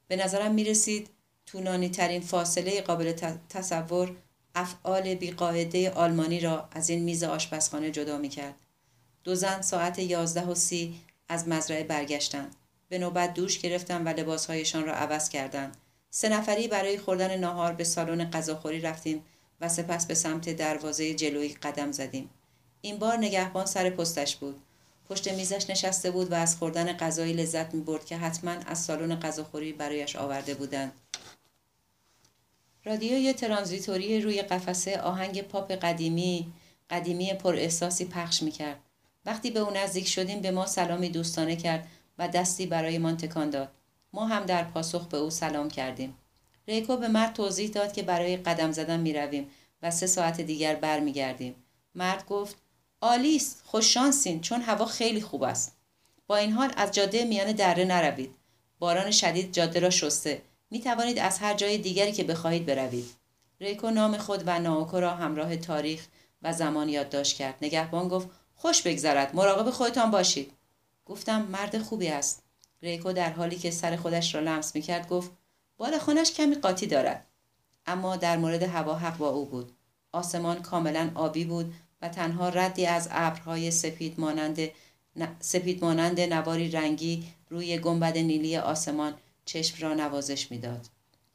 به نظرم می رسید طولانی ترین فاصله قابل تصور افعال بیقاعده آلمانی را از این میز آشپزخانه جدا می کرد. دو زن ساعت یازده و سی از مزرعه برگشتند. به نوبت دوش گرفتند و لباسهایشان را عوض کردند. سه نفری برای خوردن ناهار به سالن غذاخوری رفتیم و سپس به سمت دروازه جلویی قدم زدیم. این بار نگهبان سر پستش بود. پشت میزش نشسته بود و از خوردن غذایی لذت می برد که حتما از سالن غذاخوری برایش آورده بودند. رادیوی ترانزیتوری روی قفسه آهنگ پاپ قدیمی قدیمی پر احساسی پخش می کرد. وقتی به او نزدیک شدیم به ما سلامی دوستانه کرد و دستی برایمان تکان داد. ما هم در پاسخ به او سلام کردیم. ریکو به مرد توضیح داد که برای قدم زدن می رویم و سه ساعت دیگر برمیگردیم. مرد گفت آلیست خوششانسین چون هوا خیلی خوب است. با این حال از جاده میان دره نروید. باران شدید جاده را شسته. می توانید از هر جای دیگری که بخواهید بروید. ریکو نام خود و ناوکو را همراه تاریخ و زمان یادداشت کرد. نگهبان گفت خوش بگذرد مراقب خودتان باشید. گفتم مرد خوبی است. ریکو در حالی که سر خودش را لمس می کرد گفت بال خونش کمی قاطی دارد. اما در مورد هوا حق با او بود. آسمان کاملا آبی بود و تنها ردی از ابرهای سپید مانند سپید مانند نواری رنگی روی گنبد نیلی آسمان چشم را نوازش می‌داد.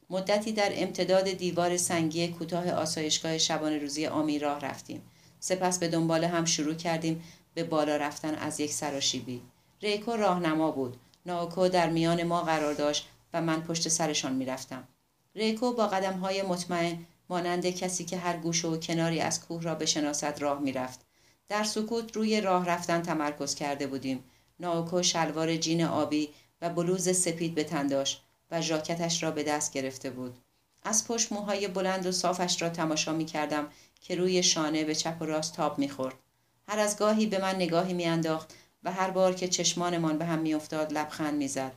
مدتی در امتداد دیوار سنگی کوتاه آسایشگاه شبانه روزی آمی راه رفتیم. سپس به دنبال هم شروع کردیم به بالا رفتن از یک سراشیبی. ریکو راهنما بود. ناوکو در میان ما قرار داشت و من پشت سرشان می‌رفتم. ریکو با قدم های مطمئن مانند کسی که هر گوشه و کناری از کوه را بشناسد راه می‌رفت. در سکوت روی راه رفتن تمرکز کرده بودیم. ناوکو شلوار جین آبی و بلوز سپید به تن داشت و ژاکتش را به دست گرفته بود. از پشت موهای بلند و صافش را تماشا می کردم که روی شانه به چپ و راست تاب می خورد. هر از گاهی به من نگاهی میانداخت و هر بار که چشمانمان به هم میافتاد لبخند می‌زد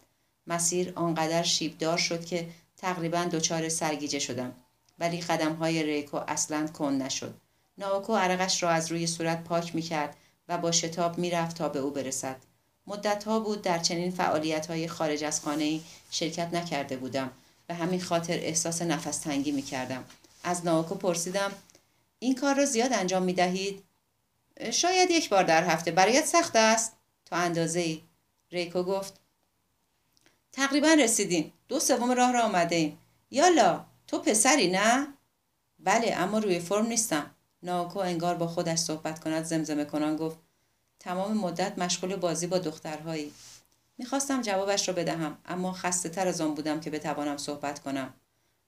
مسیر آنقدر شیبدار شد که تقریبا دچار سرگیجه شدم ولی های ریکو اصلا کن نشد ناوکو عرقش را از روی صورت پاک می‌کرد و با شتاب می‌رفت تا به او برسد مدتها بود در چنین فعالیت های خارج از خانه شرکت نکرده بودم به همین خاطر احساس نفس تنگی می کردم. از ناوکو پرسیدم این کار را زیاد انجام می دهید؟ شاید یک بار در هفته برایت سخت است؟ تا اندازه ای. ریکو گفت تقریبا رسیدیم. دو سوم راه را آمده ایم. یالا تو پسری نه؟ بله اما روی فرم نیستم. ناوکو انگار با خودش صحبت کند زمزمه کنان گفت تمام مدت مشغول بازی با دخترهایی. می‌خواستم جوابش را بدهم اما خسته تر از آن بودم که بتوانم صحبت کنم.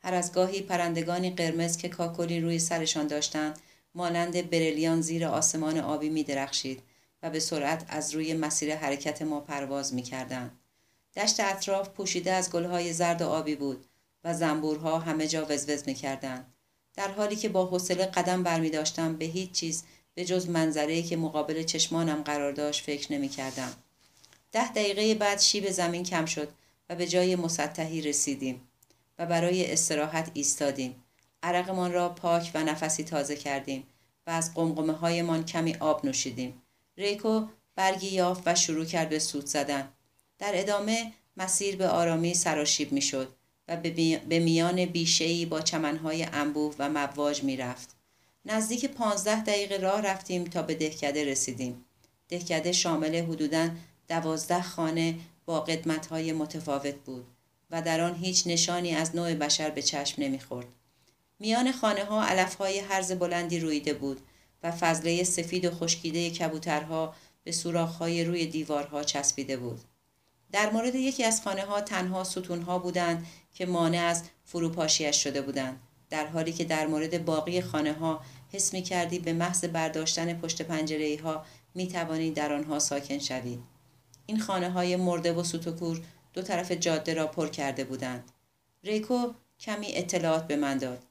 هر از گاهی پرندگانی قرمز که کاکلی روی سرشان داشتند مانند برلیان زیر آسمان آبی می درخشید و به سرعت از روی مسیر حرکت ما پرواز می کردن. دشت اطراف پوشیده از گلهای زرد و آبی بود و زنبورها همه جا وزوز می‌کردند در حالی که با حوصله قدم برمی داشتم به هیچ چیز به جز منظره که مقابل چشمانم قرار داشت فکر نمی کردم. ده دقیقه بعد شیب زمین کم شد و به جای مسطحی رسیدیم و برای استراحت ایستادیم. عرقمان را پاک و نفسی تازه کردیم و از قمقمه هایمان کمی آب نوشیدیم. ریکو برگی یافت و شروع کرد به سود زدن. در ادامه مسیر به آرامی سراشیب می شد و به میان بیشهی با چمنهای انبوه و مواج می رفت. نزدیک پانزده دقیقه راه رفتیم تا به دهکده رسیدیم. دهکده شامل حدوداً دوازده خانه با قدمتهای متفاوت بود و در آن هیچ نشانی از نوع بشر به چشم نمی‌خورد. میان خانه ها علف های حرز بلندی رویده بود و فضله سفید و خشکیده کبوترها به های روی دیوارها چسبیده بود. در مورد یکی از خانه ها تنها ستون ها بودند که مانع از فروپاشیش شده بودند در حالی که در مورد باقی خانه ها حس می کردی به محض برداشتن پشت پنجره ها می توانی در آنها ساکن شوید. این خانه های مرده و سوتوکور دو طرف جاده را پر کرده بودند. ریکو کمی اطلاعات به من داد.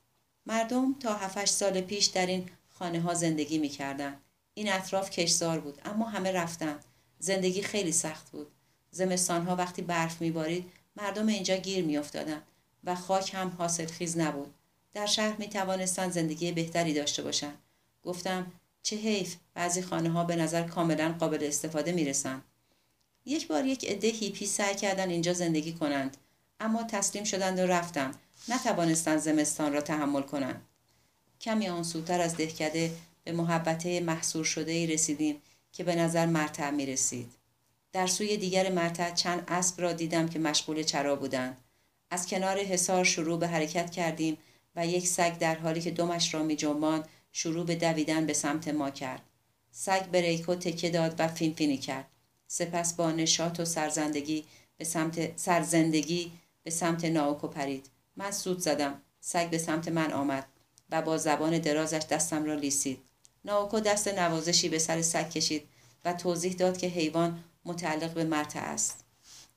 مردم تا 7 سال پیش در این خانه ها زندگی می کردن. این اطراف کشزار بود اما همه رفتن. زندگی خیلی سخت بود. زمستان ها وقتی برف می بارید مردم اینجا گیر می افتادن و خاک هم حاصل خیز نبود. در شهر می توانستند زندگی بهتری داشته باشند. گفتم چه حیف بعضی خانه ها به نظر کاملا قابل استفاده می رسند. یک بار یک عده هیپی سعی کردن اینجا زندگی کنند اما تسلیم شدند و رفتند نتوانستند زمستان را تحمل کنند کمی آنسوتر از دهکده به محبته محصور شده ای رسیدیم که به نظر مرتع می رسید. در سوی دیگر مرتع چند اسب را دیدم که مشغول چرا بودند. از کنار حصار شروع به حرکت کردیم و یک سگ در حالی که دمش را می جنباند شروع به دویدن به سمت ما کرد. سگ به ریکو تکه داد و فینفینی کرد. سپس با نشاط و سرزندگی به سمت سرزندگی به سمت ناوکو پرید. من سود زدم. سگ به سمت من آمد و با زبان درازش دستم را لیسید. ناوکو دست نوازشی به سر سگ کشید و توضیح داد که حیوان متعلق به مرتع است.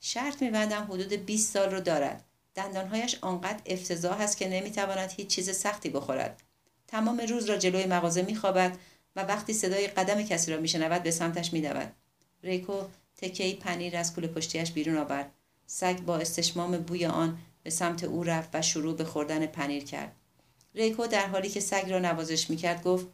شرط میبندم حدود 20 سال رو دارد. دندانهایش آنقدر افتضاح است که نمی‌تواند هیچ چیز سختی بخورد. تمام روز را جلوی مغازه میخوابد و وقتی صدای قدم کسی را میشنود به سمتش میدود. ریکو تکهای پنیر از کوله پشتیش بیرون آورد. سگ با استشمام بوی آن به سمت او رفت و شروع به خوردن پنیر کرد. ریکو در حالی که سگ را نوازش می‌کرد گفت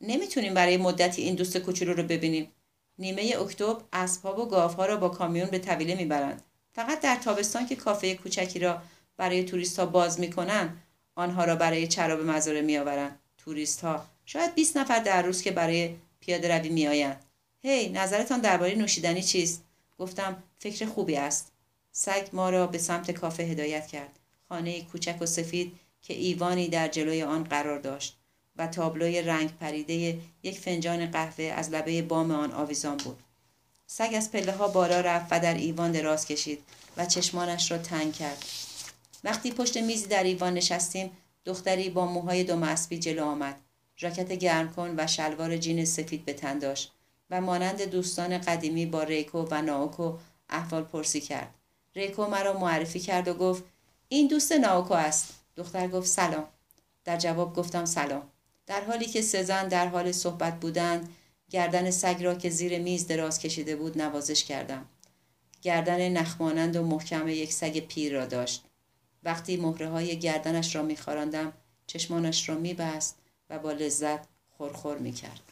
نمی‌تونیم برای مدتی این دوست کوچولو رو ببینیم. نیمه اکتبر اسبها و گاوها را با کامیون به طویله می‌برند. فقط در تابستان که کافه کوچکی را برای توریست ها باز می‌کنند آنها را برای چرا به مزاره میآورند. توریست ها شاید 20 نفر در روز که برای پیاده روی میآیند. هی نظرتان درباره نوشیدنی چیست؟ گفتم فکر خوبی است. سگ ما را به سمت کافه هدایت کرد. خانه کوچک و سفید که ایوانی در جلوی آن قرار داشت و تابلوی رنگ پریده یک فنجان قهوه از لبه بام آن آویزان بود. سگ از پله ها بالا رفت و در ایوان دراز کشید و چشمانش را تنگ کرد. وقتی پشت میزی در ایوان نشستیم دختری با موهای دم اسبی جلو آمد. ژاکت گرم کن و شلوار جین سفید به تن داشت و مانند دوستان قدیمی با ریکو و ناوکو احوال پرسی کرد. ریکو مرا معرفی کرد و گفت این دوست ناوکو است. دختر گفت سلام. در جواب گفتم سلام. در حالی که سزن در حال صحبت بودند گردن سگ را که زیر میز دراز کشیده بود نوازش کردم. گردن نخمانند و محکم یک سگ پیر را داشت. وقتی مهره های گردنش را میخواراندم چشمانش را میبست و با لذت خورخور می‌کرد.